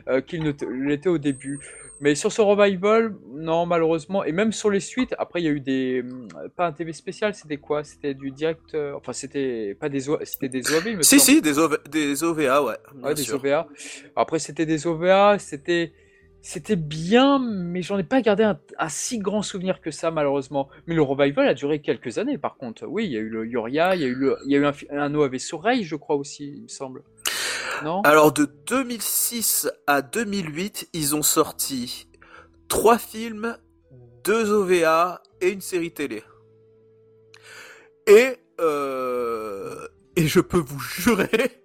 euh, qu'il ne l'était au début. Mais sur ce revival, non, malheureusement, et même sur les suites, après il y a eu des. Pas un TV spécial, c'était quoi? C'était du direct. Euh, enfin, c'était pas des, c'était des OVA, Si, si, des, des OVA, ouais. Ouais, des OVA. Après, c'était des OVA, c'était c'était bien, mais j'en ai pas gardé un, si grand souvenir que ça, malheureusement. Mais le revival a duré quelques années, par contre. Oui, il y a eu le Yoria, il y a eu, le, y a eu un, un OAV Soreil, je crois aussi, il me semble. Non? Alors, de 2006 à 2008, ils ont sorti trois films, deux OVA et une série télé. Et, euh, et je peux vous jurer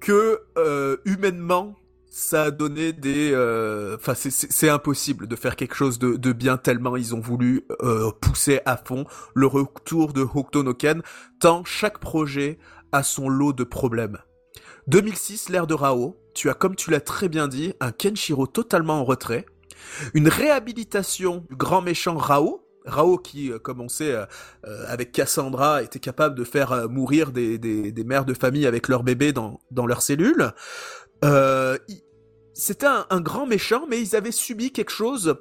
que, euh, humainement, ça a donné des... Euh, enfin, c'est impossible de faire quelque chose de, de, bien tellement ils ont voulu euh, pousser à fond le retour de Hokuto no Ken, tant chaque projet a son lot de problèmes. 2006, l'ère de Rao, tu as, comme tu l'as très bien dit, un Kenshiro totalement en retrait, une réhabilitation du grand méchant Rao, Rao qui, euh, comme on sait, avec Cassandra, était capable de faire mourir des, des, des, mères de famille avec leurs bébés dans, dans leurs cellules. Euh, c'était un, grand méchant, mais ils avaient subi quelque chose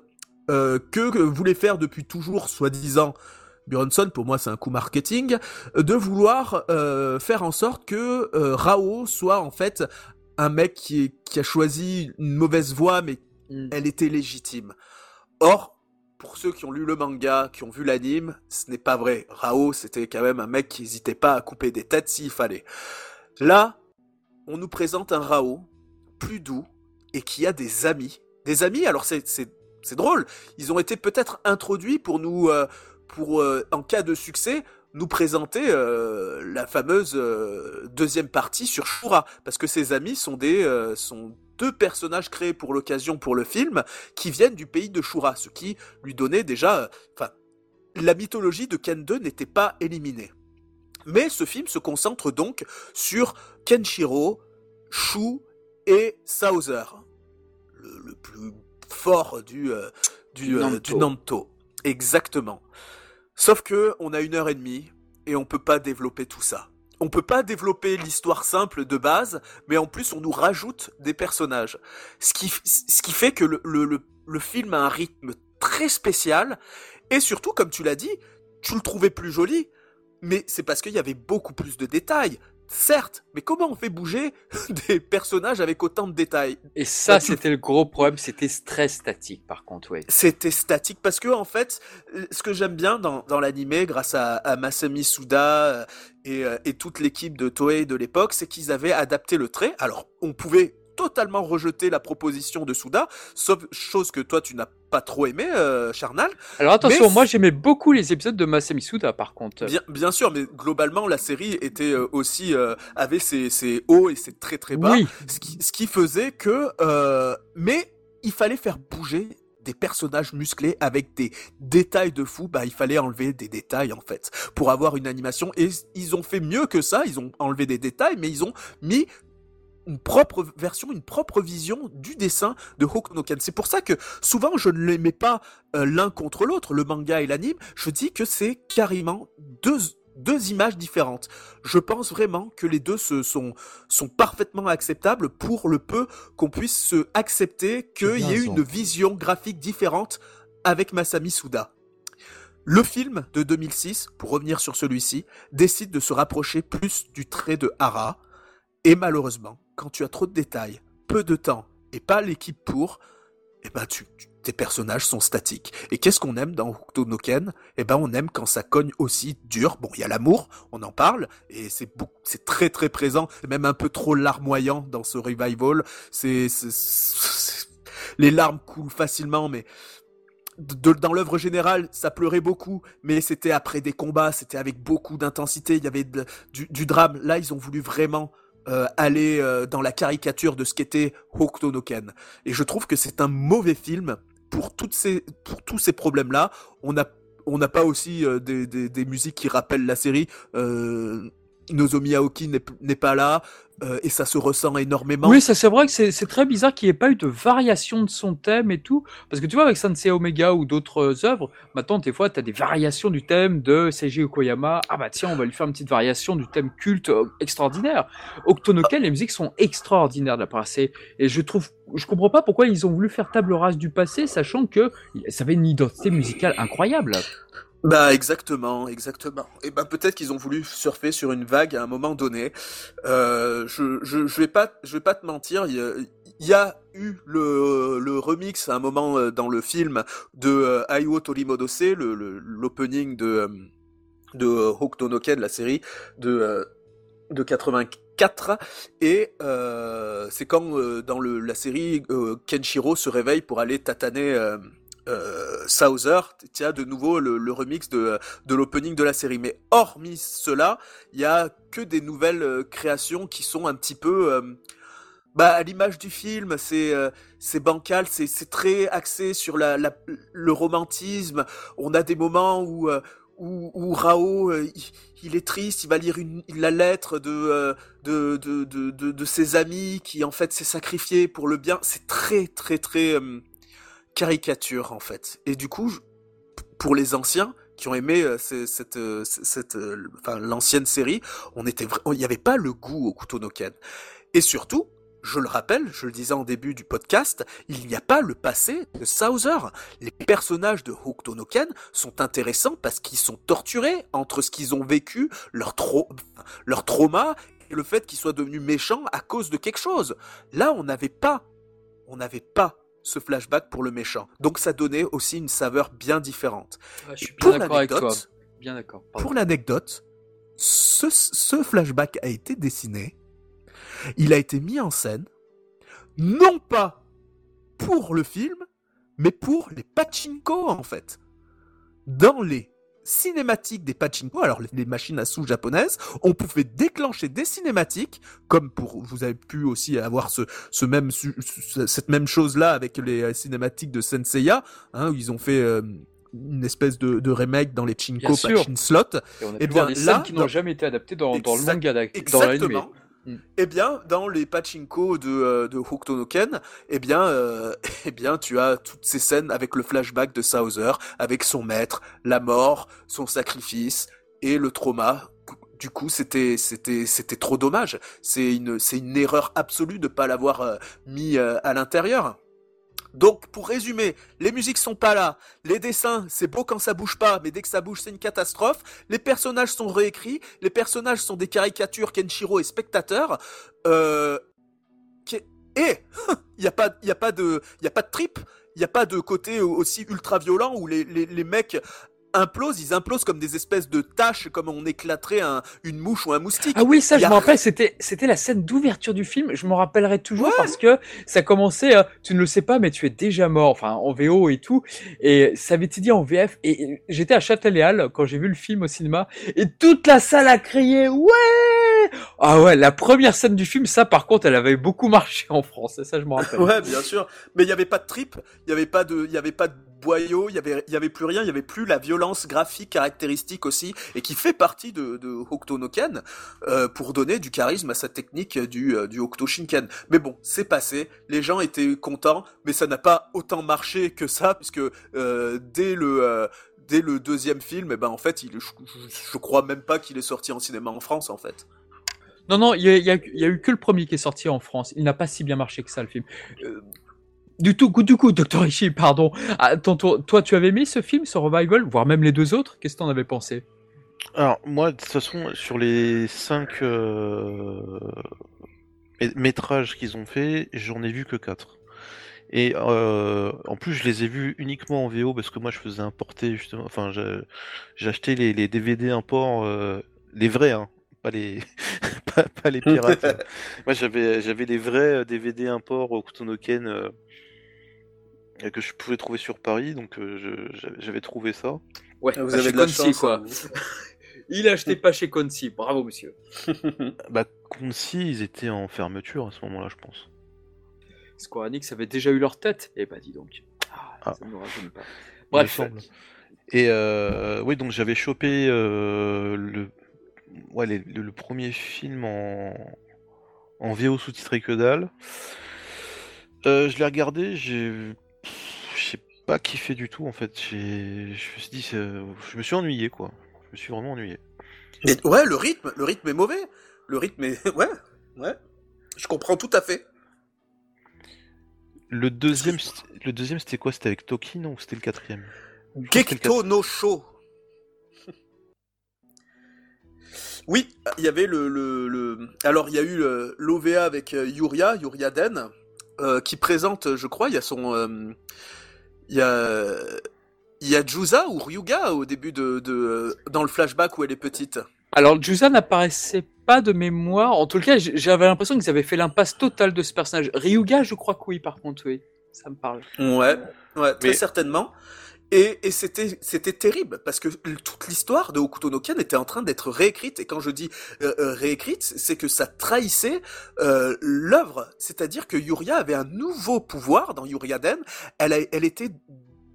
euh, que, voulait faire depuis toujours, soi-disant, Björnsson, pour moi c'est un coup marketing, de vouloir euh, faire en sorte que euh, Rao soit en fait un mec qui, qui a choisi une mauvaise voie, mais mm. elle était légitime. Or, pour ceux qui ont lu le manga, qui ont vu l'anime, ce n'est pas vrai. Rao, c'était quand même un mec qui n'hésitait pas à couper des têtes s'il fallait. Là, on nous présente un Rao plus doux, et qui a des amis. Des amis, alors c'est, drôle, ils ont été peut-être introduits pour nous, euh, pour, euh, en cas de succès, nous présenter euh, la fameuse deuxième partie sur Shura, parce que ces amis sont des sont deux personnages créés pour l'occasion pour le film qui viennent du pays de Shura, ce qui lui donnait déjà, enfin, la mythologie de Ken 2 n'était pas éliminée. Mais ce film se concentre donc sur Kenshiro, Shu et Sauser, plus fort du, euh, du, euh, Nanto. Exactement. Sauf que on a une heure et demie, et on peut pas développer tout ça. On peut pas développer l'histoire simple de base, mais en plus on nous rajoute des personnages. Ce qui, ce qui fait que le, le, le, film a un rythme très spécial, et surtout, comme tu l'as dit, tu le trouvais plus joli, mais c'est parce qu'il y avait beaucoup plus de détails. Certes, mais comment on fait bouger des personnages avec autant de détails? Et ça, c'était le gros problème, c'était très statique par contre, oui. C'était statique parce que en fait, ce que j'aime bien dans, dans l'animé, grâce à, à, Masami Suda euh, et, euh, et toute l'équipe de Toei de l'époque, c'est qu'ils avaient adapté le trait. Alors, on pouvait totalement rejeté la proposition de Souda, sauf chose que toi tu n'as pas trop aimé, euh, Charnal. Alors attention, moi j'aimais beaucoup les épisodes de Masami Souda par contre. Bien, bien sûr, mais globalement la série était euh, aussi euh, avait ses, ses, hauts et ses très très bas, oui. ce, qui, ce qui faisait que, euh, mais il fallait faire bouger des personnages musclés avec des détails de fou, bah il fallait enlever des détails en fait pour avoir une animation et ils ont fait mieux que ça, ils ont enlevé des détails mais ils ont mis une propre version, une propre vision du dessin de Hokunoken. C'est pour ça que souvent je ne les mets pas euh, l'un contre l'autre, le manga et l'anime. Je dis que c'est carrément deux deux images différentes. Je pense vraiment que les deux se sont sont parfaitement acceptables pour le peu qu'on puisse se accepter qu'il y ait une vision graphique différente avec Masami Suda. Le film de 2006, pour revenir sur celui-ci, décide de se rapprocher plus du trait de Hara, et malheureusement, quand tu as trop de détails, peu de temps et pas l'équipe pour, eh ben tes personnages sont statiques. Et qu'est-ce qu'on aime dans Hokuto no Ken Eh ben on aime quand ça cogne aussi dur. Bon, il y a l'amour, on en parle et c'est c'est très très présent, même un peu trop larmoyant dans ce revival. C'est les larmes coulent facilement mais dans l'œuvre générale, ça pleurait beaucoup, mais c'était après des combats, c'était avec beaucoup d'intensité, il y avait du, drame. Là, ils ont voulu vraiment euh, aller euh, dans la caricature de ce qu'était Hokuto no Ken. Et je trouve que c'est un mauvais film pour toutes ces pour tous ces problèmes là. On a on n'a pas aussi euh, des, des, musiques qui rappellent la série. Nozomi Aoki n'est pas là. Euh, et ça se ressent énormément. Oui, c'est vrai que c'est très bizarre qu'il n'y ait pas eu de variation de son thème et tout. Parce que tu vois, avec Sensei Omega ou d'autres euh, œuvres, maintenant, des fois, tu as des variations du thème de Seiji Okoyama. Ah bah tiens, on va lui faire une petite variation du thème culte euh, extraordinaire. Octonoken, les musiques sont extraordinaires de la. Et je trouve, je comprends pas pourquoi ils ont voulu faire table rase du passé, sachant que ça avait une identité musicale incroyable. Bah exactement, exactement. Et ben peut-être qu'ils ont voulu surfer sur une vague à un moment donné. Euh, je, je, je vais pas je vais pas te mentir, il y a, eu le, le remix à un moment euh, dans le film de euh, Aiwo le l'opening de euh, de Hokuto no Ken, la série de de 84 et euh, c'est quand dans le, la série Kenshiro se réveille pour aller tataner euh, Souther, tu de nouveau le, le remix de, de l'opening de la série. Mais hormis cela, il y a que des nouvelles euh, créations qui sont un petit peu... Euh, bah, à l'image du film, c'est euh, c'est bancal, c'est très axé sur la, la, le romantisme. On a des moments où où, où Rao, il, il, est triste, il va lire une, la lettre de, de, de, de, de ses amis qui en fait s'est sacrifié pour le bien. C'est très très très caricature en fait. Et du coup, pour les anciens qui ont aimé euh, cette, euh, cette, euh, enfin, l'ancienne série, on était, il n'y avait pas le goût au couteau. Et surtout, je le rappelle, je le disais en début du podcast, il n'y a pas le passé de Souther. Les personnages de Hokuto no Ken sont intéressants parce qu'ils sont torturés entre ce qu'ils ont vécu, leur trauma et le fait qu'ils soient devenus méchants à cause de quelque chose. Là, on n'avait pas, on n'avait pas ce flashback pour le méchant. Donc ça donnait aussi une saveur bien différente. Je suis bien d'accord avec toi. Bien d'accord. Pour l'anecdote, ce, ce flashback a été dessiné, il a été mis en scène, non pas pour le film, mais pour les pachinko en fait. Dans les cinématiques des pachinko, alors les machines à sous japonaises, on pouvait déclencher des cinématiques, comme pour vous avez pu aussi avoir ce, ce même cette même chose là avec les cinématiques de Senseiya, hein, où ils ont fait euh, une espèce de, de, remake dans les Chinko Pachin Slot. Et, on a et eh bien des là, qui n'ont jamais été adaptées dans, dans le manga, dans l'anime. Mm. Eh bien, dans les pachinko de, euh, de eh bien, euh, eh bien, tu as toutes ces scènes avec le flashback de Souther, avec son maître, la mort, son sacrifice, et le trauma. Du coup, c'était c'était c'était trop dommage. C'est une c'est une erreur absolue de pas l'avoir euh, mis euh, à l'intérieur. Donc, pour résumer, les musiques sont pas là, les dessins, c'est beau quand ça bouge pas, mais dès que ça bouge, c'est une catastrophe. Les personnages sont réécrits, les personnages sont des caricatures Kenshiro et spectateurs. Euh, et il y a pas, a de, a pas de trip, il y a pas de côté aussi ultra violent où les, les, les mecs implosent, ils implosent comme des espèces de taches, comme on éclaterait un, une mouche ou un moustique. Ah oui, ça, je me rappelle, c'était, c'était la scène d'ouverture du film. Je m'en rappellerai toujours parce que ça commençait, euh, tu ne le sais pas, mais tu es déjà mort, enfin, en VO et tout. Et ça avait été dit en VF. Et j'étais à Châtelet-Halles quand j'ai vu le film au cinéma et toute la salle a crié, ouais! Ah ouais, la première scène du film, ça, par contre, elle avait beaucoup marché en France. Ça, je me rappelle. Ouais, bien sûr. Mais il n'y avait pas de trip, il n'y avait pas de, il y avait pas de boyau, il y avait, il y avait plus rien, il y avait plus la violence graphique caractéristique aussi, et qui fait partie de, de Hokuto no Ken, euh, pour donner du charisme à sa technique du, euh, du Hokuto Shinken. Mais bon, c'est passé, les gens étaient contents, mais ça n'a pas autant marché que ça, puisque euh, dès le dès le deuxième film, et eh ben en fait, je, je crois même pas qu'il est sorti en cinéma en France en fait. Non, non, il y a, eu que le premier qui est sorti en France. Il n'a pas si bien marché que ça, le film. Du tout, du coup, Dr. Ishii, pardon. Ah, toi, tu avais mis ce film, ce revival, voire même les deux autres? Qu'est-ce que t'en avais pensé? Alors, moi, de toute façon, sur les cinq euh, métrages qu'ils ont fait, j'en ai vu que quatre. Et euh, en plus, je les ai vus uniquement en VO parce que moi, je faisais importer justement. Enfin, j'ai acheté les, les, DVD import, euh, les vrais, hein, pas les, pas, pas, les pirates. moi, j'avais j'avais les vrais DVD import au Kutonoken euh, que je pouvais trouver sur Paris, donc euh, j'avais trouvé ça. Ouais, vous avez de la chance, quoi. Il a acheté pas chez Consi, bravo monsieur. bah Consi, ils étaient en fermeture à ce moment-là, je pense. Square Enix avait déjà eu leur tête, et eh bah dis donc. Ah, ah. Ça me rajeunit pas. Bref. Et euh, oui, donc j'avais chopé euh, le... Ouais, les, le, le, premier film en, en VO sous-titré que dalle. Euh, je l'ai regardé, j'ai pas kiffé du tout en fait. Je me suis dit, je me suis ennuyé quoi. Je me suis vraiment ennuyé. Ouais, le rythme, le rythme est mauvais. Le rythme est, ouais, ouais. Je comprends tout à fait. Le deuxième, le deuxième c'était quoi? C'était avec Toki non? C'était le quatrième? Gekto no Sho. Oui, il y avait le, le, le... alors il y a eu l'OVA avec euh, Yuria, Yuria Den, euh, qui présente, je crois, il y a son, euh, il y a il y a Jusa ou Ryuga au début de, de dans le flashback où elle est petite? Alors Jusa n'apparaissait pas de mémoire. En tout cas, j'avais l'impression qu'ils avaient fait l'impasse totale de ce personnage. Ryuga, je crois que oui, par contre, oui, ça me parle. Ouais, ouais, très Mais... certainement. Et, et c'était c'était terrible parce que toute l'histoire de Hokuto no Ken était en train d'être réécrite. Et quand je dis euh, euh, réécrite, c'est que ça trahissait euh, l'œuvre, c'est-à-dire que Yuria avait un nouveau pouvoir dans Yuriaden, elle a, elle était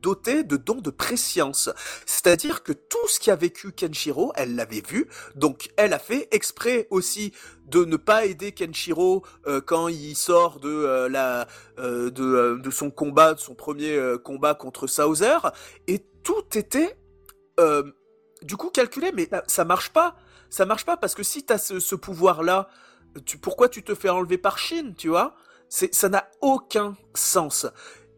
dotée de dons de préscience. C'est-à-dire que tout ce qui a vécu Kenshiro, elle l'avait vu, donc elle a fait exprès aussi de ne pas aider Kenshiro euh, quand il sort de euh, la euh, de, son combat, de son premier combat contre Sauser, et tout était du coup calculé, mais ça marche pas. Ça marche pas parce que si t'as ce, ce pouvoir-là, pourquoi tu te fais enlever par Shin, tu vois? Ça n'a aucun sens.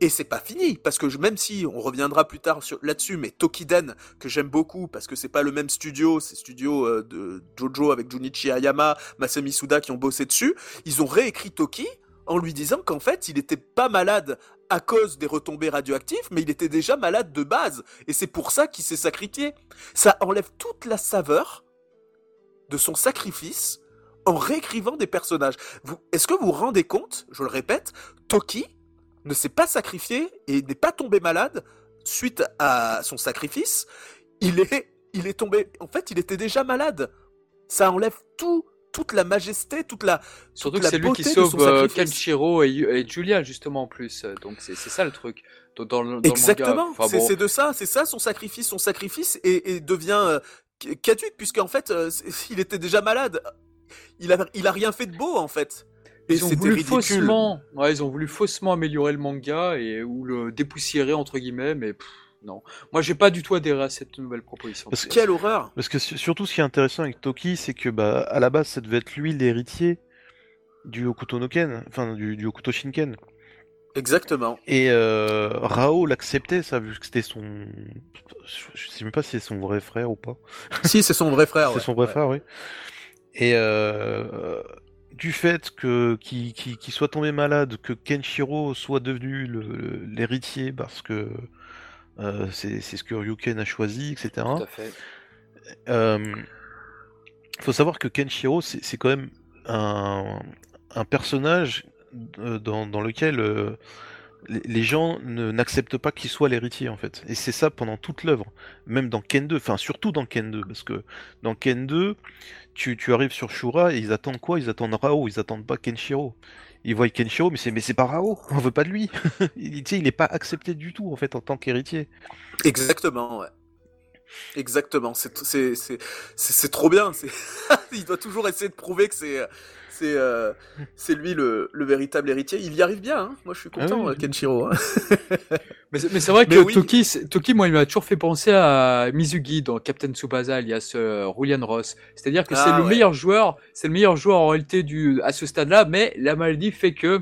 Et c'est pas fini, parce que même si on reviendra plus tard là-dessus, mais Tokiden, que j'aime beaucoup, parce que c'est pas le même studio, c'est studio euh, de Jojo avec Junichi Ayama, Masami Suda qui ont bossé dessus, ils ont réécrit Toki en lui disant qu'en fait, il était pas malade à cause des retombées radioactives, mais il était déjà malade de base, et c'est pour ça qu'il s'est sacrifié. Ça enlève toute la saveur de son sacrifice en réécrivant des personnages. Est-ce que vous vous rendez compte, je le répète, Toki, ne s'est pas sacrifié et n'est pas tombé malade suite à son sacrifice, il est, il est tombé. En fait, il était déjà malade. Ça enlève tout, toute la majesté, toute la. Surtout toute que c'est lui qui sauve euh, Kenshiro et, et, Julia justement en plus. Donc c'est ça le truc. Dans, dans Exactement. Enfin, c'est bon. de ça, c'est ça son sacrifice, son sacrifice et, et devient euh, caduque puisqu'en fait euh, il était déjà malade. Il a, il a rien fait de beau en fait. Ils ont voulu ridicule. faussement, ouais, ils ont voulu faussement améliorer le manga et ou le dépoussiérer entre guillemets, mais pff, non. Moi, j'ai pas du tout adhéré à cette nouvelle proposition. Parce que- Quelle horreur Parce que su- surtout, ce qui est intéressant avec Toki, c'est que bah, à la base, ça devait être lui l'héritier du Hokuto no Ken, enfin du, du Hokuto Shinken. Exactement. Et euh, Rao l'acceptait, ça, vu que c'était son. Je je sais même pas si c'est son vrai frère ou pas. si, c'est son vrai frère. c'est ouais. son vrai Ouais. frère, oui. Et euh, du fait que qu'il soit tombé malade, que Kenshiro soit devenu l'héritier parce que euh, c'est ce que Ryuken a choisi, etc. Tout à fait. Euh, faut savoir que Kenshiro, c'est quand même un, un personnage euh, dans, dans lequel euh, les, gens n'acceptent pas qu'il soit l'héritier en fait. Et c'est ça pendant toute l'œuvre, même dans Ken 2, enfin surtout dans Ken 2, parce que dans Ken 2, tu, tu arrives sur Shura et ils attendent quoi? Ils attendent Rao, ils attendent pas Kenshiro. Ils voient Kenshiro, mais c'est mais c'est pas Rao, on veut pas de lui. il, il est pas accepté du tout en fait en tant qu'héritier. Exactement, ouais. Exactement. C'est trop bien. Il doit toujours essayer de prouver que c'est c'est euh, lui le, le véritable héritier. Il y arrive bien. Hein moi, je suis content, Ah oui, Kenshiro. hein. Mais, c'est- vrai que oui. Toki, Toki, moi, il m'a toujours fait penser à Mizugi dans Captain Tsubasa, alias euh, Julian Ross. C'est-à-dire que c'est Ah le ouais. meilleur joueur, c'est le meilleur joueur en réalité du, à ce stade-là, mais la maladie fait que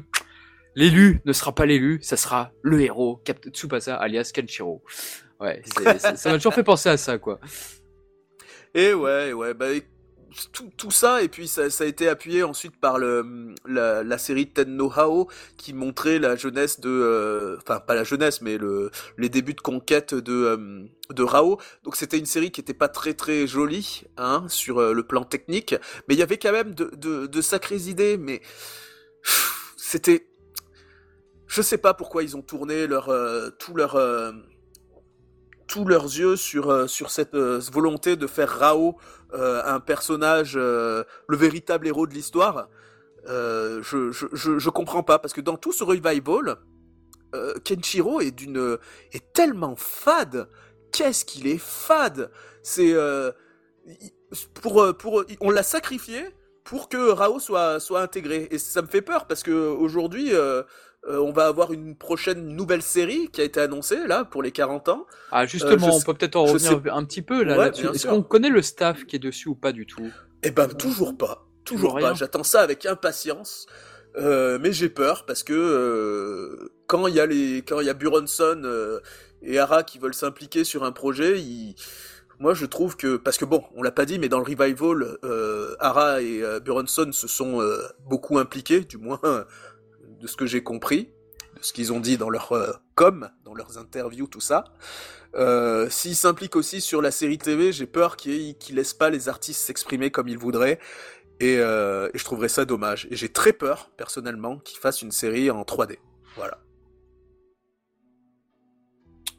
l'élu ne sera pas l'élu, ça sera le héros, Captain Tsubasa, alias Kenshiro. Ouais, ça m'a toujours fait penser à ça, quoi. Et ouais, ouais, bah tout, tout ça et puis ça, ça a été appuyé ensuite par le la, la série Tenno Hao qui montrait la jeunesse de euh, enfin pas la jeunesse mais le les débuts de conquête de euh, de Rao. Donc c'était une série qui était pas très très jolie hein sur euh, le plan technique, mais il y avait quand même de de, de sacrées idées mais c'était je sais pas pourquoi ils ont tourné leur tout leur tous leurs yeux sur euh, sur cette euh, volonté de faire Rao euh, un personnage le véritable héros de l'histoire. Je, je je je comprends pas parce que dans tout ce revival, Kenshiro est est tellement fade. Qu'est-ce qu'il est fade C'est pour pour on l'a sacrifié pour que Rao soit soit intégré et ça me fait peur parce que aujourd'hui euh, euh, on va avoir une prochaine nouvelle série qui a été annoncée là pour les 40 ans. Ah, justement, je on peut peut-être en revenir sais- un petit peu là. Ouais, Est-ce qu'on connaît le staff qui est dessus ou pas du tout? Eh ben toujours pas, toujours Toujours pas. J'attends ça avec impatience, Euh, mais j'ai peur parce que euh, quand il y a les, quand il y a Buronson euh, et Ara qui veulent s'impliquer sur un projet, ils- moi je trouve que parce que bon, on l'a pas dit, mais dans le revival, euh, Ara et euh, Buronson se sont euh, beaucoup impliqués, du moins de ce que j'ai compris, de ce qu'ils ont dit dans leur euh, com, dans leurs interviews, tout ça. Euh, S'ils s'impliquent aussi sur la série TV, j'ai peur qu'ils qu'ils laissent pas les artistes s'exprimer comme ils voudraient. Et, euh, et je trouverais ça dommage. Et j'ai très peur, personnellement, qu'ils fassent une série en 3D. Voilà.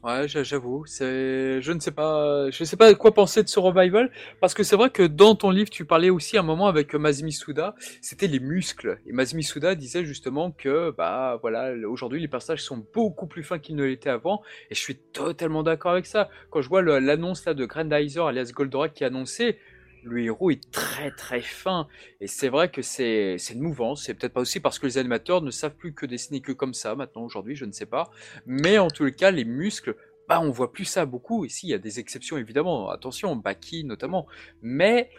Ouais, j'a- j'avoue, c'est, je ne sais pas, je sais pas quoi penser de ce revival, parce que c'est vrai que dans ton livre, tu parlais aussi un moment avec Mazumi Suda, c'était les muscles. Et Mazumi Suda disait justement que, bah, voilà, aujourd'hui, les personnages sont beaucoup plus fins qu'ils ne l'étaient avant, et je suis totalement d'accord avec ça. Quand je vois l'annonce là de Grandizer, alias Goldorak, qui annoncé, le héros est très très fin. Et c'est vrai que c'est, une mouvance. C'est peut-être pas aussi parce que les animateurs ne savent plus que dessiner que comme ça maintenant aujourd'hui, je ne sais pas. Mais en les cas, les muscles, bah, on voit plus ça beaucoup. Ici, il y a des exceptions évidemment. Attention, Baki notamment. Mais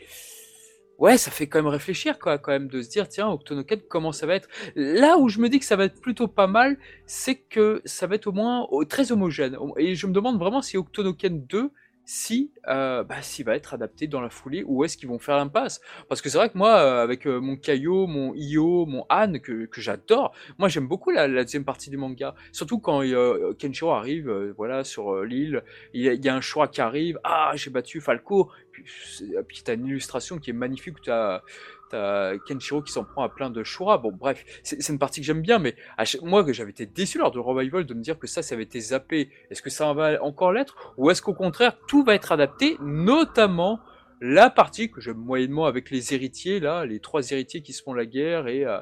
ouais, ça fait quand même réfléchir quoi, quand même de se dire tiens, Octonoken, comment ça va être? Là où je me dis que ça va être plutôt pas mal, c'est que ça va être au moins très homogène. Et je me demande vraiment si Octonoken 2 si euh, bah, s'il va être adapté dans la foulée ou est-ce qu'ils vont faire l'impasse. Parce que c'est vrai que moi euh, avec euh, mon Kaio, mon Io, mon Han que, que j'adore moi j'aime beaucoup la, deuxième partie du manga. Surtout quand Kenshiro arrive voilà sur l'île il y, a, un choix qui arrive. Ah j'ai battu Falco. Puis, puis t'as une illustration qui est magnifique où t'as T'as Kenshiro qui s'en prend à plein de Shura. Bon, bref, c'est une partie que j'aime bien, mais moi, que j'avais été déçu lors de Revival de me dire que ça, ça avait été zappé. Est-ce que ça va encore l'être? Ou est-ce qu'au contraire, tout va être adapté, notamment la partie que j'aime moyennement avec les héritiers là, les trois héritiers qui se font la guerre et euh,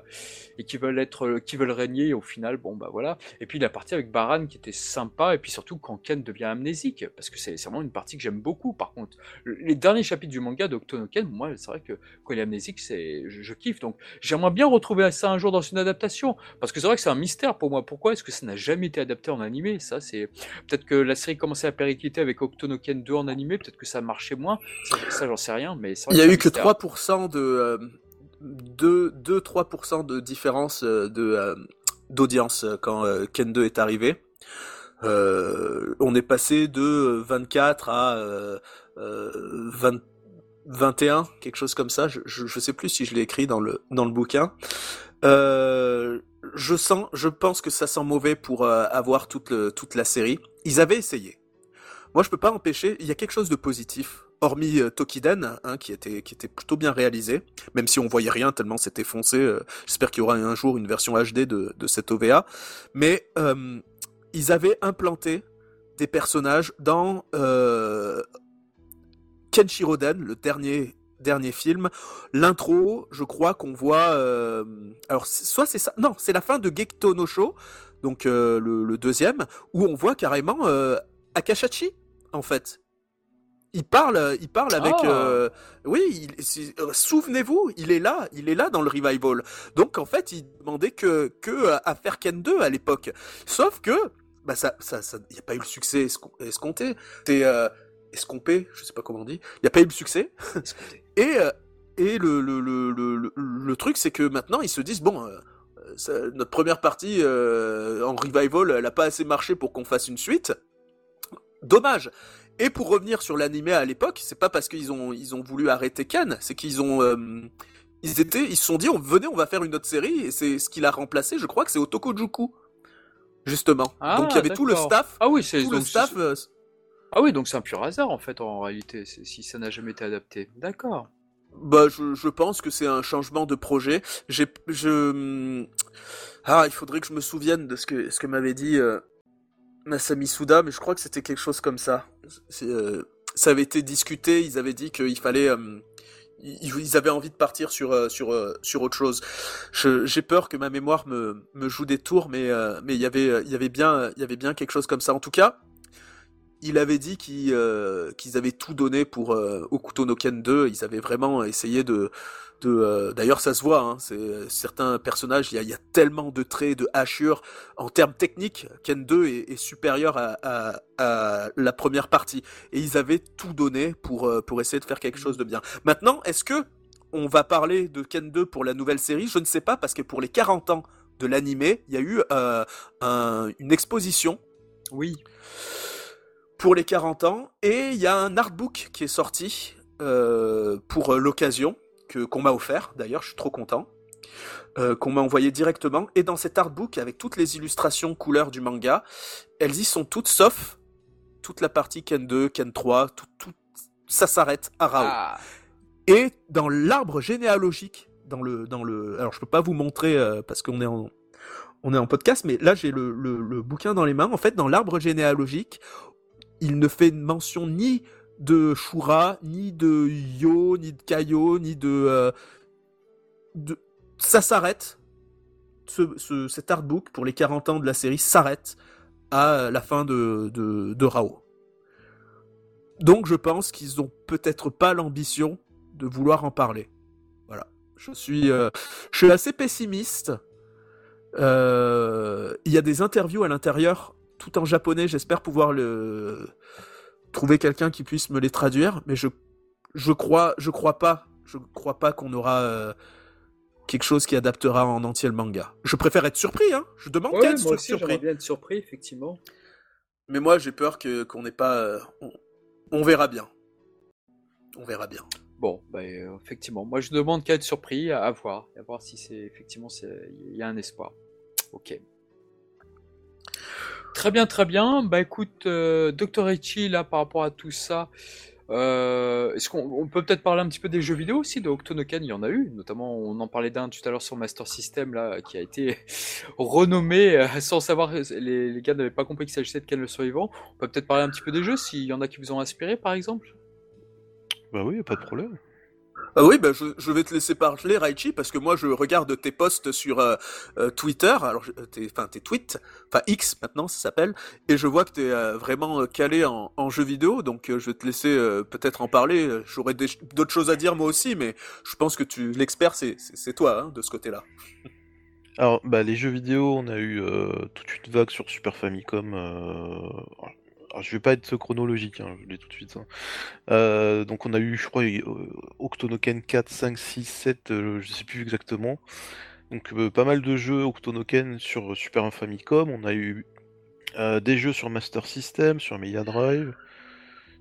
et qui veulent être, qui veulent régner. Au final, bon bah voilà. Et puis la partie avec Baran qui était sympa et puis surtout quand Ken devient amnésique parce que c'est vraiment une partie que j'aime beaucoup. Par contre, les derniers chapitres du manga d'Octono Ken, moi c'est vrai que quand il est amnésique, c'est je, je kiffe. Donc j'aimerais bien retrouver ça un jour dans une adaptation parce que c'est vrai que c'est un mystère pour moi. Pourquoi est-ce que ça n'a jamais été adapté en animé? Ça c'est peut-être que la série commençait à péricliter avec Octonoken 2 en animé, peut-être que ça marchait moins. Ça, j'en sais rien, mais il y a eu que 3% de 2-3% de différence euh, de euh, d'audience euh, quand Ken 2 est arrivé. on est passé de 24 à 20, 21, quelque chose comme ça. Je, je, sais plus si je l'ai écrit dans le dans le bouquin. je sens, je pense que ça sent mauvais pour avoir toute le, toute la série. Ils avaient essayé. Moi, je peux pas empêcher. Il y a quelque chose de positif, hormis euh, Tokiden, hein, qui était qui était plutôt bien réalisé, même si on voyait rien tellement c'était foncé. Euh, j'espère qu'il y aura un jour une version HD de de cette OVA. Mais euh, ils avaient implanté des personnages dans euh, Kenshiroden, le dernier dernier film. L'intro, je crois qu'on voit. Euh, alors, soit c'est ça. Non, c'est la fin de Gekto no Show, donc euh, le, le, deuxième, où on voit carrément euh, Akashachi, en fait. Il parle, il parle avec. Ah. Euh, oui, euh, souvenez-vous, il est là, il est là dans le revival. Donc en fait, il demandait que que à faire Ken 2 à l'époque. Sauf que bah ça, ça, ça, y a pas eu le succès escompté. C'est euh, escompé, je sais pas comment on dit. Il y a pas eu le succès. et euh, et le le, le, le, le truc, c'est que maintenant ils se disent bon. Euh, notre première partie en revival, elle a pas assez marché pour qu'on fasse une suite dommage. Et pour revenir sur l'animé à l'époque, c'est pas parce qu'ils ont ils ont voulu arrêter Ken, c'est qu'ils ont euh, ils étaient ils se sont dit on venez on va faire une autre série et c'est ce qu'il a remplacé, je crois que c'est Otokojuku justement. Ah, donc il y avait tout le staff. Ah oui, c'est le staff. Euh, ah oui, donc c'est un pur hasard en fait en réalité si ça n'a jamais été adapté. D'accord. Bah je, je pense que c'est un changement de projet. J'ai je ah il faudrait que je me souvienne de ce que ce que m'avait dit euh, Masami Suda, mais je crois que c'était quelque chose comme ça. Euh, ça avait été discuté, ils avaient dit qu'il fallait... Euh, ils, avaient envie de partir sur, euh, sur, sur autre chose. J'ai peur que ma mémoire me, me joue des tours, mais, y avait, il, y avait bien, y avait bien quelque chose comme ça. En tout cas, il avait dit qu'ils avaient tout donné pour Okuto no Ken 2. Ils avaient vraiment essayé de euh, d'ailleurs ça se voit hein, c'est certains personnages il y a, y a, tellement de traits de hachures. En termes techniques Ken 2 est, est supérieur à, à, à, la première partie. Et ils avaient tout donné pour euh, pour essayer de faire quelque chose de bien. Maintenant est-ce que on va parler de Ken 2 pour la nouvelle série? Je ne sais pas parce que pour les 40 ans de l'animé il y a eu euh, un, une exposition. Oui. Pour les 40 ans. Et il y a un artbook qui est sorti euh, pour l'occasion que qu'on m'a offert. D'ailleurs, je suis trop content. Euh, qu'on m'a envoyé directement. Et dans cet artbook, avec toutes les illustrations couleurs du manga, elles y sont toutes, sauf toute la partie Ken 2, Ken 3, tout, tout ça s'arrête à Rao. Ah. Et dans l'arbre généalogique, dans le, dans le, alors je peux pas vous montrer euh, parce qu'on est en, on est en podcast, mais là j'ai le, le, le, bouquin dans les mains. En fait, dans l'arbre généalogique, il ne fait mention ni de Shura, ni de Yo, ni de Kaio, ni de... Euh, de... Ça s'arrête. Ce, ce, cet artbook pour les 40 ans de la série s'arrête à la fin de, Rao. Donc je pense qu'ils ont peut-être pas l'ambition de vouloir en parler. Voilà. Je suis, euh, je suis assez pessimiste. Euh, il y a des interviews à l'intérieur, tout en japonais. J'espère pouvoir le, trouver quelqu'un qui puisse me les traduire, mais je je crois je crois pas je crois pas qu'on aura euh, quelque chose qui adaptera en entier le manga. Je préfère être surpris, hein. Je demande ouais, être moi aussi, surpris. bien être surpris, effectivement. Mais moi, j'ai peur que qu'on n'ait pas. Euh, on, on, verra bien. On verra bien. Bon, bah, euh, effectivement, moi je demande qu'à être surpris, à, voir, à voir si c'est effectivement il y a un espoir. Ok. Très bien, très bien. Bah écoute, euh, Dr. Echi, là, par rapport à tout ça, euh, est-ce qu'on peut peut-être parler un petit peu des jeux vidéo aussi de Octonoken? Il y en a eu, notamment on en parlait d'un tout à l'heure sur Master System là, qui a été renommé euh, sans savoir, les, les gars n'avaient pas compris qu'il s'agissait de Ken le survivant. On peut peut-être parler un petit peu des jeux s'il y en a qui vous ont inspiré par exemple? Bah oui, pas de problème. Ah oui, bah je, vais te laisser parler, Raichi, parce que moi je regarde tes posts sur euh, euh, Twitter, alors tes, enfin tes tweets, enfin X maintenant ça s'appelle, et je vois que tu es euh, vraiment calé en, en, jeux vidéo, donc je vais te laisser peut-être en parler. J'aurais d'autres choses à dire moi aussi, mais je pense que tu l'expert c'est toi hein, de ce côté-là. Alors, bah, les jeux vidéo, on a eu toute une vague sur Super Famicom alors, je vais pas être chronologique, hein, je le dis tout de suite. Hein. Euh, donc on a eu, je crois, euh, Octonoken 4, 5, 6, 7, je sais plus exactement. Donc euh, pas mal de jeux Octonoken sur Super Famicom. On a eu des jeux sur Master System, sur Mega Drive.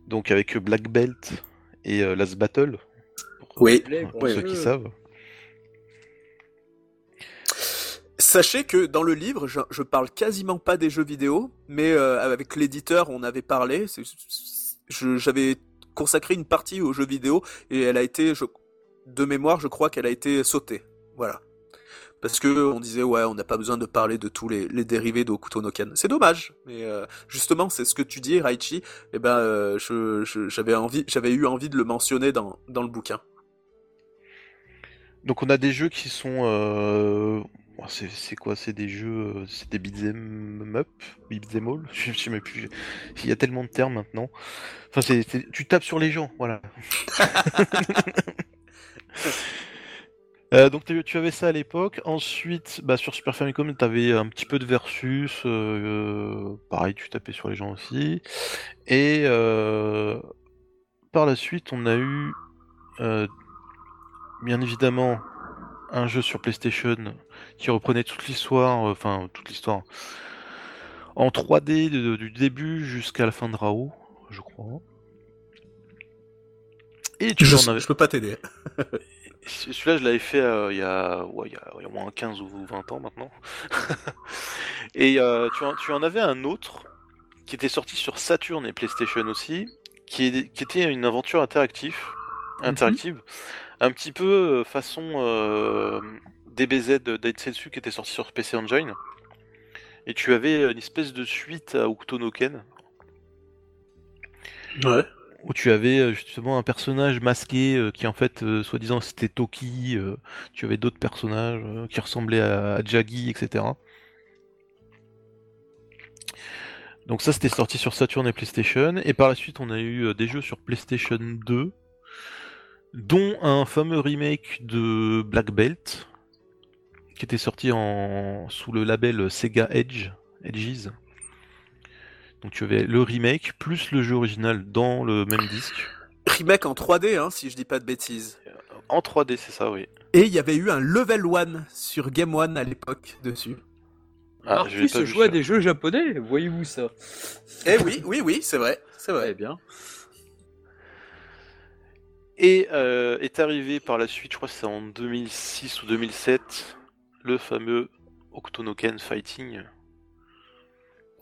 Donc avec Black Belt et Last Battle. oui, pour ceux qui savent. Sachez que dans le livre, je, parle quasiment pas des jeux vidéo, mais euh, avec l'éditeur, on avait parlé. J'avais consacré une partie aux jeux vidéo et elle a été, je, de mémoire, je crois qu'elle a été sautée. Voilà. Parce que on disait ouais, on n'a pas besoin de parler de tous les, dérivés d'Okuto no. C'est dommage, mais euh, justement, c'est ce que tu dis, Raichi. Eh ben, euh, j'avais envie, j'avais eu envie de le mentionner dans, dans le bouquin. Donc on a des jeux qui sont c'est quoi C'est des jeux, euh, c'est des beat'em up, beat'em all. Je sais même plus. Il y a tellement de termes maintenant. Enfin, c'est, tu tapes sur les gens, voilà. Euh, donc tu avais ça à l'époque. Ensuite, bah, sur Super Famicom, tu avais un petit peu de versus. Euh, pareil, tu tapais sur les gens aussi. Et par la suite, on a eu, bien évidemment, un jeu sur PlayStation qui reprenait toute l'histoire, euh, enfin toute l'histoire en 3D du début jusqu'à la fin de Rao, je crois. Et tu je, en avais... je peux pas t'aider. Celui-là, je l'avais fait euh, il, y a, ouais, il, y a, il, y a, au moins 15 ou 20 ans maintenant. et euh, tu, en, tu, en, avais un autre qui était sorti sur Saturn et PlayStation aussi, qui, qui était une aventure interactive, mhm. interactive un petit peu euh, façon euh, DBZ d'Aitsetsu qui était sorti sur PC Engine. Et tu avais une espèce de suite à Octonoken. Ouais. Où tu avais euh, justement un personnage masqué qui en fait, soi-disant, c'était Toki. tu avais d'autres personnages qui ressemblaient à, à Jaggy, etc. Donc ça c'était sorti sur Saturn et PlayStation. Et par la suite on a eu des jeux sur PlayStation 2 dont un fameux remake de Black Belt, qui était sorti en, sous le label Sega Edge, Edges. Donc tu avais le remake plus le jeu original dans le même disque. Remake en 3D, hein, si je dis pas de bêtises. En 3D, c'est ça, oui. Et il y avait eu un Level 1 sur Game One à l'époque dessus. Ah, je se jouait à des jeux japonais, voyez-vous ça? Eh oui, oui, oui, c'est vrai, c'est vrai. Eh bien. Et euh, est arrivé par la suite, je crois que c'est en 2006 ou 2007, le fameux Octonoken Fighting.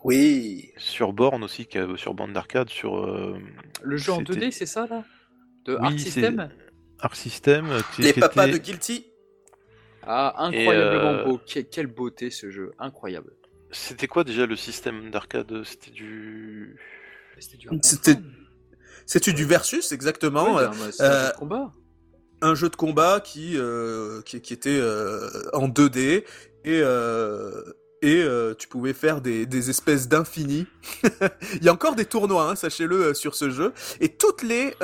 Oui. Sur borne aussi, sur bande d'arcade, sur. Euh, le jeu en 2D, c'est ça là? De Arc System? Arc System. Les papas de Guilty. Ah, incroyablement euh, beau. quelle beauté ce jeu, incroyable. C'était quoi déjà le système d'arcade? C'était du. C'était du. C'est du versus exactement. Euh, un, jeu de combat. Un jeu de combat qui euh, qui, était euh, en 2D et et tu pouvais faire des, des espèces d'infini. Il y a encore des tournois, hein, sachez-le, sur ce jeu. Et toutes les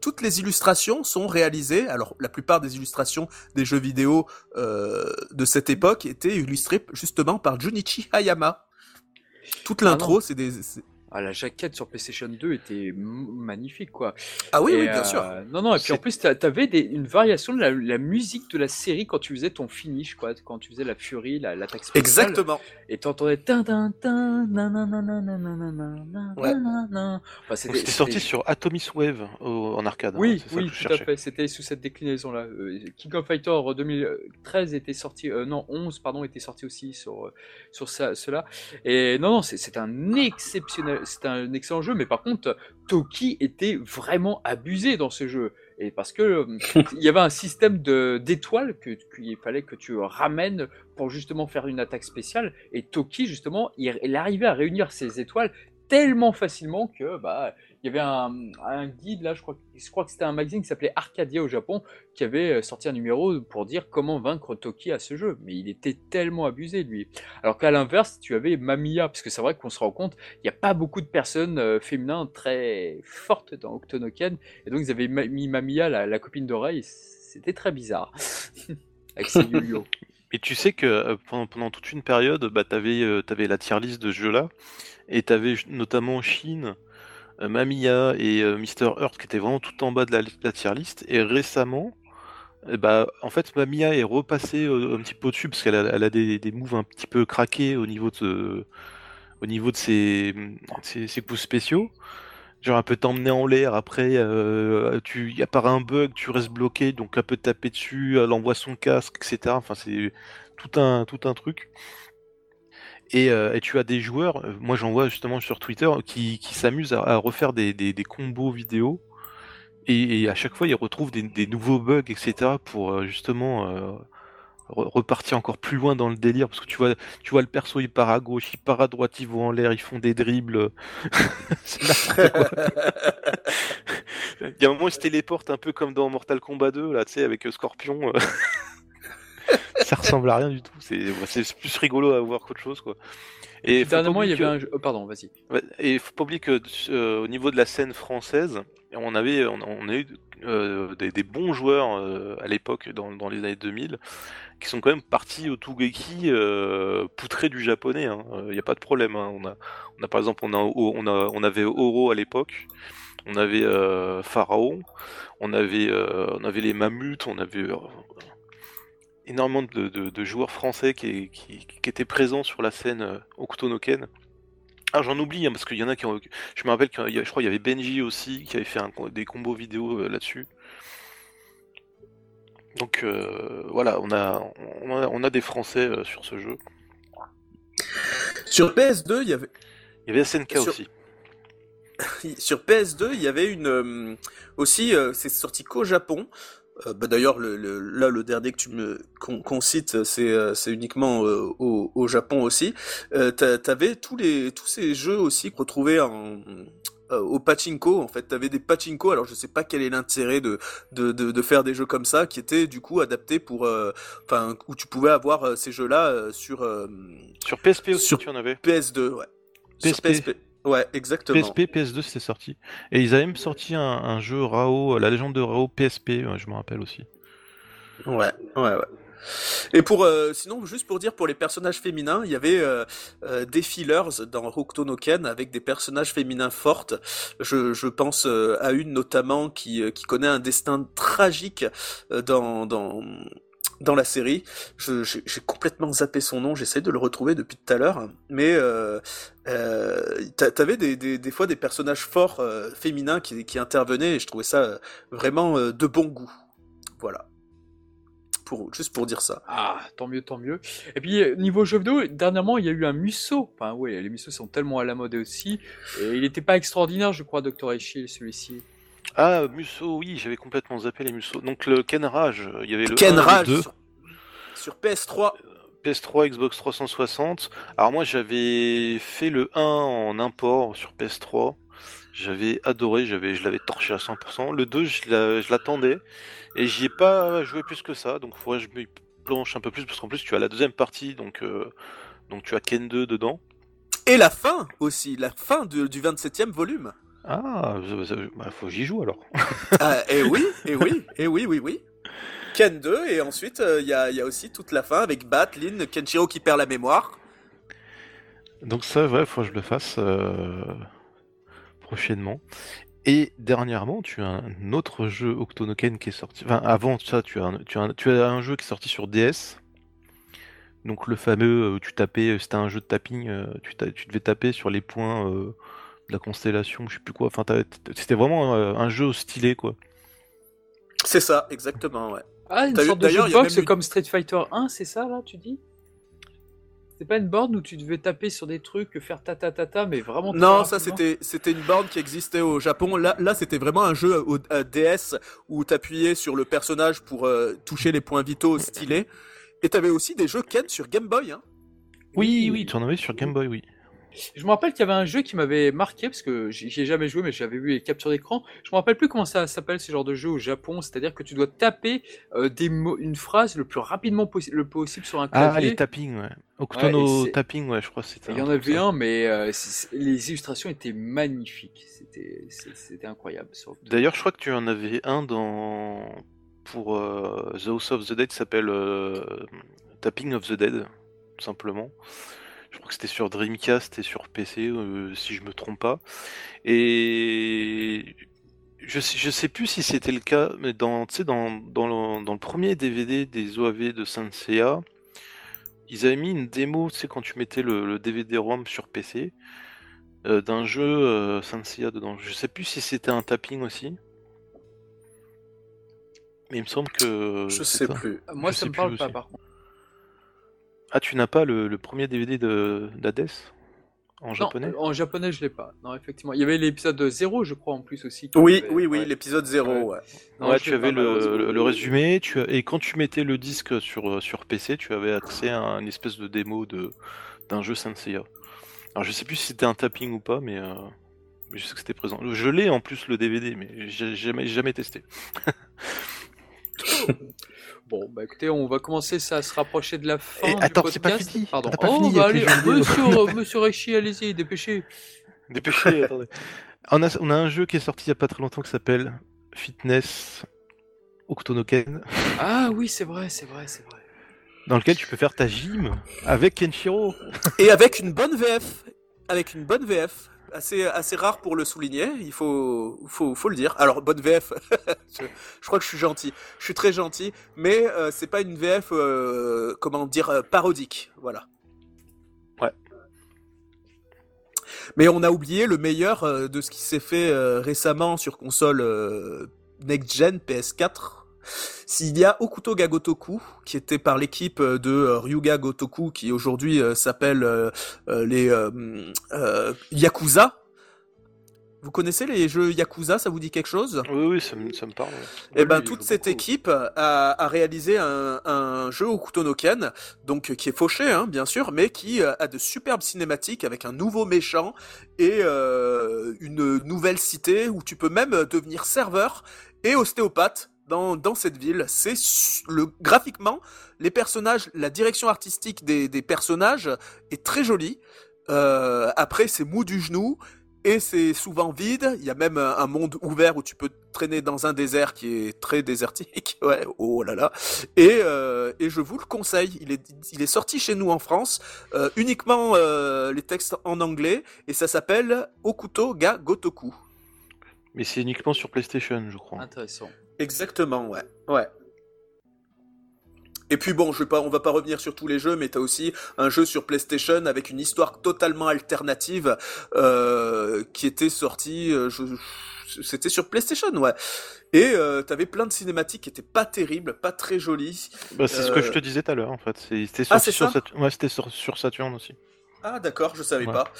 toutes les illustrations sont réalisées. Alors la plupart des illustrations des jeux vidéo de cette époque étaient illustrées justement par Junichi Hayama. Toute ah l'intro, c'est des ah, la jaquette sur PlayStation 2 était magnifique, quoi. Ah oui, oui, bien sûr. Euh, non, non, et puis en plus, tu avais une variation de la, musique de la série quand tu faisais ton finish, quoi, quand tu faisais la Fury, l'attaque spéciale. Exactement. Et t'entendais C'était sorti sur Atomic Wave en arcade. Oui, hein, oui, tout à fait. C'était sous cette déclinaison-là. Euh, King of Fighter 2013 était sorti, euh, non, 11, pardon, était sorti aussi sur, sur ça, cela. Et non, non, c'est un exceptionnel c'est un excellent jeu, mais par contre, Toki était vraiment abusé dans ce jeu. Et parce que euh, il y avait un système d'étoiles que qu'il fallait que tu ramènes pour justement faire une attaque spéciale. Et Toki, justement, il, arrivait à réunir ces étoiles tellement facilement que bah il y avait un, guide là, je crois, je crois que c'était un magazine qui s'appelait Arcadia au Japon, qui avait euh, sorti un numéro pour dire comment vaincre Toki à ce jeu. Mais il était tellement abusé lui. Alors qu'à l'inverse, tu avais Mamiya, parce que c'est vrai qu'on se rend compte, il n'y a pas beaucoup de personnes euh, féminines très fortes dans Octonoken, et donc ils avaient mis Mamiya, la, copine d'oreille, c'était très bizarre. Avec ses Et tu sais que euh, pendant, toute une période, bah, tu avais, la tier list de ce jeu-là, et tu avais notamment Chine, Mamiya et euh, Mister Earth qui étaient vraiment tout en bas de la, tier list. Et récemment, eh bah, en fait, Mamiya est repassée un petit peu au-dessus parce qu'elle a, des, moves un petit peu craqués au niveau de, au niveau de ses, ses, coups spéciaux. Genre un peu t'emmener en l'air, après euh, tu apparaît un bug, tu restes bloqué, donc un peu taper dessus, elle envoie son casque, etc. Enfin c'est tout un tout un truc. Euh, et, tu as des joueurs, euh, moi j'en vois justement sur Twitter, qui, s'amusent à, refaire des, combos vidéo. Et, à chaque fois, ils retrouvent des, nouveaux bugs, etc. pour euh, justement repartir encore plus loin dans le délire. Parce que tu vois, tu vois le perso, il part à gauche, il part à droite, ils vont en l'air, ils font des dribbles. Il y a un moment, ils se téléportent un peu comme dans Mortal Kombat 2, là, tu sais, avec Scorpion. ça ressemble à rien du tout. C'est plus rigolo à voir qu'autre chose, quoi. Et dernièrement, il y avait un jeu... Oh, pardon, vas-y. Et faut pas oublier que euh, au niveau de la scène française, on avait, on, a eu euh, des, bons joueurs euh, à l'époque, dans, dans, les années 2000, qui sont quand même partis au Tougeki poutrés du japonais. Il hein. n'y a pas de problème. Hein. On, a, on a par exemple, on, a, on, a, on avait Oro à l'époque, on avait Pharaon, on avait, on avait les Mammutes, on avait énormément de, joueurs français qui, étaient présents sur la scène euh, Okutonoken. Ah, j'en oublie, hein, parce qu'il y en a qui ont. Je me rappelle qu'il y a, je crois qu'il y avait Benji aussi qui avait fait des combos vidéo euh, là-dessus. Donc euh, voilà, on a, on a, des Français sur ce jeu. Sur PS2, il y avait. Il y avait SNK aussi. sur PS2, il y avait une aussi, c'est sorti qu'au Japon. Euh, bah d'ailleurs, le, là, le dernier que tu me qu'on cite, c'est euh, c'est uniquement euh, au, au, Japon aussi. Euh, T'avais tous les tous ces jeux aussi retrouvés en au pachinko en fait t'avais des pachinko alors je sais pas quel est l'intérêt de, de, de, de, faire des jeux comme ça qui étaient du coup adaptés pour enfin où tu pouvais avoir ces jeux là sur sur PSP aussi sur tu en avais PS2 ouais PSP. Sur PSP Ouais, exactement. PSP, PS2, c'était sorti. Et ils avaient même sorti un, jeu Rao, la légende de Rao PSP, je me rappelle aussi. Ouais, ouais, ouais. Et pour euh, sinon juste pour dire pour les personnages féminins, il y avait euh, euh, des fillers dans Hokuto no Ken avec des personnages féminins fortes. Je, je pense à une notamment qui qui connaît un destin tragique dans dans dans la série. J'ai complètement zappé son nom, j'essaie de le retrouver depuis tout à l'heure. Mais euh, euh, t'avais des, fois des personnages forts euh, féminins qui, intervenaient et je trouvais ça euh, vraiment euh, de bon goût. Voilà. Juste pour dire ça. Ah, tant mieux, tant mieux. Et puis, niveau jeu vidéo, dernièrement, il y a eu un Musso. Enfin, oui, les Musso sont tellement à la mode aussi. Il n'était pas extraordinaire, je crois, Dr. Aichi, celui-ci. Ah, Musso, oui, j'avais complètement zappé les Musso. Donc le Ken Rage, il y avait le Ken Rage Sur, PS3. PS3, Xbox 360. Alors moi j'avais fait le 1 en import sur PS3. J'avais adoré, j'avais, je l'avais torché à 100%. Le 2, je l'attendais. Et j'y ai pas joué plus que ça. Donc il faudrait que je me planche un peu plus. Parce qu'en plus tu as la deuxième partie. Donc, euh, donc tu as Ken 2 dedans. Et la fin aussi. La fin du 27e volume. Ah, bah, faut que j'y joue alors. ah, et oui, et oui, et oui, oui, oui. Ken 2, et ensuite il y, a, y, a, aussi toute la fin avec Bat, Lin, Kenshiro qui perd la mémoire. Donc ça, ouais, faut que je le fasse euh, prochainement. Et dernièrement, tu as un autre jeu Octonoken qui est sorti. Enfin, avant ça, tu as, un, tu, as tu as un jeu qui est sorti sur DS. Donc le fameux, euh, tu tapais, c'était un jeu de tapping, euh, tu, tu, devais taper sur les points la constellation, je sais plus quoi. Enfin, c'était vraiment euh, un jeu stylé, quoi. C'est ça, exactement, ouais. Ah, une sorte de jeu de boxe comme Street Fighter 1, c'est ça, là, tu dis? C'est pas une borne où tu devais taper sur des trucs, faire ta ta ta ta, mais vraiment. Non, ça c'était c'était une borne qui existait au Japon. Là là c'était vraiment un jeu au DS où t'appuyais sur le personnage pour euh, toucher les points vitaux stylés. Et t'avais aussi des jeux Ken sur Game Boy. Hein. Oui oui, tu en avais sur Game Boy oui. Je me rappelle qu'il y avait un jeu qui m'avait marqué parce que j'y ai jamais joué, mais j'avais vu les captures d'écran. Je me rappelle plus comment ça s'appelle ce genre de jeu au Japon. C'est-à-dire que tu dois taper euh, des mots, une phrase le plus rapidement possi le possible sur un clavier. Ah, les tapping, ouais. Octono tapping, ouais, je crois que c'était. Il y en avait un, mais euh, les illustrations étaient magnifiques. C'était, incroyable. D'ailleurs, je crois que tu en avais un dans pour euh, The House of the Dead qui s'appelle Tapping of the Dead, tout simplement. Je crois que c'était sur Dreamcast et sur PC, euh, si je me trompe pas. Et je sais, je sais plus si c'était le cas, mais dans, dans, dans, le, dans le premier DVD des OAV de Saint Seiya, ils avaient mis une démo, tu sais, quand tu mettais le, DVD-ROM sur PC, euh, d'un jeu euh, Saint Seiya dedans. Je sais plus si c'était un tapping aussi. Mais il me semble que. Je sais plus. Moi, ça me parle pas, par contre. Ah, tu n'as pas le, premier DVD de d'Hades en japonais? non, En japonais, je l'ai pas. Non, effectivement. Il y avait l'épisode 0, je crois, en plus aussi. Oui, oui, oui, l'épisode 0, ouais. ouais. tu avais le, le, résumé, tu et quand tu mettais le disque sur, sur PC, tu avais accès à une espèce de démo de d'un jeu Senseiya. Alors, je sais plus si c'était un tapping ou pas, mais, euh, je sais que c'était présent. Je l'ai en plus le DVD, mais j'ai jamais, jamais testé. Bon, bah écoutez, on va commencer à se rapprocher de la fin. Et, attends, c'est pas fini. Pardon. Pas oh, fini, bah allez, monsieur, monsieur Rechi, allez-y, dépêchez. Dépêchez, attendez. On a, on a un jeu qui est sorti il y a pas très longtemps qui s'appelle Fitness Octonoken. Ah oui, c'est vrai, c'est vrai, c'est vrai. Dans lequel tu peux faire ta gym avec Kenshiro. Et avec une bonne VF. Avec une bonne VF assez, assez rare pour le souligner, il faut, faut, faut le dire. Alors, bonne VF, je, crois que je suis gentil, je suis très gentil, mais euh, c'est pas une VF, euh, comment dire, euh, parodique, voilà. Ouais. Mais on a oublié le meilleur de ce qui s'est fait récemment sur console Next Gen PS4. S'il y a Okuto Gagotoku, qui était par l'équipe de Ryuga Gotoku, qui aujourd'hui euh, s'appelle euh, euh, les Yakuza. Vous connaissez les jeux Yakuza, ça vous dit quelque chose? Oui, oui, ça me, ça me parle. Eh ben, toute cette équipe a, réalisé un, jeu Okuto no Ken, donc qui est fauché, hein, bien sûr, mais qui a de superbes cinématiques avec un nouveau méchant et une nouvelle cité où tu peux même devenir serveur et ostéopathe dans, cette ville. C'est le graphiquement, les personnages, la direction artistique des, personnages est très jolie. Euh, après, c'est mou du genou et c'est souvent vide. Il y a même un, monde ouvert où tu peux traîner dans un désert qui est très désertique. Ouais, oh là là. Et, euh, et je vous le conseille. Il est, il est sorti chez nous en France, euh, uniquement les textes en anglais, et ça s'appelle Okuto ga Gotoku. Mais c'est uniquement sur PlayStation, je crois. Intéressant. Exactement, ouais. Ouais. Et puis bon, je vais pas, on va pas revenir sur tous les jeux, mais t'as aussi un jeu sur PlayStation avec une histoire totalement alternative euh, qui était sorti. Euh, c'était sur PlayStation, ouais. Et euh, t'avais plein de cinématiques qui étaient pas terribles, pas très jolies. Bah, c'est ce que je te disais tout à l'heure, en fait. C'était ah, sur, ouais, sur, sur Saturn aussi. Ah d'accord, je savais pas.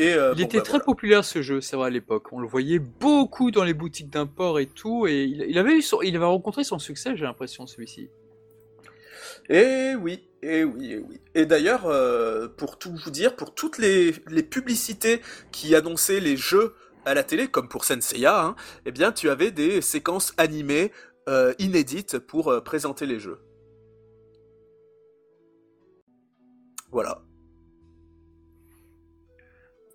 Euh, il était bah, très populaire ce jeu, c'est vrai à l'époque. On le voyait beaucoup dans les boutiques d'import et tout, et il, avait eu il avait rencontré son succès, j'ai l'impression celui-ci. Et oui, et oui, et oui. Et d'ailleurs, euh, pour tout vous dire, pour toutes les, publicités qui annonçaient les jeux à la télé, comme pour Senseiya, hein, eh bien, tu avais des séquences animées euh, inédites pour présenter les jeux. Voilà.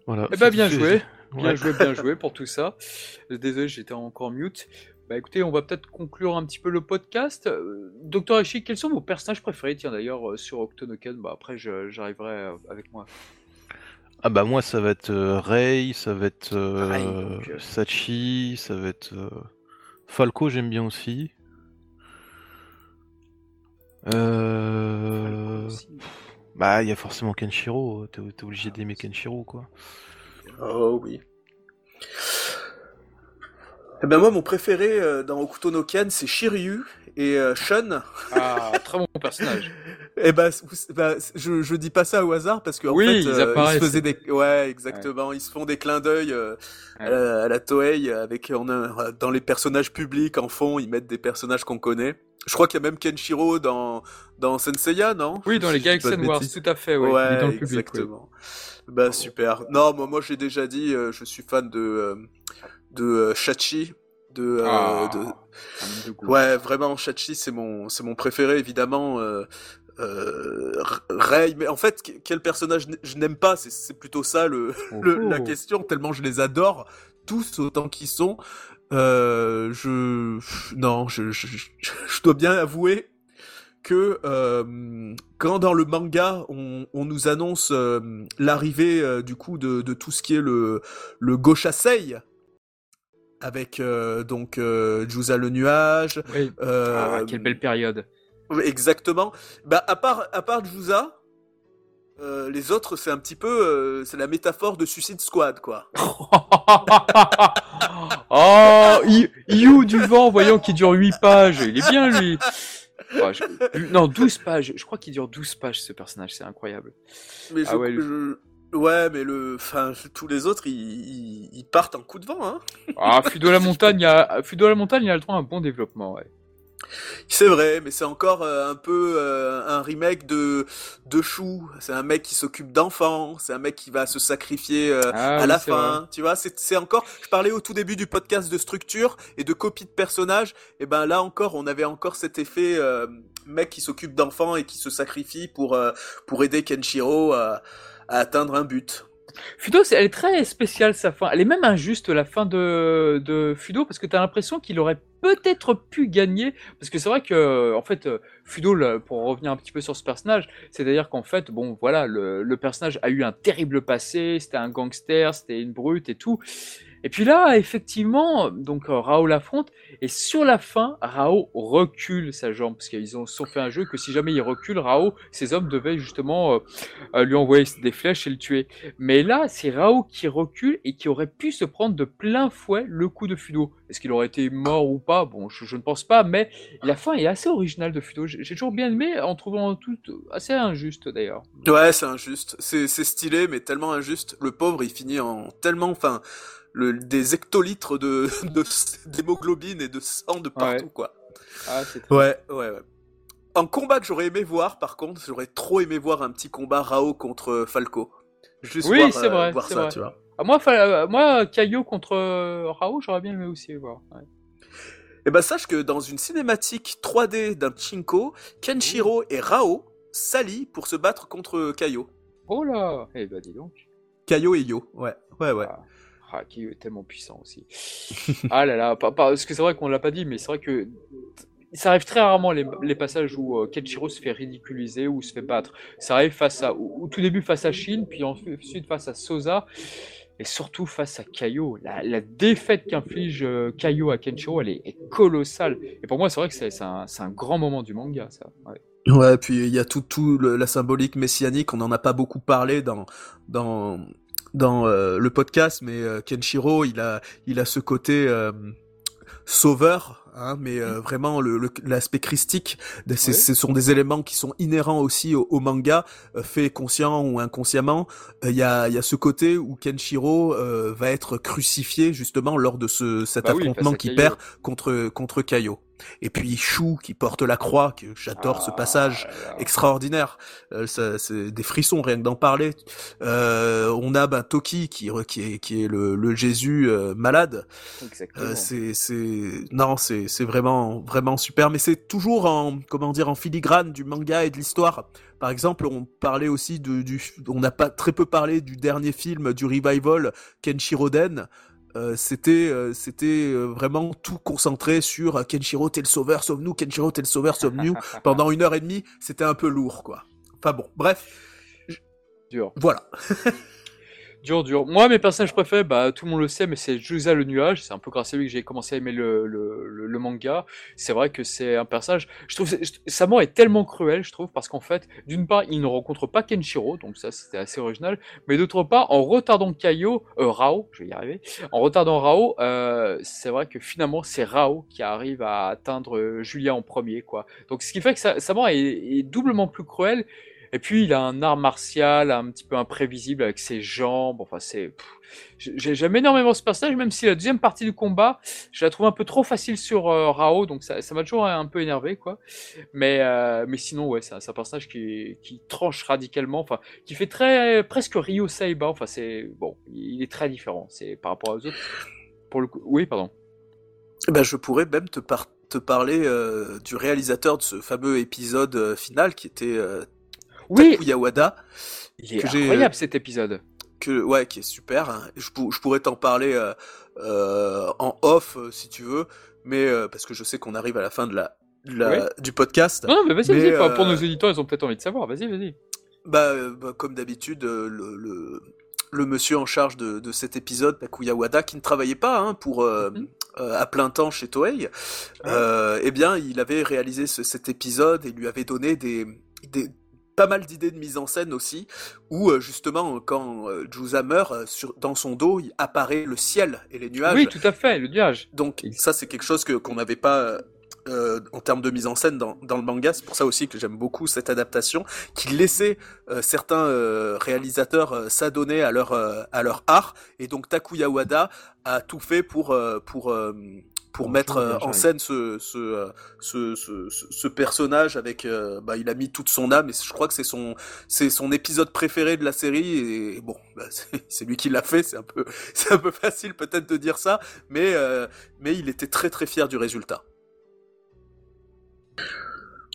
Voilà. Eh ben, bien joué. Bien joué, bien joué pour tout ça. Désolé, j'étais encore mute. Bah écoutez, on va peut-être conclure un petit peu le podcast. Euh, Docteur Echi, quels sont vos personnages préférés Tiens d'ailleurs euh, sur Octonoken, bah après j'arriverai euh, avec moi. Ah bah moi ça va être Rei, ça va être Sachi, ça va être Falco, j'aime bien aussi. Euh... Bah, il y a forcément Kenshiro. T'es obligé d'aimer Kenshiro, quoi. Oh oui. Eh ben moi, mon préféré euh, dans Okuto no Ken, c'est Shiryu et euh, Shun. Ah, très bon personnage. eh ben, bah, je, je dis pas ça au hasard parce qu'en oui, fait, ils, euh, se faisaient des, ouais, exactement, ils se font des clins d'œil à, la Toei avec dans les personnages publics en fond, ils mettent des personnages qu'on connaît. je crois qu'il y a même Kenshiro dans dans Senseiya, non? Oui, dans les Galaxian Wars, tout à fait. Ouais, ouais dans le public, exactement. Bah super. Non, moi, moi j'ai déjà dit, je suis fan de de Shachi, de, ah, de... ouais vraiment Shachi c'est mon c'est mon préféré évidemment euh, euh, Ray, mais en fait, quel personnage je n'aime pas C'est plutôt ça le, le, la oh. question, tellement je les adore, tous autant qu'ils sont. Euh, je non, je, je, je, dois bien avouer que euh, quand dans le manga on, on nous annonce euh, l'arrivée euh, du coup de, de, tout ce qui est le le Goshasei avec euh, donc Jusa le nuage. Oui. Ah, quelle belle période. Exactement. Bah, à part, à part Jusa, euh, les autres, c'est un petit peu, euh, c'est la métaphore de Suicide Squad, quoi. oh, You du vent, voyons, qui dure 8 pages. Il est bien, lui. Oh, non, 12 pages. Je crois qu'il dure 12 pages, ce personnage. C'est incroyable. Mais ah ouais, ouais, mais le, enfin, tous les autres, ils, ils, partent en coup de vent, hein. ah, Fudo la montagne, il y a, Fudo la montagne, il a le droit à un bon développement, ouais. C'est vrai, mais c'est encore euh, un peu euh, un remake de de Chou. C'est un mec qui s'occupe d'enfants, c'est un mec qui va se sacrifier euh, ah à la fin. Tu vois, c'est c'est encore. Je parlais au tout début du podcast de structure et de copie de personnages. Et ben là encore, on avait encore cet effet mec qui s'occupe d'enfants et qui se sacrifie pour pour aider Kenshiro à, à atteindre un but. Fudo, elle est très spéciale sa fin. Elle est même injuste la fin de, de Fudo parce que tu as l'impression qu'il aurait peut-être pu gagner parce que c'est vrai que en fait Fudo pour revenir un petit peu sur ce personnage, c'est-à-dire qu'en fait bon voilà le, le personnage a eu un terrible passé, c'était un gangster, c'était une brute et tout et puis là, effectivement, donc euh, Rao l'affronte, et sur la fin, Rao recule sa jambe, parce qu'ils ont fait un jeu que si jamais il recule, Rao, ses hommes devaient justement euh, euh, lui envoyer des flèches et le tuer. Mais là, c'est Rao qui recule et qui aurait pu se prendre de plein fouet le coup de Fudo. Est-ce qu'il aurait été mort ou pas? Bon, je, ne pense pas, mais la fin est assez originale de Fudo. J'ai toujours bien aimé, en trouvant tout assez injuste d'ailleurs. Ouais, c'est injuste. C'est stylé, mais tellement injuste. Le pauvre, il finit en tellement, enfin le, des hectolitres de d'hémoglobine et de sang de partout, quoi. Ah, ouais, ouais, ouais. Un combat que j'aurais aimé voir, par contre, j'aurais trop aimé voir un petit combat Rao contre Falco. Juste oui, c'est vrai, voir ça, vrai. tu vois. Ah, moi, euh, moi, contre euh, Rao, j'aurais bien aimé aussi voir. Ouais. Et eh ben sache que dans une cinématique 3D d'un Chinko, Kenshiro et Rao s'allient pour se battre contre Kaio. Oh là Eh ben dis donc. Kaio et Yo, ouais, ouais, ouais. Ah qui est tellement puissant aussi. ah là là, parce que c'est vrai qu'on l'a pas dit, mais c'est vrai que ça arrive très rarement les, passages où euh, Kenshiro se fait ridiculiser ou se fait battre. Ça arrive face à, au, tout début face à Shin, puis ensuite face à Sosa, et surtout face à Kaio. La, défaite qu'inflige euh, Kaio à Kenshiro, elle est, colossale. Et pour moi, c'est vrai que c'est un, grand moment du manga. Ouais. Ouais, puis il y a tout, tout la symbolique messianique, on n'en a pas beaucoup parlé dans, dans, dans euh, le podcast, mais euh, Kenshiro, il a, il a ce côté euh, sauveur. Hein, mais vraiment l'aspect christique, ce sont des éléments qui sont inhérents aussi au, manga, fait conscient ou inconsciemment. Il y, a, y a ce côté où Kenshiro va être crucifié justement lors de ce, cet bah affrontement qui perd contre contre Kaio. Et puis Chou qui porte la croix, que j'adore ce ah, passage extraordinaire. Euh, c'est des frissons rien que d'en parler. Euh, on a ben, Toki qui, qui est, qui est le, le Jésus euh, malade. Euh, c'est c'est non c'est c'est vraiment vraiment super. Mais c'est toujours en comment dire en filigrane du manga et de l'histoire. Par exemple, on parlait aussi de, du, on n'a pas très peu parlé du dernier film du revival Kenshiroden. Euh, c'était euh, c'était euh, vraiment tout concentré sur Kenshiro t'es le sauveur sauve-nous Kenshiro t'es le sauveur sauve-nous. Pendant une heure et demie c'était un peu lourd quoi. Enfin bon bref. Dur. Voilà Dur, dur. Moi, mes personnages préférés, bah, tout le monde le sait, mais c'est Jusa le nuage. C'est un peu grâce à lui que j'ai commencé à aimer le, le, le, manga. C'est vrai que c'est un personnage. Je trouve sa mort est tellement cruelle, je trouve, parce qu'en fait, d'une part, il ne rencontre pas Kenshiro, donc ça, c'était assez original. Mais d'autre part, en retardant Kaio, euh, Rao, je vais y arriver. En retardant Rao, euh, c'est vrai que finalement, c'est Rao qui arrive à atteindre Julia en premier, quoi. Donc, ce qui fait que sa, sa mort est, est doublement plus cruelle Et puis il a un art martial un petit peu imprévisible avec ses jambes. Enfin c'est, j'aime énormément ce personnage, même si la deuxième partie du combat, je la trouve un peu trop facile sur euh, Rao, donc ça, m'a toujours un peu énervé quoi. Mais euh, mais sinon ouais, c'est un personnage qui tranche radicalement, enfin qui fait très presque Ryo Saiba. Enfin c'est bon, il est très différent. C'est par rapport aux autres. Pour le coup, oui pardon. Ben, je pourrais même te, parler euh, du réalisateur de ce fameux épisode euh, final qui était oui. Takuya Wada. Il est incroyable cet épisode. Que, ouais, qui est super. Hein. Je, je, pourrais t'en parler en off si tu veux, mais parce que je sais qu'on arrive à la fin de la, la du podcast. Non, mais vas-y, vas-y. Pour nos éditeurs, ils ont peut-être envie de savoir. Vas-y, vas-y. Bah, bah, comme d'habitude, le, le, le, monsieur en charge de, de cet épisode, Takuya Wada, qui ne travaillait pas hein, pour, mm-hmm. Euh, à plein temps chez Toei, euh, eh bien, il avait réalisé cet épisode et lui avait donné des, des pas mal d'idées de mise en scène aussi, où euh, justement quand euh, Jusa meurt, sur, dans son dos, il apparaît le ciel et les nuages. Oui, tout à fait, le nuage. Donc ça, c'est quelque chose que qu'on n'avait pas euh, en termes de mise en scène dans, dans le manga. C'est pour ça aussi que j'aime beaucoup cette adaptation, qui laissait euh, certains euh, réalisateurs s'adonner à leur à leur art. Et donc Takuya Wada a tout fait pour pour pour mettre en scène ce ce, ce, ce, personnage avec bah, il a mis toute son âme et je crois que c'est son c'est son épisode préféré de la série et bon bah, c'est lui qui l'a fait c'est un peu c'est un peu facile peut-être de dire ça mais mais il était très très fier du résultat.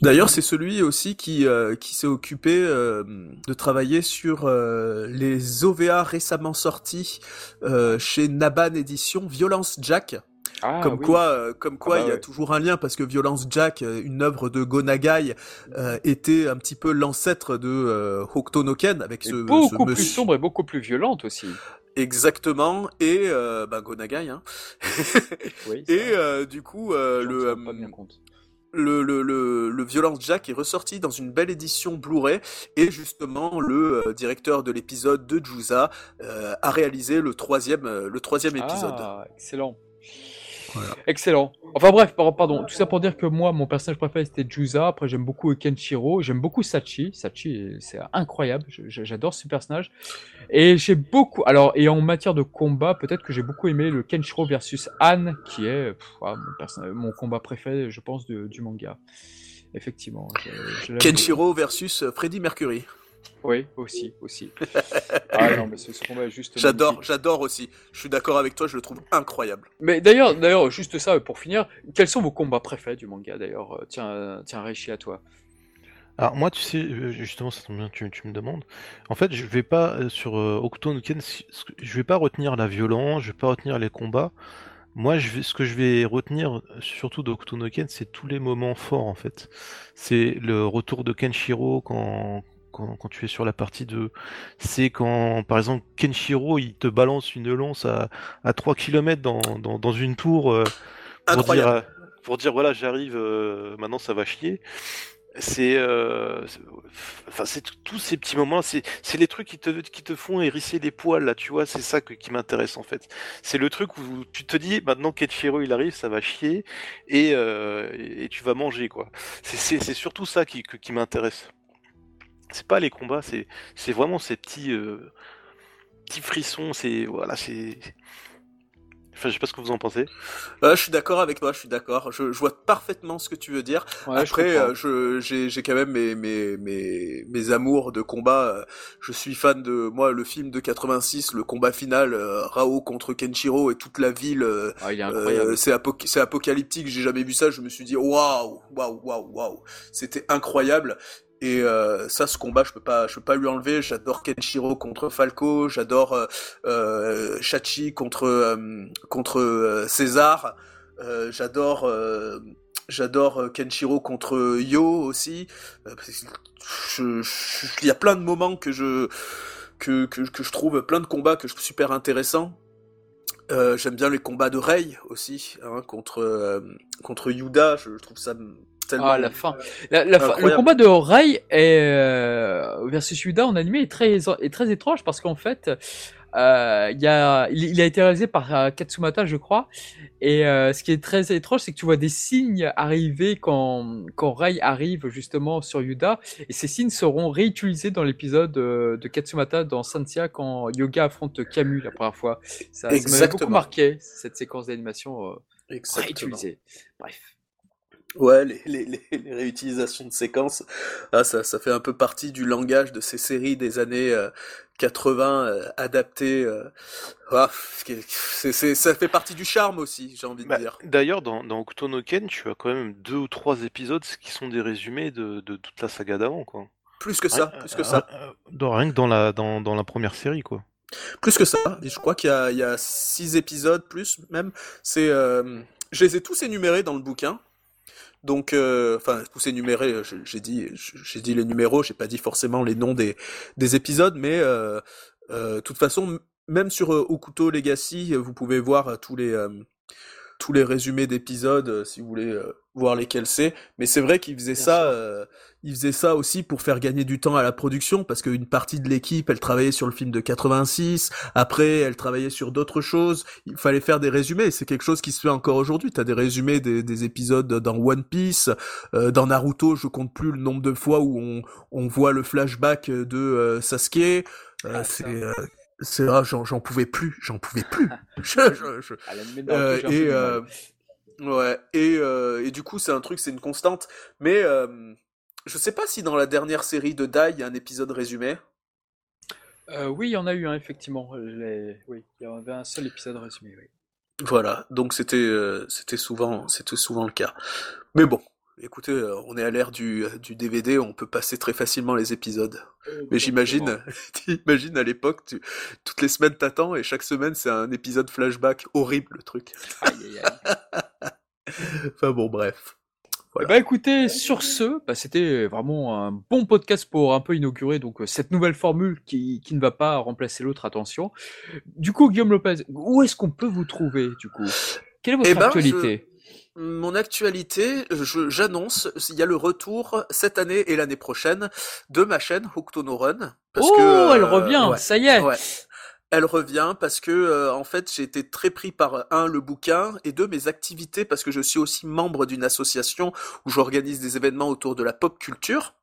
D'ailleurs, c'est celui aussi qui, euh, qui s'est occupé euh, de travailler sur euh, les OVA récemment sortis chez Naban Édition, Violence Jack. Ah, comme, quoi, comme quoi, ah bah il y a toujours un lien parce que Violence Jack, une œuvre de Gonagai, était un petit peu l'ancêtre de Hokuto no Ken avec ce beaucoup plus sombre et beaucoup plus violente aussi. Exactement et bah, Gonagai. Hein. oui, et du coup, le le, le, le, le, Violence Jack est ressorti dans une belle édition Blu-ray et justement le euh, directeur de l'épisode de euh, a réalisé le troisième, euh, le troisième épisode. Ah, excellent. Excellent. Enfin bref, pardon, tout ça pour dire que moi, mon personnage préféré c'était Juza. Après, j'aime beaucoup Kenshiro. J'aime beaucoup Sachi. Sachi, c'est incroyable. J'adore ce personnage. Et j'ai beaucoup. Alors, et en matière de combat, peut-être que j'ai beaucoup aimé le Kenshiro versus Anne, qui est mon, mon, combat préféré, je pense, du manga. Effectivement. Kenshiro versus Freddy Mercury. Oui, aussi, aussi. ah non, mais ce, combat est juste. J'adore, j'adore aussi. Je suis d'accord avec toi, je le trouve incroyable. Mais d'ailleurs, d'ailleurs, juste ça pour finir, quels sont vos combats préférés du manga D'ailleurs, euh, tiens, tiens, Réchi à toi. Alors moi, tu sais, euh, justement, ça tombe bien, tu, tu me demandes. En fait, je vais pas euh, sur euh, je vais pas retenir la violence, je vais pas retenir les combats. Moi, je vais, ce que je vais retenir, surtout d'Octo no Ken, c'est tous les moments forts en fait. C'est le retour de Kenshiro quand, quand, tu es sur la partie 2. C'est quand, par exemple, Kenshiro, il te balance une lance à, à 3 km dans, dans, dans une tour euh, pour, dire, euh, pour dire, voilà, j'arrive, euh, maintenant ça va chier. C'est, enfin, c'est tous ces petits moments, c'est, les trucs qui te, qui te font hérisser les poils là, tu vois, c'est ça qui m'intéresse en fait. C'est le truc où tu te dis, maintenant Kenshiro il arrive, ça va chier et, et, tu vas manger quoi. C'est, c'est, surtout ça qui, qui m'intéresse c'est pas les combats, c'est c'est vraiment ces petits euh, petits frissons, c'est voilà, c'est Enfin, je sais pas ce que vous en pensez. Euh, je suis d'accord avec toi, je suis d'accord. Je, je, vois parfaitement ce que tu veux dire. Après, je j'ai j'ai quand même mes, mes mes mes amours de combat. Je suis fan de moi le film de 86, le combat final euh, Rao contre Kenshiro et toute la ville. Euh, ah, il est incroyable. c'est c'est apocalyptique. J'ai jamais vu ça. Je me suis dit waouh waouh waouh waouh. C'était incroyable. Et euh, ça, ce combat, je peux pas, je peux pas lui enlever. J'adore Kenshiro contre Falco, j'adore euh, euh Shachi contre euh, contre César, j'adore j'adore Kenshiro contre Yo aussi. Il y a plein de moments que je que, que, que je trouve plein de combats que je trouve super intéressants. J'aime bien les combats de Rei aussi hein, contre contre Yuda. Je trouve ça ah, la fin. Le combat de Rai est, euh, versus Yuda en animé est très, est très étrange parce qu'en fait, euh, il, a, il, a été réalisé par euh, Katsumata, je crois. Et euh, ce qui est très étrange, c'est que tu vois des signes arriver quand, quand Ray arrive justement sur Yuda. Et ces signes seront réutilisés dans l'épisode de Katsumata dans Sansia quand Yoga affronte Camus la première fois. Ça, ça m'avait beaucoup marqué, cette séquence d'animation réutilisée. Bref. Ouais, les, les, les, réutilisations de séquences, ah, ça, ça fait un peu partie du langage de ces séries des années 80 euh, euh, adaptées. Euh, ah, c'est, ça fait partie du charme aussi, j'ai envie de bah, dire. D'ailleurs, dans, dans Ken, tu as quand même deux ou trois épisodes qui sont des résumés de, de toute la saga d'avant, quoi. Plus que ça, plus que ça. Dans, rien que dans la, dans, dans la première série, quoi. Plus que ça. Et je crois qu'il y a, il y a six épisodes, plus même. C'est, je les ai tous énumérés dans le bouquin. Donc, euh, enfin, tous ces numérés, j'ai dit, j'ai dit les numéros, j'ai pas dit forcément les noms des, des épisodes, mais euh, euh, de toute façon, même sur Okuto Legacy, vous pouvez voir tous les tous les résumés d'épisodes si vous voulez voir lesquels c'est. Mais c'est vrai qu'il faisait ça, euh, il faisait ça aussi pour faire gagner du temps à la production parce qu'une partie de l'équipe, elle travaillait sur le film de 86. Après, elle travaillait sur d'autres choses. Il fallait faire des résumés. C'est quelque chose qui se fait encore aujourd'hui. T'as des résumés des, des, épisodes dans One Piece, dans Naruto. Je compte plus le nombre de fois où on, on voit le flashback de Sasuke. Ah, c'est c'est là, j'en pouvais plus, j'en pouvais plus. Euh, et euh, ouais, et, euh, et du coup, c'est un truc, c'est une constante. Mais je sais pas si dans la dernière série de Dai, il y a un épisode résumé. oui, il y en a eu un, effectivement. Oui, il y avait un seul épisode résumé, oui. Voilà, donc c'était souvent c'était souvent le cas. Mais bon, écoutez, euh, on est à l'ère du, du DVD, on peut passer très facilement les épisodes. Mais j'imagine, imagine à l'époque, tu, toutes les semaines t'attends et chaque semaine c'est un épisode flashback horrible le truc. Aïe, aïe, aïe. enfin bon, bref. Voilà. Bah écoutez, sur ce, bah, c'était vraiment un bon podcast pour un peu inaugurer donc euh, cette nouvelle formule qui, qui ne va pas remplacer l'autre, attention. Du coup, Guillaume Lopez, où est-ce qu'on peut vous trouver du coup? Quelle est votre eh ben, actualité? Mon actualité, j'annonce, il y a le retour cette année et l'année prochaine de ma chaîne Hooked no Run. Parce oh, elle revient, ça y est. Elle revient parce que euh, en fait j'ai été très pris par un le bouquin et deux mes activités parce que je suis aussi membre d'une association où j'organise des événements autour de la pop culture.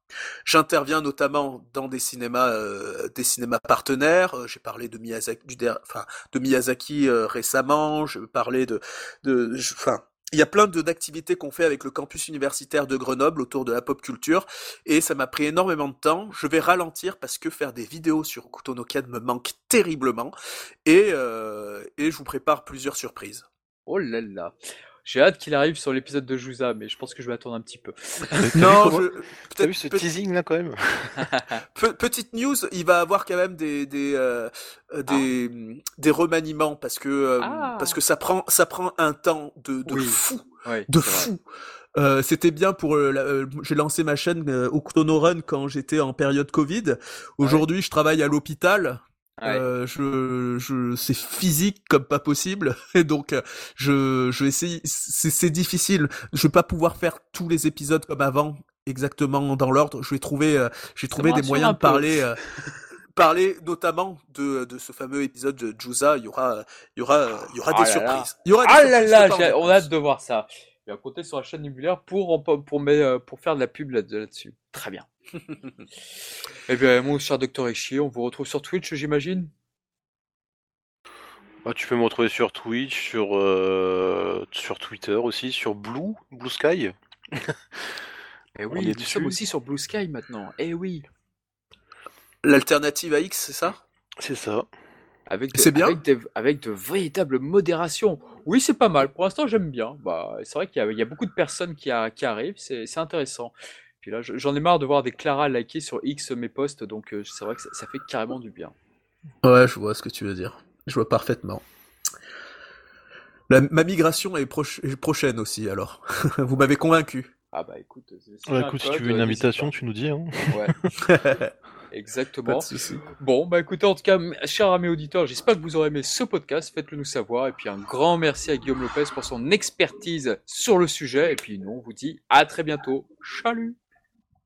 J'interviens notamment dans des cinémas, euh, des cinémas partenaires. Euh, j'ai parlé de Miyazaki, du, enfin, de Miyazaki récemment. Je parlais de, de, enfin, il y a plein d'activités qu'on fait avec le campus universitaire de Grenoble autour de la pop culture et ça m'a pris énormément de temps. Je vais ralentir parce que faire des vidéos sur Kutonoken me manque terriblement et, euh, et je vous prépare plusieurs surprises. Oh là là. J'ai hâte qu'il arrive sur l'épisode de Jouza, mais je pense que je vais attendre un petit peu. non, je... t'as vu ce teasing là quand même? Petite news, il va avoir quand même des des euh, euh, des, ah. des remaniements parce que euh, ah. parce que ça prend ça prend un temps de de fou, de fou. Euh, c'était bien pour j'ai lancé ma chaîne au Run quand j'étais en période Covid. Aujourd'hui, je travaille à l'hôpital euh, je, je, c'est physique comme pas possible, et donc euh, je, je vais essayer. C'est difficile. Je vais pas pouvoir faire tous les épisodes comme avant, exactement dans l'ordre. Je vais trouver, euh, j'ai trouvé des moyens de parler. Euh, parler notamment de, de ce fameux épisode de Juza, il y aura, il y aura, il y aura ah des surprises. Il y aura des ah là là, on a hâte de voir ça. Et à compter sur la chaîne Nubulaire pour, pour, pour, pour faire de la pub là-dessus. Très bien. Eh bien, mon cher Docteur Echi, on vous retrouve sur Twitch, j'imagine? Bah, Tu peux me retrouver sur Twitch, sur, euh, sur Twitter aussi, sur Blue, Blue Sky. eh oui, nous sommes aussi sur Blue Sky maintenant. Eh oui. L'alternative à X, c'est ça? C'est ça. Avec de, bien. Avec de, avec de, véritables modérations. Oui, c'est pas mal. Pour l'instant, j'aime bien. Bah, c'est vrai qu'il y, y, a beaucoup de personnes qui, a, qui arrivent. C'est intéressant là, j'en ai marre de voir des Clara liker sur X mes posts, donc euh, c'est vrai que ça, fait carrément du bien. Ouais, je vois ce que tu veux dire. Je vois parfaitement. ma migration est, prochaine aussi, alors. Vous m'avez convaincu. Ah bah écoute, écoute si tu veux une invitation, tu nous dis. Hein. Ouais. Exactement. Bon, bah écoutez, en tout cas, chers amis auditeurs, j'espère que vous aurez aimé ce podcast. Faites-le nous savoir. Et puis un grand merci à Guillaume Lopez pour son expertise sur le sujet. Et puis nous, on vous dit à très bientôt. Chalut